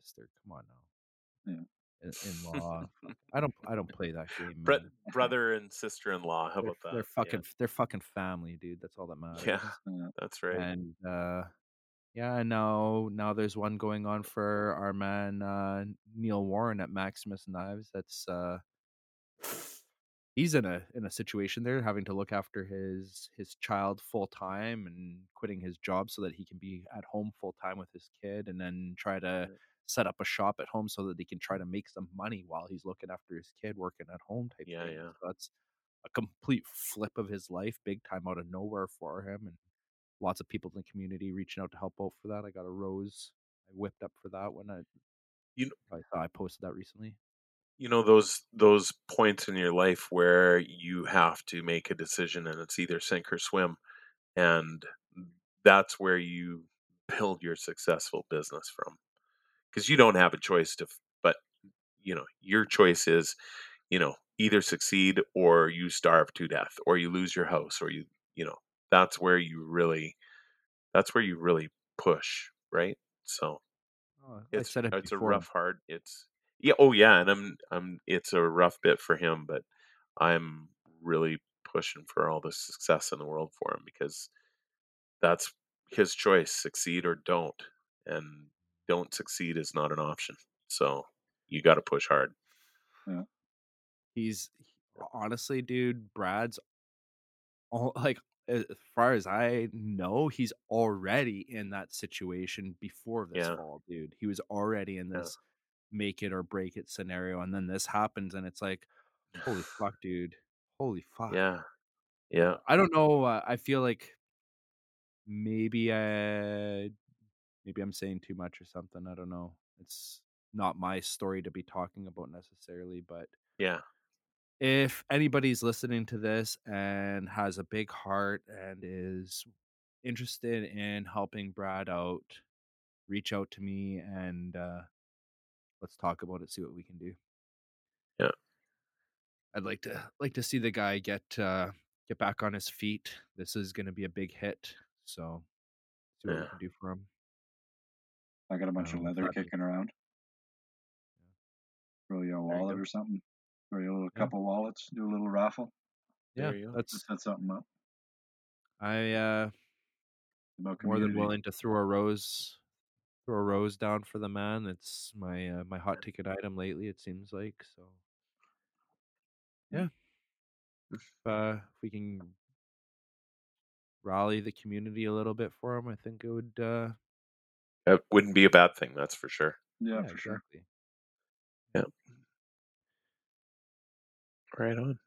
sister. Come on now. Yeah. In law. I don't I don't play that game. Bre- man. brother and sister in law. How They're, about that? they're fucking they're fucking family, dude. That's all that matters. Yeah. yeah. That's right. and uh Yeah, and now now there's one going on for our man uh, Neil Warren at Maximus Knives. That's uh, he's in a in a situation there having to look after his his child full time and quitting his job so that he can be at home full time with his kid and then try to set up a shop at home so that he can try to make some money while he's looking after his kid working at home type Yeah, thing. yeah. So that's a complete flip of his life, big time out of nowhere for him and lots of people in the community reaching out to help out for that. I got a rose I whipped up for that when I You kn- I I posted that recently. you know those those points in your life where you have to make a decision and it's either sink or swim and that's where you build your successful business from because you don't have a choice to but you know your choice is you know either succeed or you starve to death or you lose your house or you you know that's where you really that's where you really push right? So Oh, I it's said it it's a rough hard it's yeah oh yeah and i'm i'm it's a rough bit for him but i'm really pushing for all the success in the world for him because that's his choice succeed or don't and don't succeed is not an option so you got to push hard. Yeah. He's honestly, dude, Brad's all like as far as I know, he's already in that situation before this Yeah. fall, dude. He was already in Yeah. this make it or break it scenario, and then this happens, and it's like, holy fuck, dude, holy fuck. yeah yeah I don't know. Uh, I feel like maybe I maybe I'm saying too much or something. I don't know. It's not my story to be talking about necessarily, but yeah if anybody's listening to this and has a big heart and is interested in helping Brad out, reach out to me and uh, let's talk about it. See what we can do. Yeah. I'd like to like to see the guy get uh, get back on his feet. This is going to be a big hit, so see what we can do for him. I got a bunch of Um, leather kicking around. Throw you a There you wallet or something. Throw you a little Yeah. couple wallets. Do a little raffle. Yeah, There you go. that's set something up. I uh, About more than willing to throw a rose throw a rose down for the man. It's my uh, my hot ticket item lately. It seems like so. Yeah, if, uh, if we can rally the community a little bit for him, I think it would. Uh, that wouldn't be a bad thing that's for sure Yeah, for sure. exactly. Right on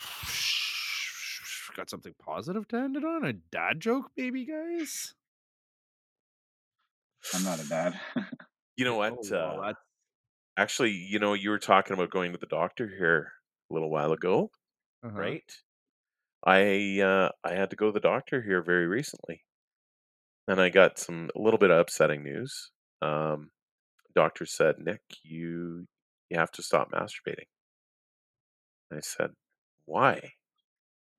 Got something positive to end it on? A dad joke, maybe, guys. I'm not a dad. you know Oh, what well, uh, actually you know you were talking about going to the doctor here a little while ago uh-huh. right i uh i had to go to the doctor here very recently and i got some a little bit of upsetting news um doctor said nick you you have to stop masturbating i said why?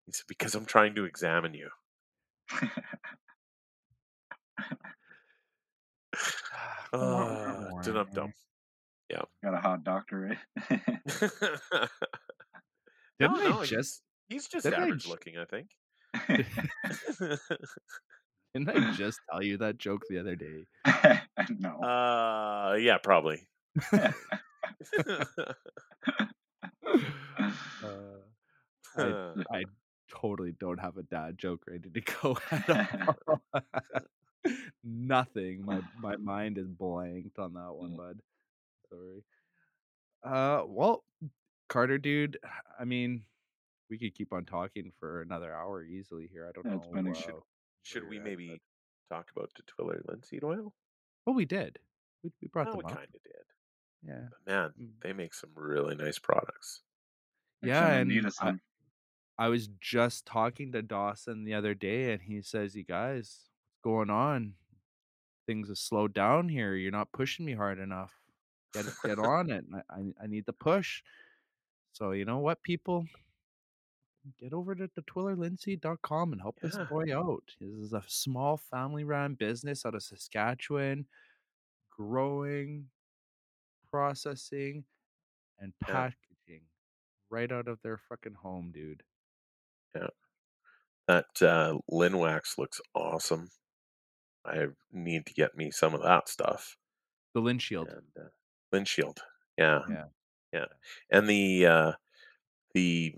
He said because i'm trying to examine you. Uh, dum dum got a hot doctor, right? no Didn't I no just he's, he's just average j- looking i think. Didn't I just tell you that joke the other day? no. uh yeah probably Uh, I I totally don't have a dad joke ready to go at all. Nothing. My my mind is blanked on that one, Mm. bud. Sorry. Uh, well, Carter, dude. I mean, we could keep on talking for another hour easily here. I don't Yeah, know. been uh, sh- where Should we at, maybe but- talk about the Twiller linseed oil? Well, we did. We, we brought Oh, them we up. kind of did. Yeah. But man, Mm. they make some really nice products. Yeah, and I-. I was just talking to Dawson the other day, and he says, "You guys, what's going on? Things have slowed down here. You're not pushing me hard enough. Get get on it. I, I I need the push." So you know what, people, get over to the twillerlindsay.com and help this boy out. This is a small family-run business out of Saskatchewan, growing, processing, and Yeah. packaging right out of their fucking home, dude. Yeah. That uh, Linwax looks awesome. I need to get me some of that stuff. The Lynn Shield. And uh, windshield, yeah, Yeah. yeah, and the uh, the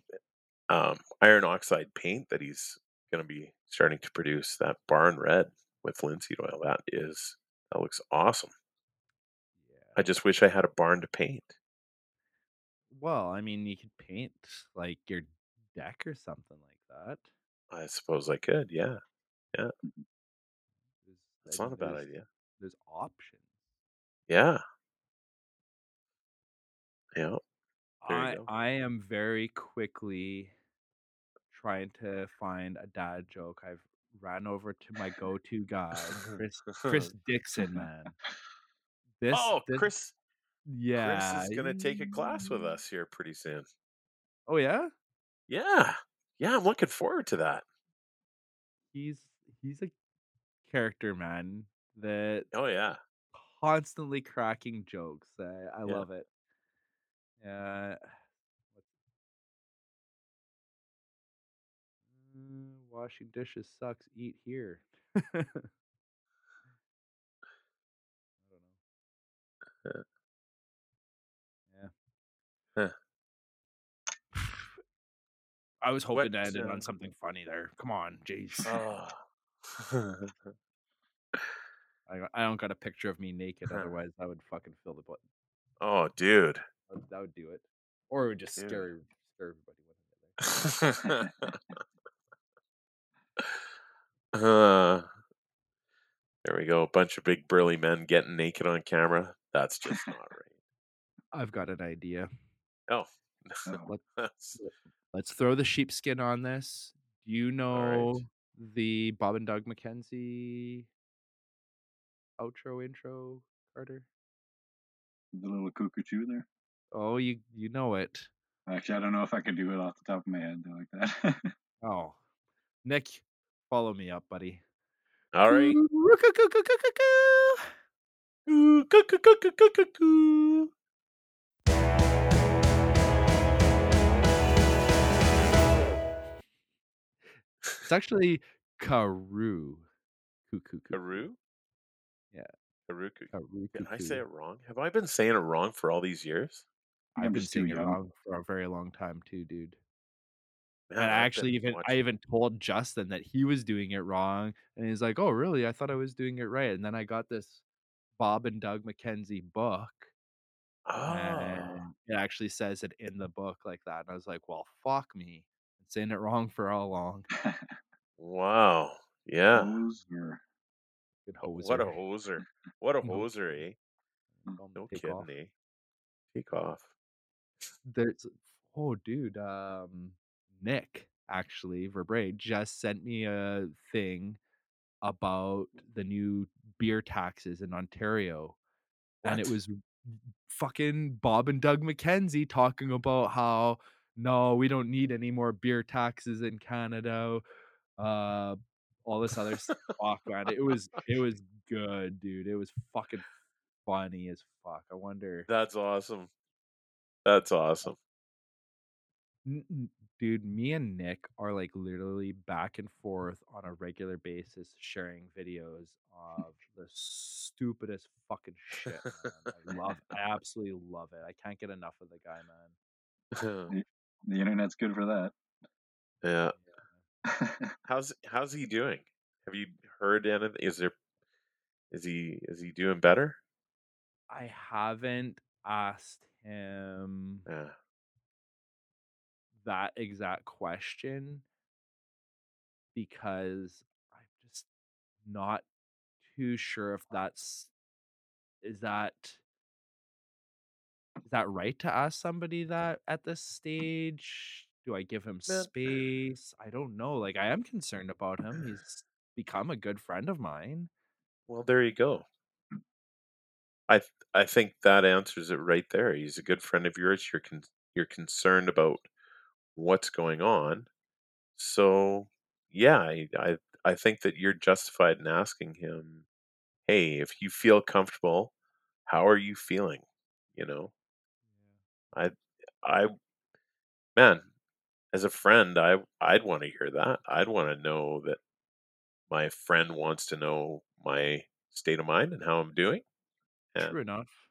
um, iron oxide paint that he's going to be starting to produce that barn red with linseed oil. That is that looks awesome. I just wish I had a barn to paint. Well, I mean, you could paint like your deck or something like that. I suppose I could. Yeah, There's, it's not a bad idea. There's options. Yeah, yeah. I. I am very quickly trying to find a dad joke. I've ran over to my go-to guy, Chris Chris Dixon, man. This oh, this Chris, Yeah, Chris is going to take a class with us here pretty soon. Oh yeah? Yeah, yeah. I'm looking forward to that. He's he's a character, man, that Oh yeah. constantly cracking jokes. I, I Yeah. love it. Uh, mm, washing dishes sucks. Eat here. Yeah. Huh. I was hoping to What, end it uh, on something funny there. Come on, jeez. Oh. I, I don't got a picture of me naked, otherwise I would fucking fill the butt. oh, dude. That would, that would do it. Or it would just Dude. scare scare everybody. uh, there we go. A bunch of big burly men getting naked on camera. That's just not right. I've got an idea. Oh, Oh. Let, that's let's throw the sheepskin on this. Do you right. know the Bob and Doug McKenzie outro intro, Carter? The little cuckoo there. Oh, you you know it. Actually, I don't know if I could do it off the top of my head like that. Oh, Nick, follow me up, buddy. all right. Ooh. It's actually Karoo. Coo. Karoo? Yeah. Karoo. Karoo, Did I say it wrong? Have I been saying it wrong for all these years? I've been saying it wrong for a very long time too, dude. Man, and I I've actually been even I watching- even told Justin that he was doing it wrong, and he's like, "Oh, really? I thought I was doing it right." And then I got this Bob and Doug McKenzie book, Oh, and it actually says it in the book like that. And I was like, "Well, fuck me, I'm saying it wrong for how long?" wow. Yeah. Those were Good What a hoser. hoser. What a No hoser, eh? Tell 'em to No take kidding, off. eh? Take off. There's oh, dude, um, Nick actually Verbrae just sent me a thing about the new beer taxes in Ontario. and it was fucking Bob and Doug McKenzie talking about how no, we don't need any more beer taxes in Canada. Uh, all this other stuff, man. It was it was good, dude. It was fucking funny as fuck. I wonder, That's awesome. That's awesome. N- n- dude. Me and Nick are like literally back and forth on a regular basis, sharing videos of the stupidest fucking shit. Man. I love, I absolutely love it. I can't get enough of the guy, man. the internet's good for that. yeah. How's how's he doing? Have you heard anything? Is there is he is he doing better? I haven't asked him Yeah. That exact question because I'm just not too sure if that's is that is that right to ask somebody that at this stage? Do I give him space? I don't know. Like I am concerned about him. He's become a good friend of mine. Well, there you go. I th- I think that answers it right there. He's a good friend of yours. You're con- you're concerned about what's going on. So, yeah, I, I I think that you're justified in asking him, "Hey, if you feel comfortable, how are you feeling?" You know, I I man, as a friend, I I'd want to hear that. I'd want to know that my friend wants to know my state of mind and how I'm doing. And True enough.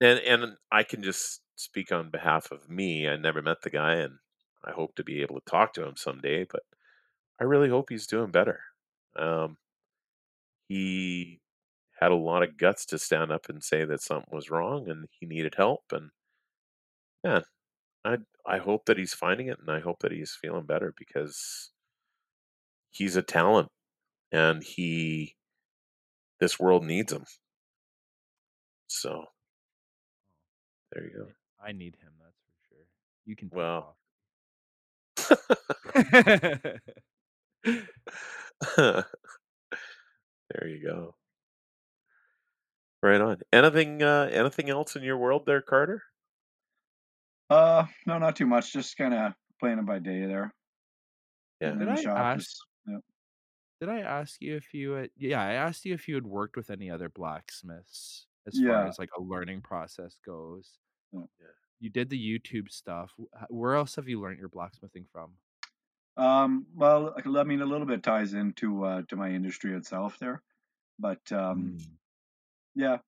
and and I can just speak on behalf of me. I never met the guy, and I hope to be able to talk to him someday. But I really hope he's doing better. Um, he had a lot of guts to stand up and say that something was wrong and he needed help. And yeah, I I hope that he's finding it, and I hope that he's feeling better because he's a talent, and he this world needs him. So there you go. I need him, that's for sure. You can Well. there you go. Right on. Anything uh anything else in your world there, Carter? Uh, no, not too much. Just kind of playing it by day there. Yeah. Did the I ask just yeah. did I ask you if you had yeah, I asked you if you had worked with any other blacksmiths as far as like a learning process goes. Yeah. Yeah. You did the YouTube stuff. Where else have you learned your blacksmithing from? Um, well, I mean, a little bit ties into uh, to my industry itself there, but um, Mm. yeah,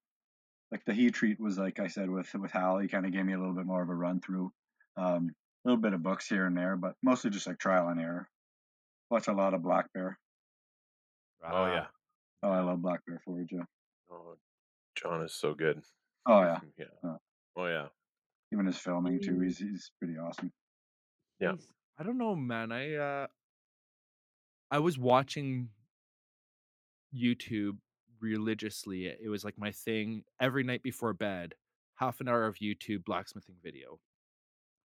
like the heat treat was like I said with with Hal, he kind of gave me a little bit more of a run through, um, a little bit of books here and there, but mostly just like trial and error. Watch a lot of Black Bear. Oh yeah. Oh, I love Black Bear Forge. Yeah. Oh, John is so good. Oh yeah, Yeah. Uh, Oh yeah. Even his filming too. Mm. He's he's pretty awesome. Yeah. I don't know, man. I uh I was watching YouTube religiously. It was like my thing every night before bed. Half an hour of YouTube blacksmithing video.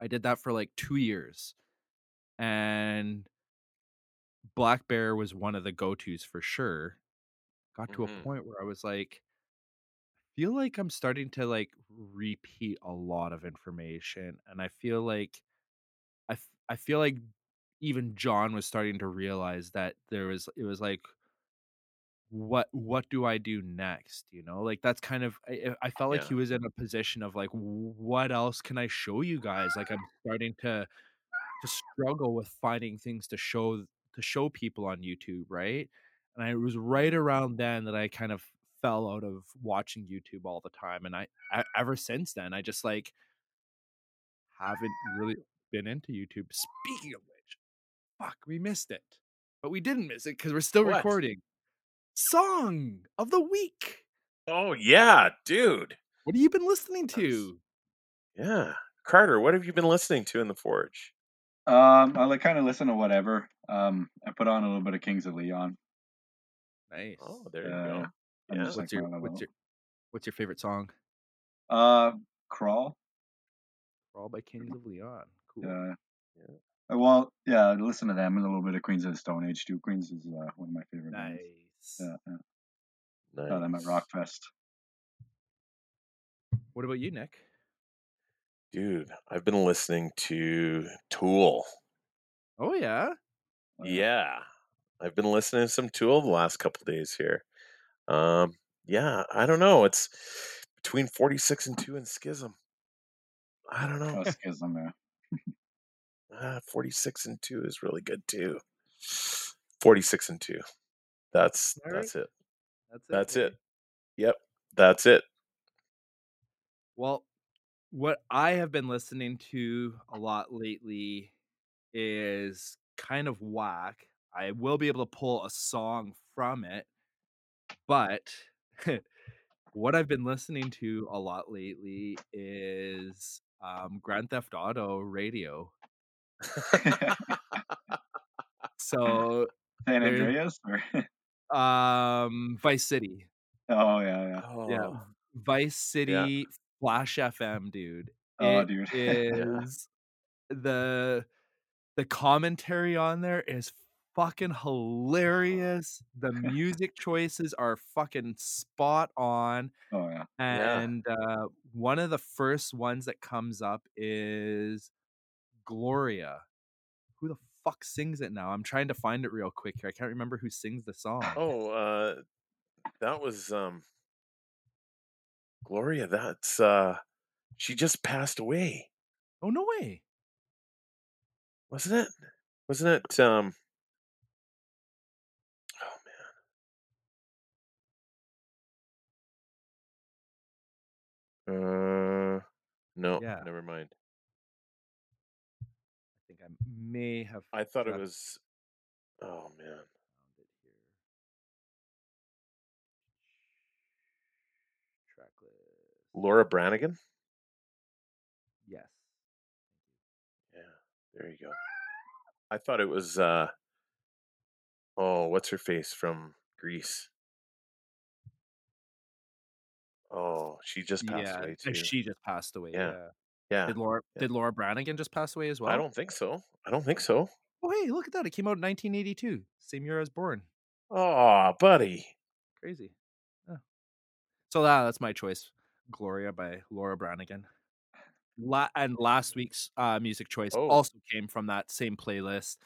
I did that for like 2 years. And Black Bear was one of the go-tos for sure. Got to Mhm. a point where I was like I feel like I'm starting to like repeat a lot of information and I feel like I f- I feel like even John was starting to realize that there was it was like what what do I do next? you know like that's kind of I, I felt like Yeah. he was in a position of like what else can I show you guys? like I'm starting to to struggle with finding things to show to show people on YouTube right? And I, it was right around then that I kind of fell out of watching YouTube all the time and I, I ever since then I just like haven't really been into YouTube. Speaking of which, fuck, we missed it. But we didn't miss it because we're still What? recording. Song of the week. Oh yeah, dude. What have you been listening That's- to? Yeah. Carter, what have you been listening to in the forge? Um, I like kind of listen to whatever. Um, I put on a little bit of Kings of Leon. Nice. Oh, there you Uh, go. I'm Yeah. what's like your what's your what's your favorite song? Uh, Crawl. All by Kings of Leon. Cool. Yeah. Yeah. Uh, Well, yeah, I listen to them and a little bit of Queens of the Stone Age too. Queens is uh, one of my favorite bands. Nice. Yeah, yeah. Nice. Saw them at Rockfest. What about you, Nick? Dude, I've been listening to Tool. Oh yeah. Yeah. I've been listening to some Tool the last couple days here. Um, yeah, I don't know. It's between 46 and 2 and Schism. I don't know. Oh, Schism, yeah. Uh, 46 and 2 is really good too. 46 and 2. That's right. that's it. That's it. That's it. Yep. That's it. Well, what I have been listening to a lot lately is kind of whack. I will be able to pull a song from it, but what I've been listening to a lot lately is um, Grand Theft Auto Radio. So, San There's- Andreas? Or um, Vice City. oh, yeah, yeah. Yeah, Oh, Vice City Flash FM, dude. Oh, It dude. is the the commentary on there is fucking hilarious. The music choices are fucking spot on. Oh, yeah. Yeah. And uh, one of the first ones that comes up is Gloria. Who the fuck sings it now? I'm trying to find it real quick here. I can't remember who sings the song. Oh, uh that was um Gloria, that's uh she just passed away, Oh, no way. wasn't it? Wasn't it um Uh, no, Yeah. never mind. I think I may have I thought it was. Oh man, found it here. Track list. Laura Branigan. Yes. Yeah, there you go. I thought it was. uh Oh, what's her face from Grease? Oh, she just passed yeah, away too. she just passed away. Yeah. Yeah. yeah, Did Laura yeah. did Laura Branigan just pass away as well? I don't think so. I don't think so. Oh hey, look at that! It came out in 1982, same year I was born. Oh, buddy. Crazy. Yeah. So that that's my choice. Gloria by Laura Branigan. La- and last week's uh, music choice Oh. also came from that same playlist.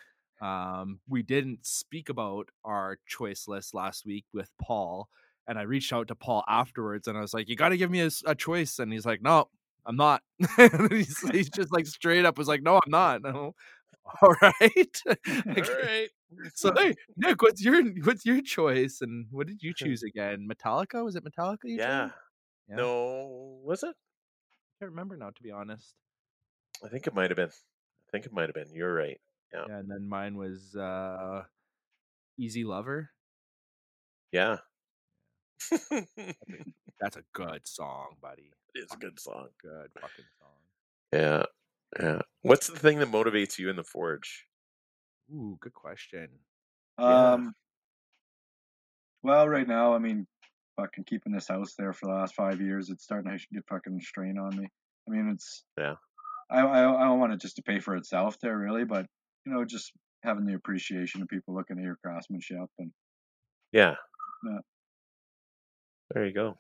Um, we didn't speak about our choice list last week with Paul, and I reached out to Paul afterwards, and I was like, "You got to give me a choice," and he's like, "No, I'm not." He's, he's just like straight up was like, "No, I'm not." All right. All So hey, Nick, what's your what's your choice, and what did you choose again? Metallica? Was it Metallica? You yeah. Yeah. No, was it? I can't remember now, to be honest. I think it might have been. I think it might have been. You're right. Yeah. Yeah, and then mine was uh Easy Lover. Yeah. That's a good song, buddy. it's a good song. Good fucking song. Yeah. Yeah. What's the thing that motivates you in the forge? Ooh, good question. Yeah. Um. Well, right now, I mean, fucking keeping this house there for the last five years, it's starting to get fucking strain on me. I mean, it's Yeah. I I, I don't want it just to pay for itself there, really, but you know, just having the appreciation of people looking at your craftsmanship and Yeah. Yeah. There you go.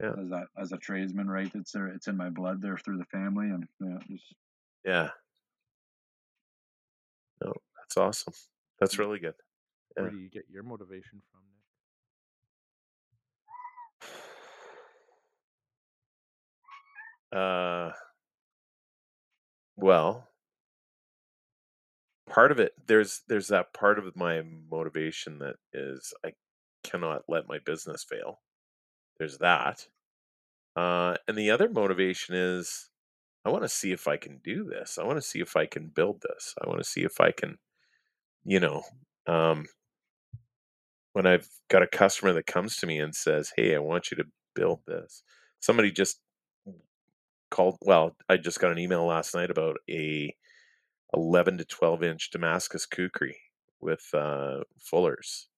Yeah. as that as a tradesman, right? It's there, it's in my blood there through the family, and yeah, just Yeah. No, that's awesome. That's really good. Where do you get your motivation from, Nick? Uh, well, part of it there's there's that part of my motivation that is I cannot let my business fail. There's that. Uh, and the other motivation is I want to see if I can do this. I want to see if I can build this. I want to see if I can, you know, um, when I've got a customer that comes to me and says, "Hey, I want you to build this." Somebody just called. Well, I just got an email last night about a 11 to 12 inch Damascus kukri with uh, fullers,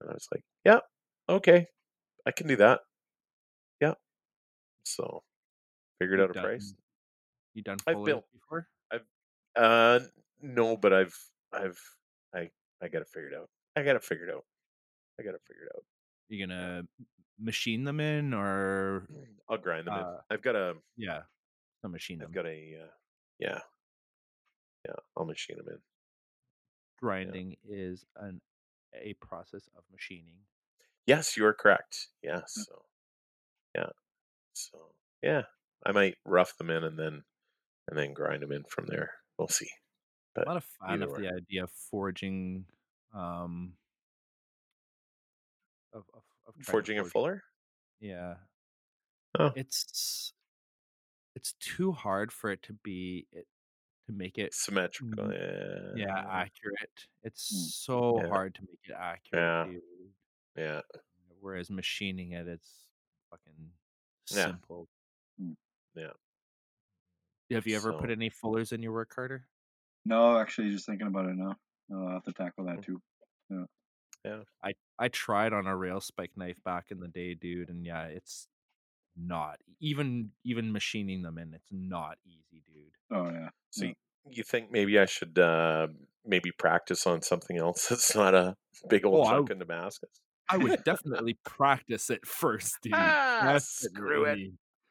and I was like, "Yeah, okay, I can do that." Yeah, so figured You out a price. You done I've built- before? I've uh, no, but I've, I've, I, I got it figured out. I got it figured out. I got it figured out. You gonna machine them in, or I'll grind them Uh, in. I've got a, yeah, a machine. I've got a, uh, yeah, yeah. I'll machine them in. Grinding is an a process of machining. Yes, you are correct. Yes. Mm. So, yeah. So, yeah, I might rough them in and then, and then grind them in from there. We'll see. I'm not a fan of the idea of forging, um, of of, of Forging a fuller. Yeah, Oh. it's it's too hard for it to be it to make it Symmetrical. Mm, Yeah. yeah accurate. It's Mm. so Yeah. hard to make it accurate, Yeah. dude. Yeah. Whereas machining it, it's fucking simple. Yeah. Have you ever put any fullers in your work, Carter? no, actually, just thinking about it now. I'll have to tackle that Mm. too. I I tried on a rail spike knife back in the day, dude, and yeah, it's not even even machining them in. It's not easy, dude. Oh yeah, So Yeah. you, think maybe I should uh, maybe practice on something else that's not a big old Oh, I chunk in Damascus? I would definitely practice it first, dude. Ah, screw it.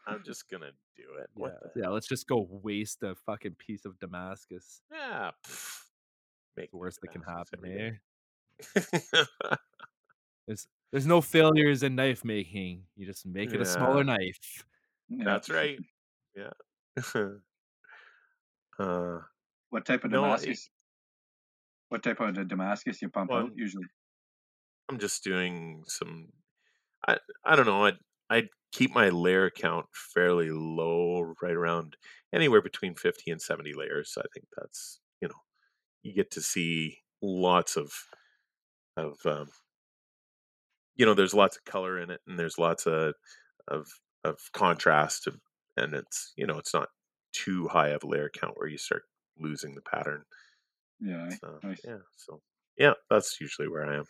I'm just gonna do it. Yeah, What the yeah, let's just go waste a fucking piece of Damascus. Yeah. pff, Make The new worst that can happen, every eh? day. There's there's no failures in knife making. You just make it a smaller Yeah. knife. Yeah. That's right. Yeah. uh, What type of No, it- Damascus? What type of Damascus you pump Well, out usually? I'm just doing some. I I don't know. I I keep my layer count fairly low, right around anywhere between 50 and 70 layers. I think that's, you know, you get to see lots of, of, um, you know, there's lots of color in it and there's lots of, of, of contrast and, it's, you know, it's not too high of a layer count where you start losing the pattern. Yeah? So, nice. yeah. So, yeah, that's usually where I am.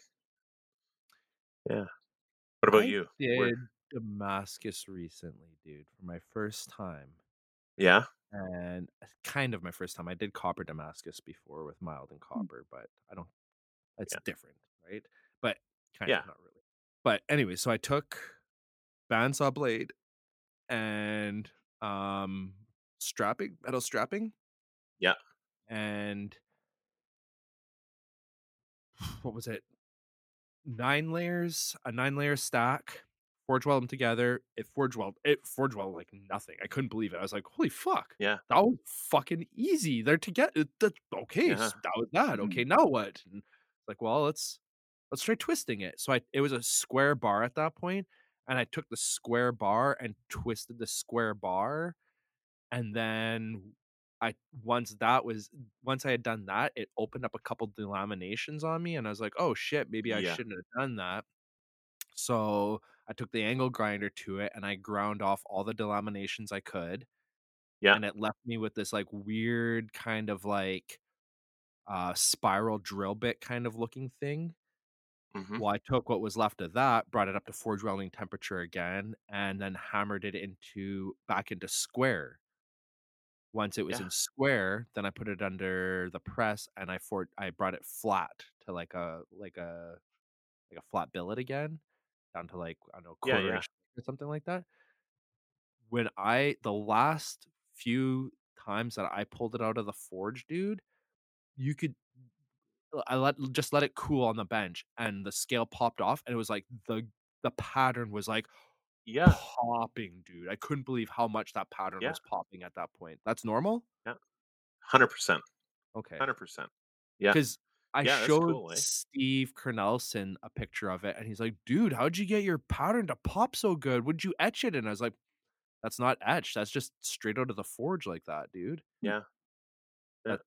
Yeah. What about I you? did Where, Damascus recently, dude, for my first time. yeah. And uh, kind of my first time. I did copper Damascus before with mild and copper, but I don't it's Yeah. different, right? But kind Yeah. of not really. But anyway, so I took bandsaw blade and um strapping, metal strapping. Yeah. And what was it? Nine layers, a nine layer stack. Forge weld them together. It forge weld. It forge weld like nothing. I couldn't believe it. I was like, "Holy fuck!" Yeah. that was fucking easy. They're together. That's okay. Yeah. s- That was that. Mm-hmm. Okay, now what? And like, well, let's let's try twisting it. So I it was a square bar at that point, and I took the square bar and twisted the square bar, and then I once that was once I had done that, it opened up a couple delaminations on me, and I was like, oh shit, maybe I Yeah. shouldn't have done that. So I took the angle grinder to it and I ground off all the delaminations I could. Yeah. And it left me with this like weird kind of like uh spiral drill bit kind of looking thing. hmm Well, I took what was left of that, brought it up to forge welding temperature again, and then hammered it into back into square. Once it was Yeah. in square, then I put it under the press and I for I brought it flat to like a like a like a flat billet again, down to like I don't know quarter yeah. inch or something like that. When I the last few times that I pulled it out of the forge, dude, you could I let just let it cool on the bench and the scale popped off and it was like the the pattern was like Yeah. popping, dude. I couldn't believe how much that pattern Yeah. was popping at that point. That's normal? yeah Hundred percent. Okay. Hundred percent. Yeah. Because I Yeah, showed cool, eh? Steve Kernelson a picture of it, and he's like, "Dude, how'd you get your pattern to pop so good? Would you etch it?" And I was like, "That's not etched. That's just straight out of the forge like that, dude." Yeah.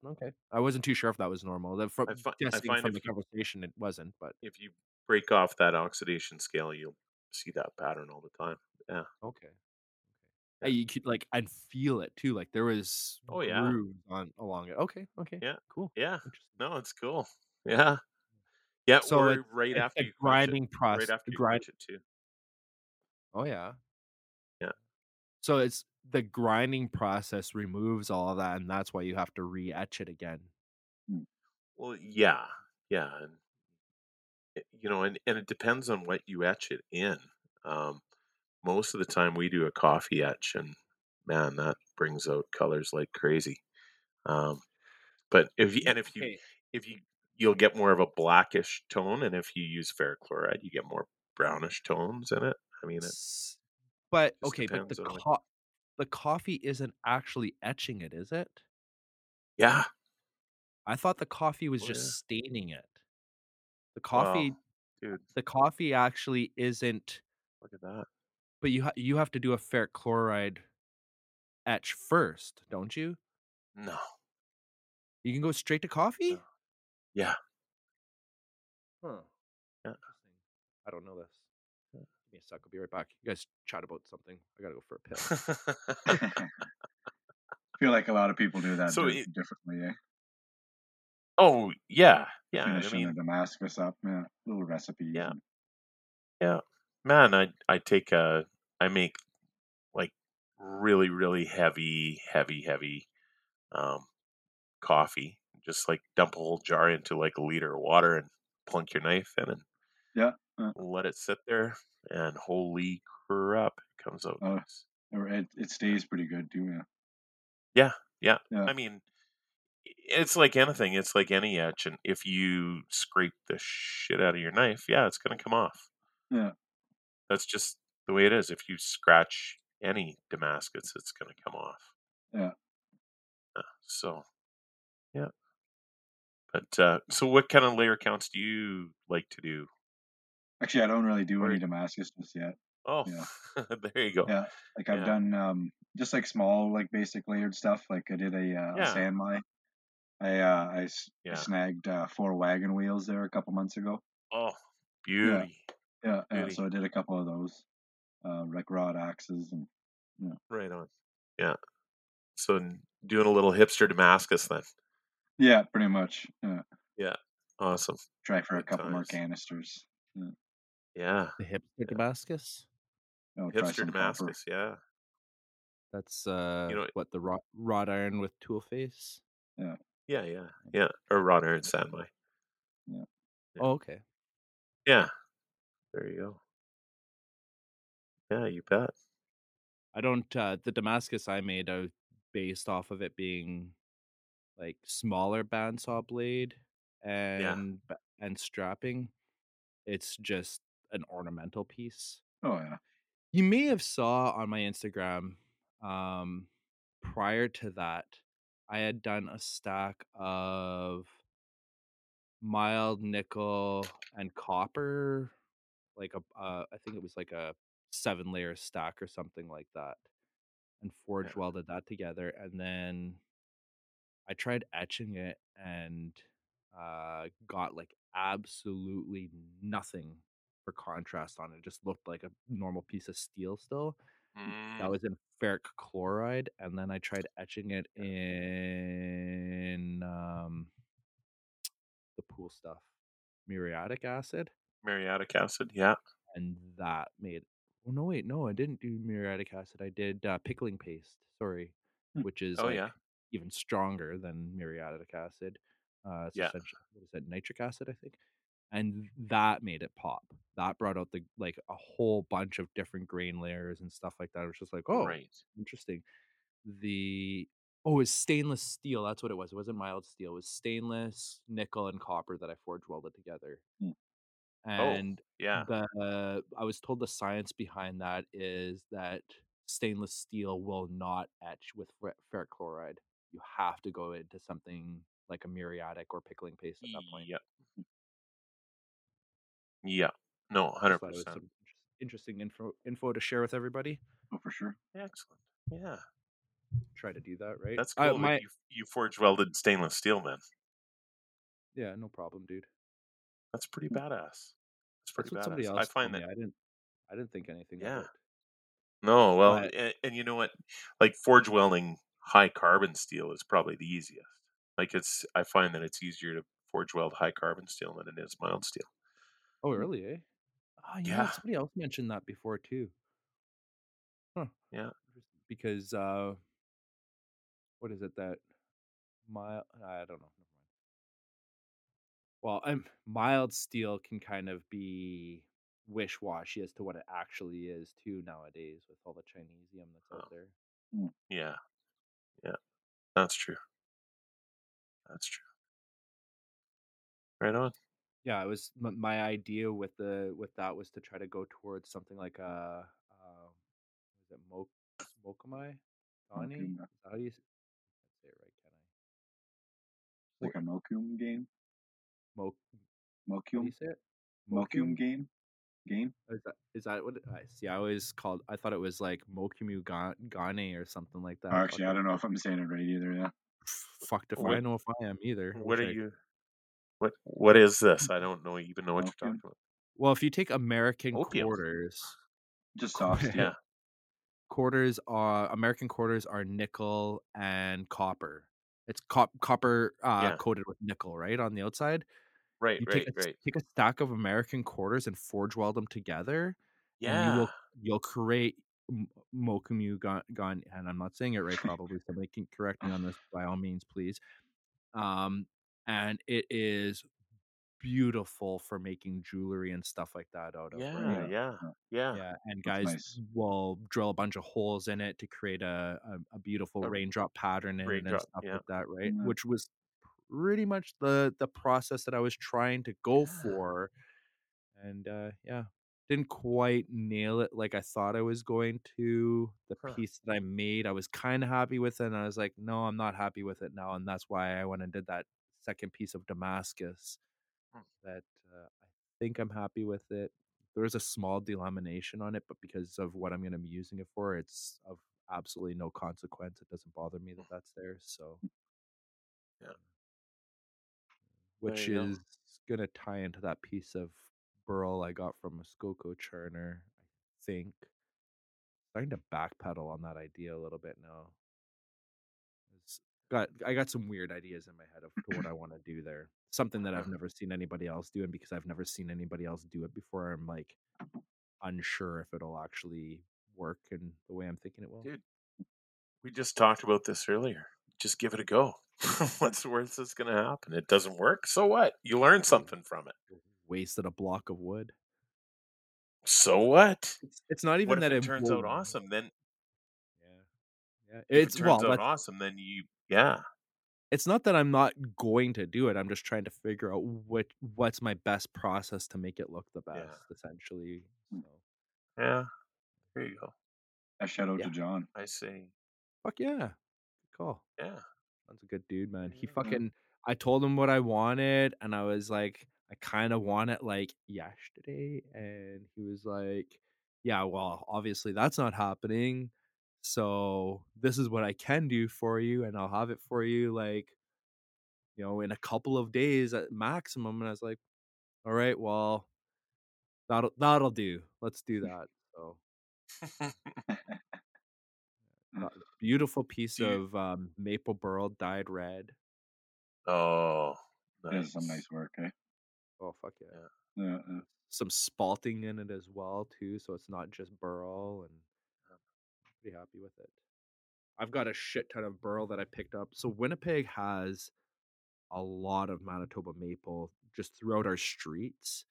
Okay. I wasn't too sure if that was normal. That from I fi- I guessing find from the you- conversation, it wasn't. But If you break off that oxidation scale, you'll see that pattern all the time. Yeah. okay. Okay. Yeah. Hey, you could like and feel it too. Like there was Oh, yeah. grooves on along it. Okay. Okay. Yeah. Cool. Yeah. No, it's cool. Yeah. Yeah. So it's- right it's after you grinding it. process. Right after you grind. it too. Oh yeah. Yeah. So it's the grinding process removes all of that, and that's why you have to re-etch it again. Mm. Well, yeah, yeah, and it- you know, and and it depends on what you etch it in. Um, most of the time, we do a coffee etch, and man, that brings out colors like crazy. Um, but if you, and if you if you you'll get more of a blackish tone, and if you use ferric chloride, you get more brownish tones in it. I mean, it But okay, but the co- the coffee isn't actually etching it, is it? yeah, I thought the coffee was Oh, just yeah. staining it. The coffee, Wow, dude, the coffee actually isn't. look at that. But you ha- you have to do a ferric chloride etch first, don't you? No, You can go straight to coffee. No. yeah, Huh. Yeah. I don't know this. Give me a sec. I'll be right back. You guys chat about something. I gotta go for a pill. I feel like a lot of people do that So di- it- differently. Eh? Oh yeah, yeah. and I Finishing mean, the Damascus up, yeah, little recipes. Yeah. and- Yeah, man, I I take a I make like really really heavy heavy heavy um coffee. Just like dump a whole jar into like a liter of water and plunk your knife in and Yeah, uh. let it sit there and holy crap, it comes out Oh. nice. Or it, it stays pretty good too. Yeah. Yeah, Yeah. I mean, it's like anything. It's like any etch, and if you scrape the shit out of your knife, yeah, it's gonna come off. Yeah. That's just the way it is. If you scratch any Damascus, it's gonna come off. Yeah. Uh, so, yeah. But uh, so, what kind of layer counts do you like to do? Actually, I don't really do any Damascus just yet. Oh, Yeah. there you go. Yeah, like I've Yeah. done um just like small like basic layered stuff. Like I did a, uh, a Yeah. san mai. I uh I, s- I Yeah. snagged uh, four wagon wheels there a couple months ago. Oh, beauty. Yeah, yeah. Beauty. So I did a couple of those, uh, like rod axes and yeah. Right on. Yeah. So doing a little hipster Damascus then. yeah, pretty much. Yeah, Awesome. try for a Good couple more canisters. Yeah. The hipster Damascus. Oh, try Hipster some copper. Damascus. Yeah. That's uh, know- what the wrought, wrought iron with tool face. Yeah. Yeah. Yeah. Yeah. Or wrought iron san mai. Yeah. Oh, okay. Yeah. There you go. Yeah, you bet. I don't. uh The Damascus I made, I was based off of it being like smaller bandsaw blade and ba- and strapping. It's just an ornamental piece. Oh yeah. You may have saw on my Instagram um prior to that I had done a stack of mild nickel and copper like a uh, I think it was like a seven layer stack or something like that and forge Yeah. welded that together and then I tried etching it and uh got like absolutely nothing for contrast on it. It just looked like a normal piece of steel still. Mm, That was in ferric chloride, and then I tried etching it in um, the pool stuff, muriatic acid, muriatic acid. Yeah. and that made. Oh no, wait, no, I didn't do muriatic acid. I did uh, pickling paste. Sorry, Hmm. which is Oh, like yeah. even stronger than muriatic acid. Uh, it's Yeah. essentially what is that? Nitric acid, I think. And that made it pop. That brought out the like a whole bunch of different grain layers and stuff like that. It was just like, oh, Right. interesting. The oh, it was stainless steel. That's what it was. It wasn't mild steel. It was stainless, nickel, and copper that I forge welded together. Hmm. And Yeah. the I was told the science behind that is that stainless steel will not etch with ferric chloride. You have to go into something like a muriatic or pickling paste at that point. Yeah. Yeah. No, hundred thought it was percent. some interesting info info to share with everybody. Oh, for sure. Excellent. Yeah. Try to do that right. That's Uh, cool. that my you, you forge welded stainless steel, man. yeah, no problem, dude. That's pretty badass. That's pretty That's what somebody badass. else I find told that me. I didn't. I didn't think anything Yeah. of it. no, well, But- and, and you know what? Like forge welding high carbon steel is probably the easiest. Like it's, I find that it's easier to forge weld high carbon steel than it is mild steel. Oh, really? Eh? Oh, yeah. Yeah. Somebody else mentioned that before too. Huh. Yeah. Interesting. Because uh, what is it that mild? I don't know. Never mind. Well, I'm mild steel can kind of be wish washy as to what it actually is too nowadays with all the Chinesium that's out Oh. there. Yeah. Yeah. That's true. That's true. Right on. Yeah, it was m- my idea with the with that was to try to go towards something like a um, is it Mo Mokamai Dani? Mokum, Is that how you I can't say it right, can I? Like a Mokum game. Mo how do Mokum. you say it? Mokum game. Game. Is that is that what I see? I always called. I thought it was like Mokumu Ga- Gane or something like that. Actually, I don't know if I'm saying it right either. Yeah. Fucked if I know if I am either. What are you? What What is this? I don't know even know what you're talking about. Well, if you take American Opium. quarters, Just soft. Yeah. quarters are American quarters are nickel and copper. It's cop- copper uh, Yeah. coated with nickel, right on the outside. Right. You Right. take a, Right. take a stack of American quarters and forge weld them together, and you Yeah. will you'll create Mokumu Gon. And I'm not saying it right. Probably somebody can correct me on this by all means, please. Um, and it is beautiful for making jewelry and stuff like that out of. Yeah. right? Yeah. Yeah. yeah and guys nice. will drill a bunch of holes in it to create a, a, a beautiful A raindrop pattern in it and stuff yeah. like that right Yeah. which was pretty much the the process that i was trying to go Yeah. for and uh yeah didn't quite nail it like i thought i was going to the Huh. piece that i made i was kind of happy with it and i was like no i'm not happy with it now and that's why i went and did that second piece of damascus Hmm. that uh, i think i'm happy with it there is a small delamination on it, but because of what I'm gonna be using it for, it's of absolutely no consequence. It doesn't bother me that that's there. So Yeah. which you go. is gonna tie into that piece of burl I got from Muskoka churner, I think. Starting to backpedal on that idea a little bit now. Got I got some weird ideas in my head of what I want to do there. Something that I've Uh-huh. never seen anybody else do, and because I've never seen anybody else do it before, I'm like unsure if it'll actually work in the way I'm thinking it will. Dude, we just talked about this earlier. Just give it a go. What's the worst that's going to happen? It doesn't work. So what? You learn something from it. Wasted a block of wood. So what? It's, it's not even What if that it turns out awesome? Then Yeah, yeah. if It's it turns well, out awesome, then you yeah. it's not that I'm not going to do it. I'm just trying to figure out what what's my best process to make it look the best, Yeah. essentially. Hmm. So, Yeah. There you go. A shout out Yeah. to John. I see. fuck yeah, good call. Yeah. That's a good dude, man. He Yeah. fucking. I told him what I wanted, and I was like, I kind of want it like yesterday, and he was like, Yeah, well, obviously that's not happening. So this is what I can do for you, and I'll have it for you like, you know, in a couple of days at maximum. And I was like, All right, well, that'll that'll do. Let's do that. So beautiful piece of um, maple burl dyed red. oh, That is some nice work, eh? Oh fuck yeah. Yeah. Yeah, yeah. some spalting in it as well too, so it's not just burl and pretty happy with it. I've got a shit ton of burl that I picked up. So Winnipeg has a lot of Manitoba maple just throughout our streets.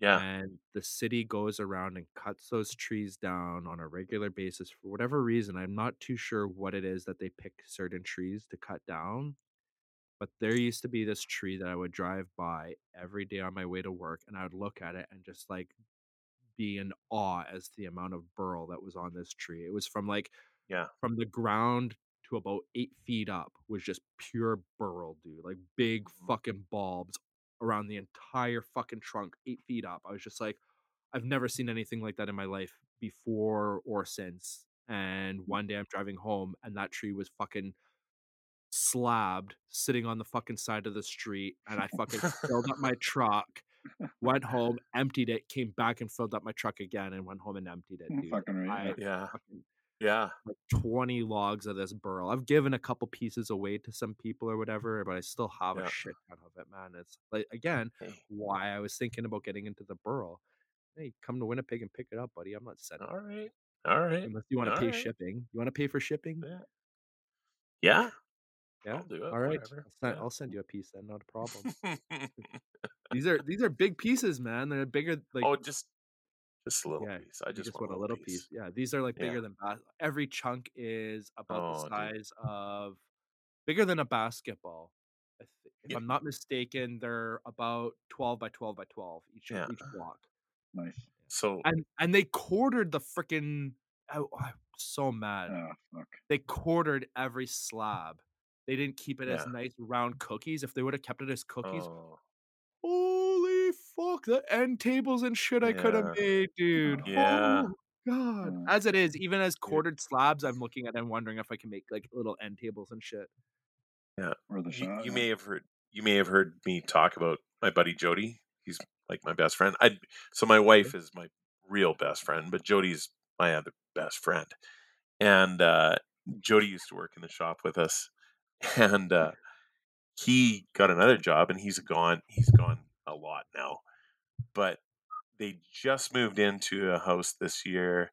Yeah. And the city goes around and cuts those trees down on a regular basis for whatever reason. I'm not too sure what it is that they pick certain trees to cut down. But there used to be this tree that I would drive by every day on my way to work, and I would look at it and just like be in awe as the amount of burl that was on this tree. It was from like Yeah. from the ground to about eight feet up was just pure burl, dude. Like big Mhm. fucking bulbs around the entire fucking trunk, eight feet up. I was just like, I've never seen anything like that in my life before or since. And one day I'm driving home and that tree was fucking slabbed sitting on the fucking side of the street. And I fucking filled up my truck, went home, emptied it, came back and filled up my truck again and went home and emptied it, dude. fucking right, I yeah. Yeah. fucking Yeah. like 20 logs of this burl. I've given a couple pieces away to some people or whatever, but I still have Yeah. a shit ton of it, man. It's like again, Hey. why I was thinking about getting into the burl. Hey, come to Winnipeg and pick it up, buddy. I'm not sending All right. All right. unless you want to pay Alright. shipping. You want to pay for shipping? Yeah. Yeah. Yeah. I'll do it. All right. I'll send, Yeah. I'll send you a piece then, not a problem. these are these are big pieces, man. They're bigger like oh, just just a little yeah, piece. I you just, want a little piece. Yeah, these are like Yeah. bigger than bas- every chunk is about Oh, the dude. size of bigger than a basketball. If Yeah. I'm not mistaken, they're about twelve by twelve by twelve each Yeah. each block. Nice. So And and they quartered the freaking. I, I'm so mad. Oh. They quartered every slab. They didn't keep it as nice round cookies. If they would have kept it as cookies, oh, holy fuck, the end tables and shit I could have made, dude. Yeah. Oh, God. Mm. As it is, even as quartered slabs, I'm looking at and wondering if I can make like little end tables and shit. Or the you, shot. you yeah. may have heard you may have heard me talk about my buddy Jody. He's like my best friend. I so my wife is my real best friend, but Jody's my other best friend. And uh, Jody used to work in the shop with us, and uh, he got another job, and he's gone. He's gone a lot now, but they just moved into a house this year,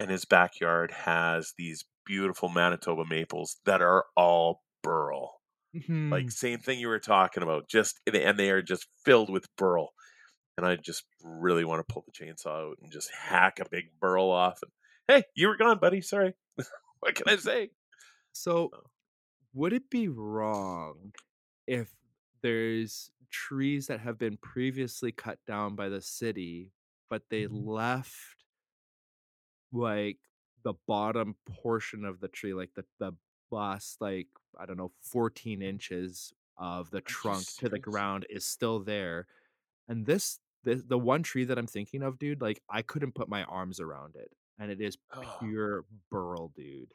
and his backyard has these beautiful Manitoba maples that are all burl Mm-hmm. like same thing you were talking about just and they- are just filled with burl and i just really want to pull the chainsaw out and just hack a big burl off and hey you were gone buddy sorry what can i say so. Would it be wrong if there's trees that have been previously cut down by the city, but they left like the bottom portion of the tree, like the the last like I don't know, 14 inches of the trunk Jesus to the Christ. ground is still there. And this the the one tree that I'm thinking of, dude, like I couldn't put my arms around it, and it is Oh, pure burl, dude.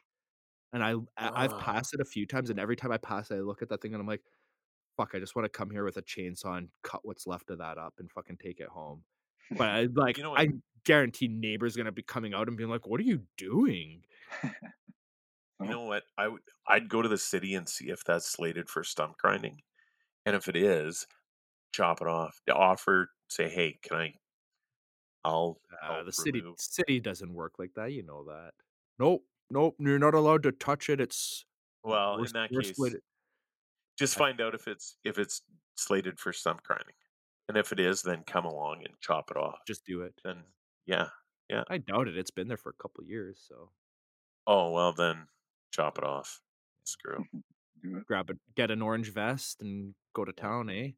And I I- I've passed it a few times, and every time I pass it, I look at that thing and I'm like, fuck, I just want to come here with a chainsaw and cut what's left of that up and fucking take it home. But I like You know? I guarantee neighbors gonna be coming out and being like, "What are you doing?" You know what? I would I'd go to the city and see if that's slated for stump grinding. And if it is, chop it off. The Offer say, hey, can I I'll Uh, help the city city doesn't work like that. You know that. Nope, nope. You're not allowed to touch it. It's well, in that case, split. just find out if it's if it's slated for stump grinding. And if it is, then come along and chop it off. Just do it. Then yeah. Yeah. I doubt it. It's been there for a couple years, so Oh well then chop it off. Screw. Grab it, get an orange vest, and go to town, eh?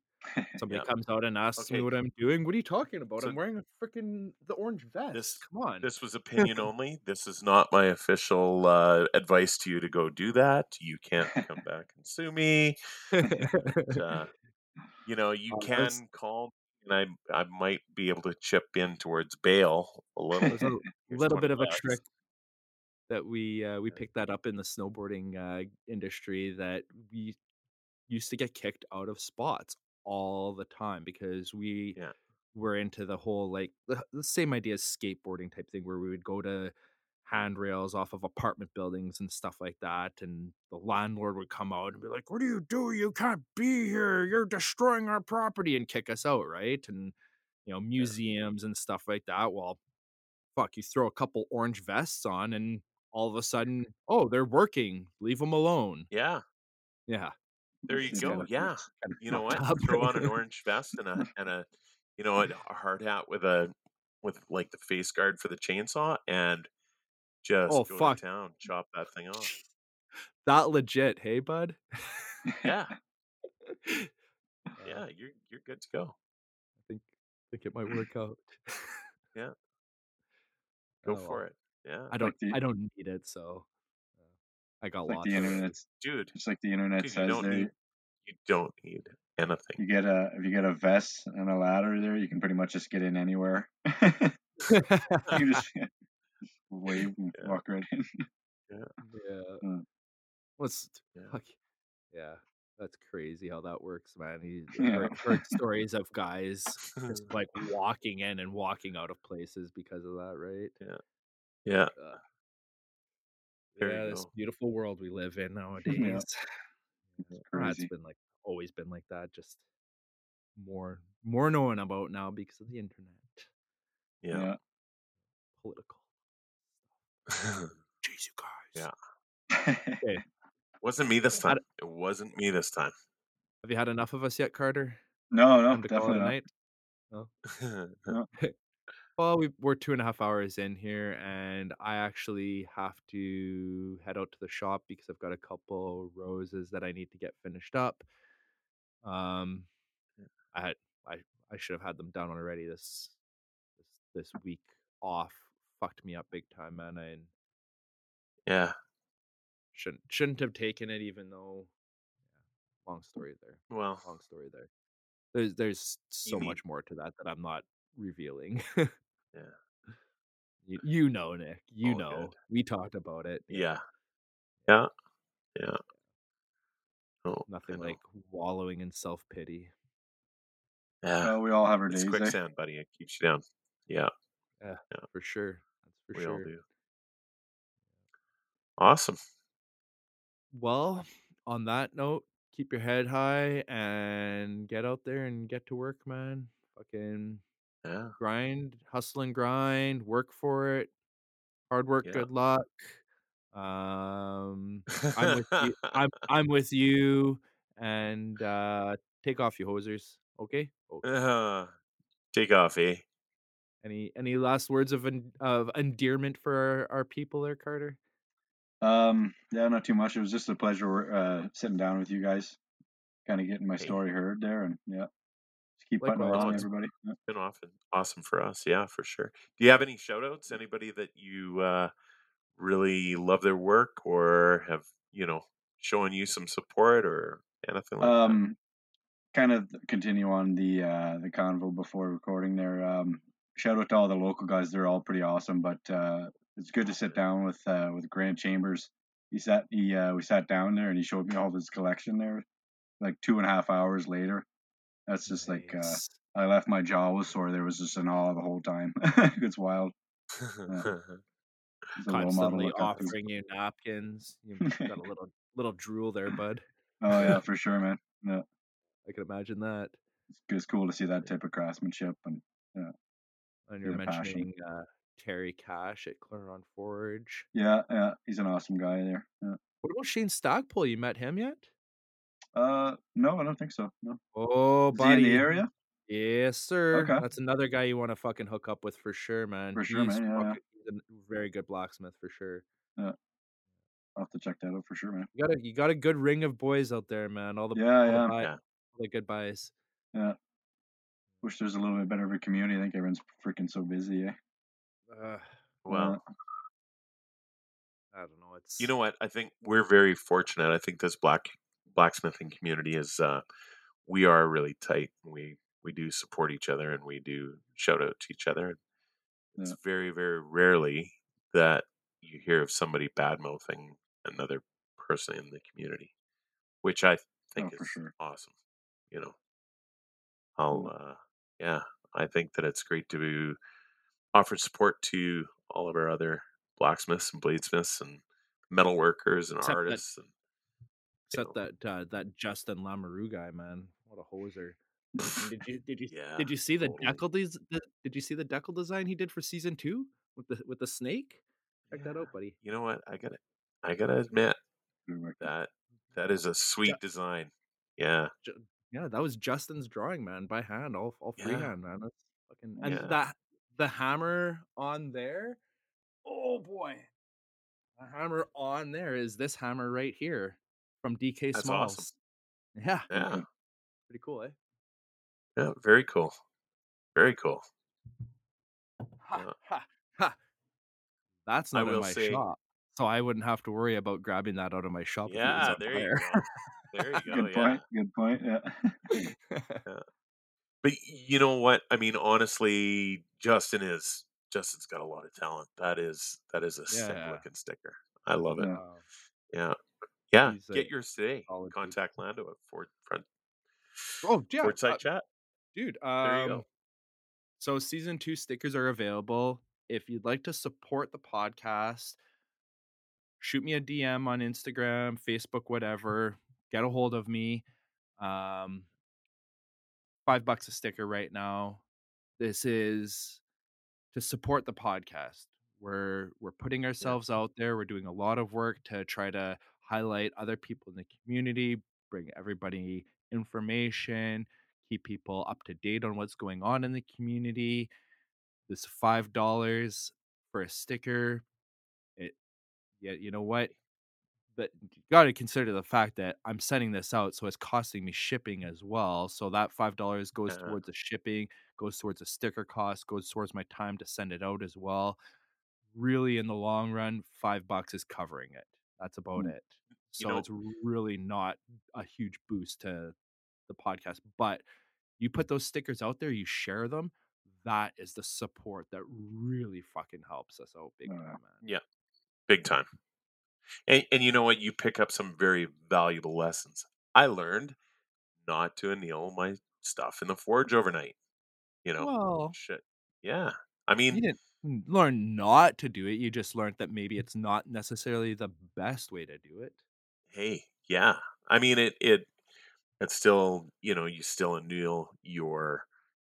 Somebody Yep. comes out and asks me what I'm doing. What are you talking about? So- I'm wearing a freaking the orange vest. This- Come on. This was opinion only. This is not my official uh, advice to you to go do that. You can't come back and sue me. But, uh, you know, you Uh, can call, and I I might be able to chip in towards bail a little. A little bit of a trick that we uh, we picked that up in the snowboarding uh, industry that we used to get kicked out of spots all the time because we Yeah. were into the whole like the, the same idea as skateboarding type thing where we would go to handrails off of apartment buildings and stuff like that and the landlord would come out and be like what do you do? You can't be here. You're destroying our property and kick us out right? And you know museums and stuff like that well fuck you throw a couple orange vests on and all of a sudden oh they're working. Leave them alone. Yeah, yeah there you go. Yeah, you know what? up. Throw on an orange vest and a and a you know a hard hat with a with like the face guard for the chainsaw and just Oh, go fuck. to town, chop that thing off. that legit hey bud Yeah, Uh, yeah, you're you're good to go. I think I think it might work out. Yeah. Go Oh, for it. Yeah, I don't the- I don't need it, so uh, I got like lots. the internet, dude. it's like the internet Dude, you says don't there. need you don't need anything. You get a if you get a vest and a ladder there, you can pretty much just get in anywhere. you just, wave and Yeah. walk right in. yeah. Mm. What's Yeah. Yeah, that's crazy how that works, man. He Yeah. heard, heard stories of guys just like walking in and walking out of places because of that, right? Yeah, Uh, There yeah, this go. beautiful world we live in nowadays. It's Ah, it's crazy. been like always been like that, just more more known about now because of the internet. yeah. Political. yeah. Jeez, you guys. Yeah. Wasn't me this time. It wasn't me this time. Have you had enough of us yet, Carter? no, no, Time to call it definitely a not. night? Well, we, we're two and a half hours in here, and I actually have to head out to the shop because I've got a couple roses that I need to get finished up. Um, I had I I should have had them done already. This this this week off fucked me up big time, man. And yeah. shouldn't shouldn't have taken it, even though. Yeah, long story there. Well, Long story there. There's there's so much more to that that I'm not revealing. yeah. You, you know, Nick. You All know. good. We talked about it. Yeah. Yeah. Yeah. Oh, Nothing like wallowing in self pity. yeah. Well, we all have our it's days. eh? quicksand, buddy. It keeps you down. Yeah, Yeah. For sure. That's for we sure. all do. Awesome. Well, on that note, keep your head high and get out there and get to work, man. Fucking Yeah. grind, hustle and grind, work for it. Hard work, Yeah. good luck. Um I'm with you. I'm I'm with you and uh take off you hosers. Okay? Okay. Uh, take off, eh? Any any last words of en- of endearment for our, our people there, Carter? Um, yeah, not too much. It was just a pleasure uh, sitting down with you guys, kind of getting my Hey. story heard there, and yeah, just keep putting Likewise. It's- everybody. Yeah. Been often awesome for us. Yeah, for sure. Do you have any shout outs? Anybody that you uh, really love their work or have, you know, showing you some support or anything like Um, kind of continue on the uh, the convo before recording there. Um, shout out to all the local guys; they're all pretty awesome. But uh, it's good to sit down with uh, with Grant Chambers. He sat he uh, we sat down there and he showed me all of his collection there. Like two and a half hours later, that's just like uh, I left my jaw was sore. There was just an awe the whole time. it's wild. He's a role model to constantly look up to. offering you napkins. You got a little little drool there, bud. Oh yeah, for sure, man. Yeah, I can imagine that. it's, cool to see that type of craftsmanship and And you're mentioning uh, Terry Cash at Claremont Forge. yeah, yeah. He's an awesome guy there. Yeah. What about Shane Stackpole? You met him yet? Uh, no, I don't think so. No. Oh, Is he in buddy. the area? Yes, sir. Okay. That's another guy you want to fucking hook up with for sure, man. For sure, He's man, yeah, yeah. fucking- he's a very good blacksmith for sure. Yeah. I'll have to check that out for sure, man. You got a you got a good ring of boys out there, man. All the Yeah, all yeah. the, buy- Yeah. all the good buys. Yeah. Wish there's a little bit better of a community. I think everyone's freaking so busy, eh? Uh, well, I don't know. It's you know what? I think we're very fortunate. I think this black blacksmithing community is uh we are really tight. We we do support each other and we do shout out to each other. It's Yeah. very, very rarely that you hear of somebody bad mouthing another person in the community. Which I think Oh, is sure. awesome. You know. I'll uh yeah, I think that it's great to offer support to all of our other blacksmiths and bladesmiths and metal workers and Except artists and except that uh, that Justin Lamoureux guy, man. What a hoser. Did you did you Yeah, did you see the totally. decal des- the, did you see the decal design he did for season two with the with the snake? Check that out, buddy. you know what? I gotta I gotta admit that that is a sweet design. Yeah. Yeah, that was Justin's drawing, man, by hand, all all Yeah. freehand, man. That's fucking and Yeah. that the hammer on there. Oh boy, the hammer on there is this hammer right here from DK That's Smalls. awesome. Yeah, Yeah. Pretty cool, eh? Yeah. Very cool. Very cool. Ha, Yeah. ha, ha. That's not in my say- shop, so I wouldn't have to worry about grabbing that out of my shop. if it was Yeah, there you go. There you go. Good yeah. point. Good point. Yeah. But you know what? I mean, honestly, Justin is Justin's got a lot of talent. That is that is a sick looking sticker. I love it. Yeah. Wow. Yeah. Yeah. He's Get your dude. Contact Lando at Ford Front Oh yeah, Ford uh, Chat. dude. There Um, you go. So season two stickers are available. If you'd like to support the podcast, shoot me a DM on Instagram, Facebook, whatever. Get a hold of me. Um, five bucks a sticker right now. This is to support the podcast. We're we're putting ourselves out there. We're doing a lot of work to try to highlight other people in the community, bring everybody information, keep people up to date on what's going on in the community. This five dollars for a sticker. It yeah, you know what? But you got to consider the fact that I'm sending this out, so it's costing me shipping as well. So that five dollars goes Uh-huh. towards the shipping, goes towards the sticker cost, goes towards my time to send it out as well. Really, in the long run, five bucks is covering it. That's about Mm. it. You So know- it's really not a huge boost to the podcast. But you put those stickers out there, you share them. That is the support that really fucking helps us out big Oh, time, man. Yeah. Big time. And and you know what? You pick up some very valuable lessons. I learned not to anneal my stuff in the forge overnight. You know, Well, shit. Yeah. I you mean, didn't n- learn not to do it. You just learned that maybe mm. it's not necessarily the best way to do it. hey, yeah. I mean, it it it's still you know you still anneal your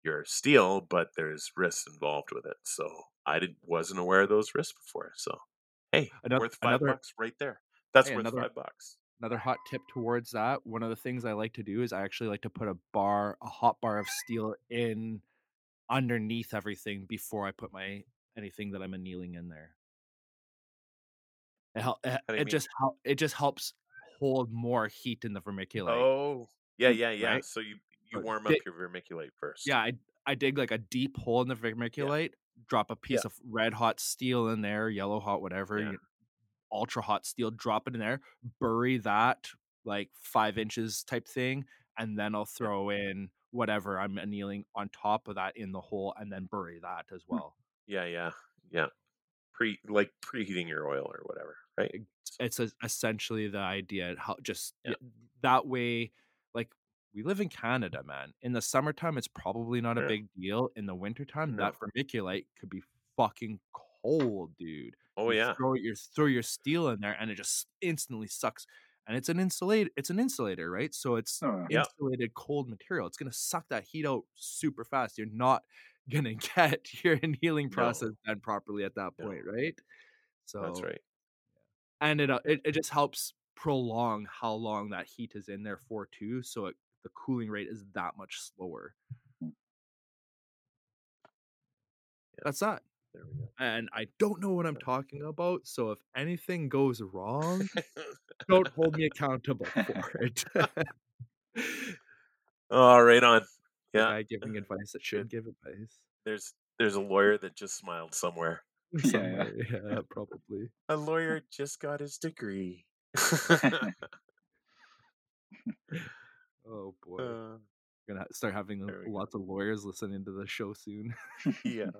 your steel, but there's risks involved with it. So I did, wasn't aware of those risks before. So hey, Another- worth five another- bucks right there. That's Hey, worth another- five bucks. Another hot tip towards that. One of the things I like to do is I actually like to put a bar, a hot bar of steel in underneath everything before I put my anything that I'm annealing in there. It, hel- it, it just hel- it just helps hold more heat in the vermiculite. oh, yeah, mm, yeah, yeah. right? So you you warm up your vermiculite first. Yeah, I I dig like a deep hole in the vermiculite, drop a piece Yeah. of red hot steel in there, yellow hot, whatever, Yeah. ultra hot steel, drop it in there, bury that like five inches type thing, and then I'll throw in whatever I'm annealing on top of that in the hole, and then bury that as hmm. well. Yeah, yeah, yeah. Pre like preheating your oil or whatever, right? It's es- essentially the idea. How just Yeah. that way, like we live in Canada, man. In the summertime, it's probably not a Yeah. big deal. In the wintertime, No. that vermiculite could be fucking cold, dude. Oh you yeah, throw your throw your steel in there and it just instantly sucks and it's an insulate it's an insulator right so it's Oh, Yeah. insulated cold material it's going to suck that heat out super fast you're not going to get your annealing No. process done properly at that No. point right so that's right. and it, uh, it it just helps prolong how long that heat is in there for too so it, the cooling rate is that much slower Mm. Yeah. that's that There we go. and i don't know what i'm talking about so if anything goes wrong don't hold me accountable for it. oh, right on. Yeah, guy giving advice that should give advice. there's there's a lawyer that just smiled somewhere. Yeah, yeah. Yeah, probably. A lawyer just got his degree. Oh boy, Uh, gonna start having we go. lots of lawyers listening to the show soon. yeah.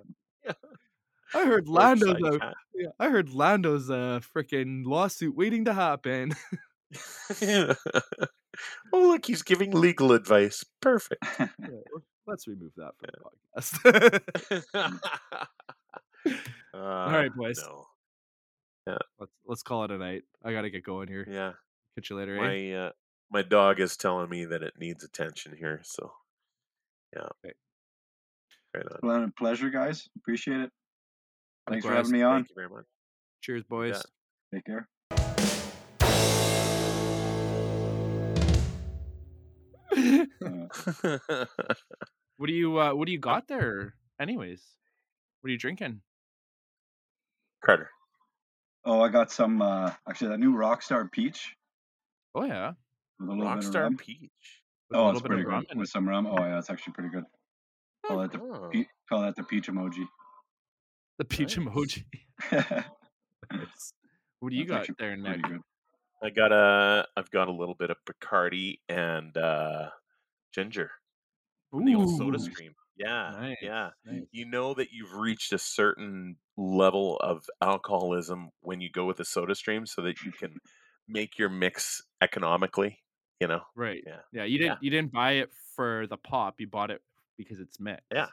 I heard Lando's yeah, I heard Lando's a freaking lawsuit waiting to happen. Oh, look, he's giving legal advice. Perfect. Yeah, Let's remove that from the podcast. All right, boys. Uh, No. let's let's call it a night. I gotta get going here. Yeah. Catch you later. eh? My uh, my dog is telling me that it needs attention here. So, yeah. Okay. Right on. Well, a pleasure, guys. Appreciate it. Thanks for having me on. Thank you very much. Cheers, boys. bet. Take care. Uh, What do you uh what do you got there anyways? What are you drinking? Carter. oh, I got some. Uh, actually, that new Rockstar Peach Oh yeah. with a little bit of Rockstar. Peach. With a Oh, little it's bit pretty of rum good with some rum. Oh yeah, it's actually pretty good. Call that the Oh. pe- call that the peach emoji. The peach Nice. emoji. Nice. What do you got there, pretty Nick? I got a. I've got a little bit of Bacardi and uh, ginger. from the old Soda Ooh, Stream. Yeah, nice, yeah. nice. You know that you've reached a certain level of alcoholism when you go with a Soda Stream, so that you can make your mix economically. You know. Right. Yeah. Yeah. You didn't Yeah. you didn't buy it for the pop. You bought it because it's mixed. Yeah.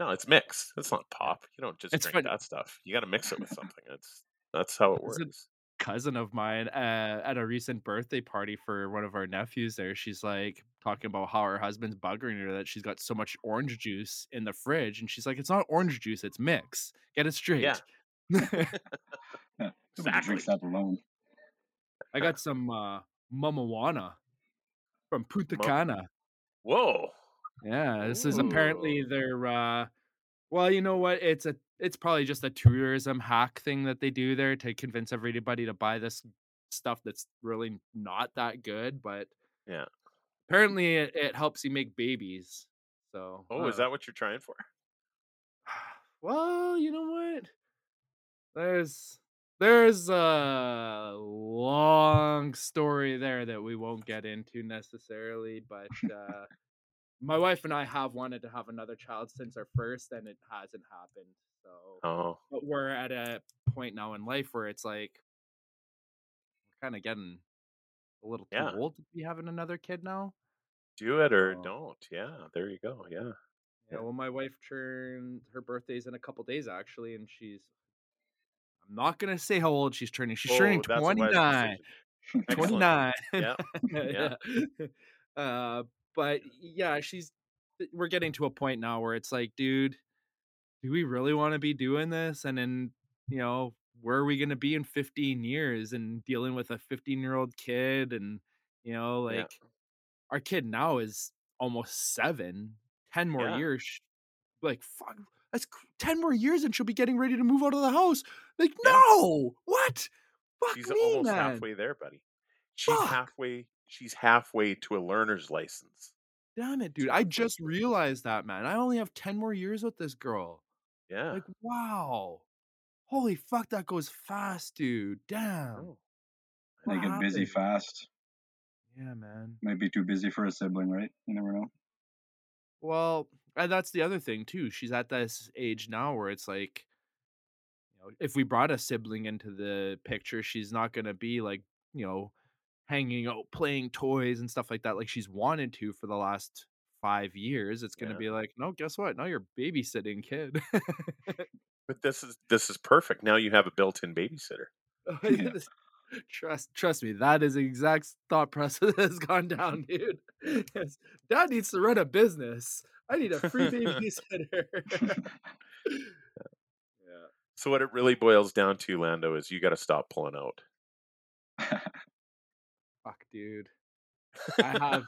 No, it's mixed. It's not pop. You don't just It's drink fun- that stuff. You got to mix it with something. That's that's how it- works. Cousin of mine uh, at a recent birthday party for one of our nephews there she's like talking about how her husband's buggering her that she's got so much orange juice in the fridge and she's like it's not orange juice it's mix get it straight Yeah. Yeah, Exactly. that alone. i got some uh Mamajuana from punta Mum- cana Whoa. yeah this is apparently their uh well you know what it's a it's probably just a tourism hack thing that they do there to convince everybody to buy this stuff that's really not that good but Yeah. apparently it, it helps you make babies so Oh, is uh, that what you're trying for? well you know what there's there's a long story there that we won't get into necessarily but uh my wife and i have wanted to have another child since our first and it hasn't happened so Oh, but we're at a point now in life where it's like we're kind of getting a little too Yeah. old to be having another kid now do it or Oh. don't. Yeah. There you go. Yeah. Yeah, well, my wife turned her birthday's in a couple days actually, and she's. I'm not gonna say how old she's turning. She's turning Oh, wise 29. 29. Yeah, yeah. yeah. Uh, but yeah, she's. We're getting to a point now where it's like, dude, do we really want to be doing this? And then, you know, where are we gonna be in 15 years and dealing with a 15 year old kid and, you know, like Yeah. our kid now is almost seven. 10 more Yeah. years. Like, fuck, that's 10 more years and she'll be getting ready to move out of the house. Like, Yeah. no, what? Fuck She's me, almost man. halfway there, buddy. She's Fuck. halfway. She's halfway to a learner's license. Damn it, dude. I just realized that, man. I only have 10 more years with this girl. Yeah. Like, wow. Holy fuck, that goes fast, dude. Damn. Oh. They get busy fast. Yeah, man. Might be too busy for a sibling, right? You never know. Well, and that's the other thing too. She's at this age now where it's like, you know, if we brought a sibling into the picture, she's not gonna be like, you know, hanging out, playing toys and stuff like that, like she's wanted to for the last five years. It's gonna Yeah. be like, no, guess what? Now you're babysitting, kid. But this is this is perfect. Now you have a built-in babysitter. Oh, yeah. trust, trust me, that is the exact thought process that has gone down, dude. Yes. Dad needs to run a business. I need a free babysitter. yeah. So what it really boils down to, Lando, is you got to stop pulling out. Fuck, dude. I have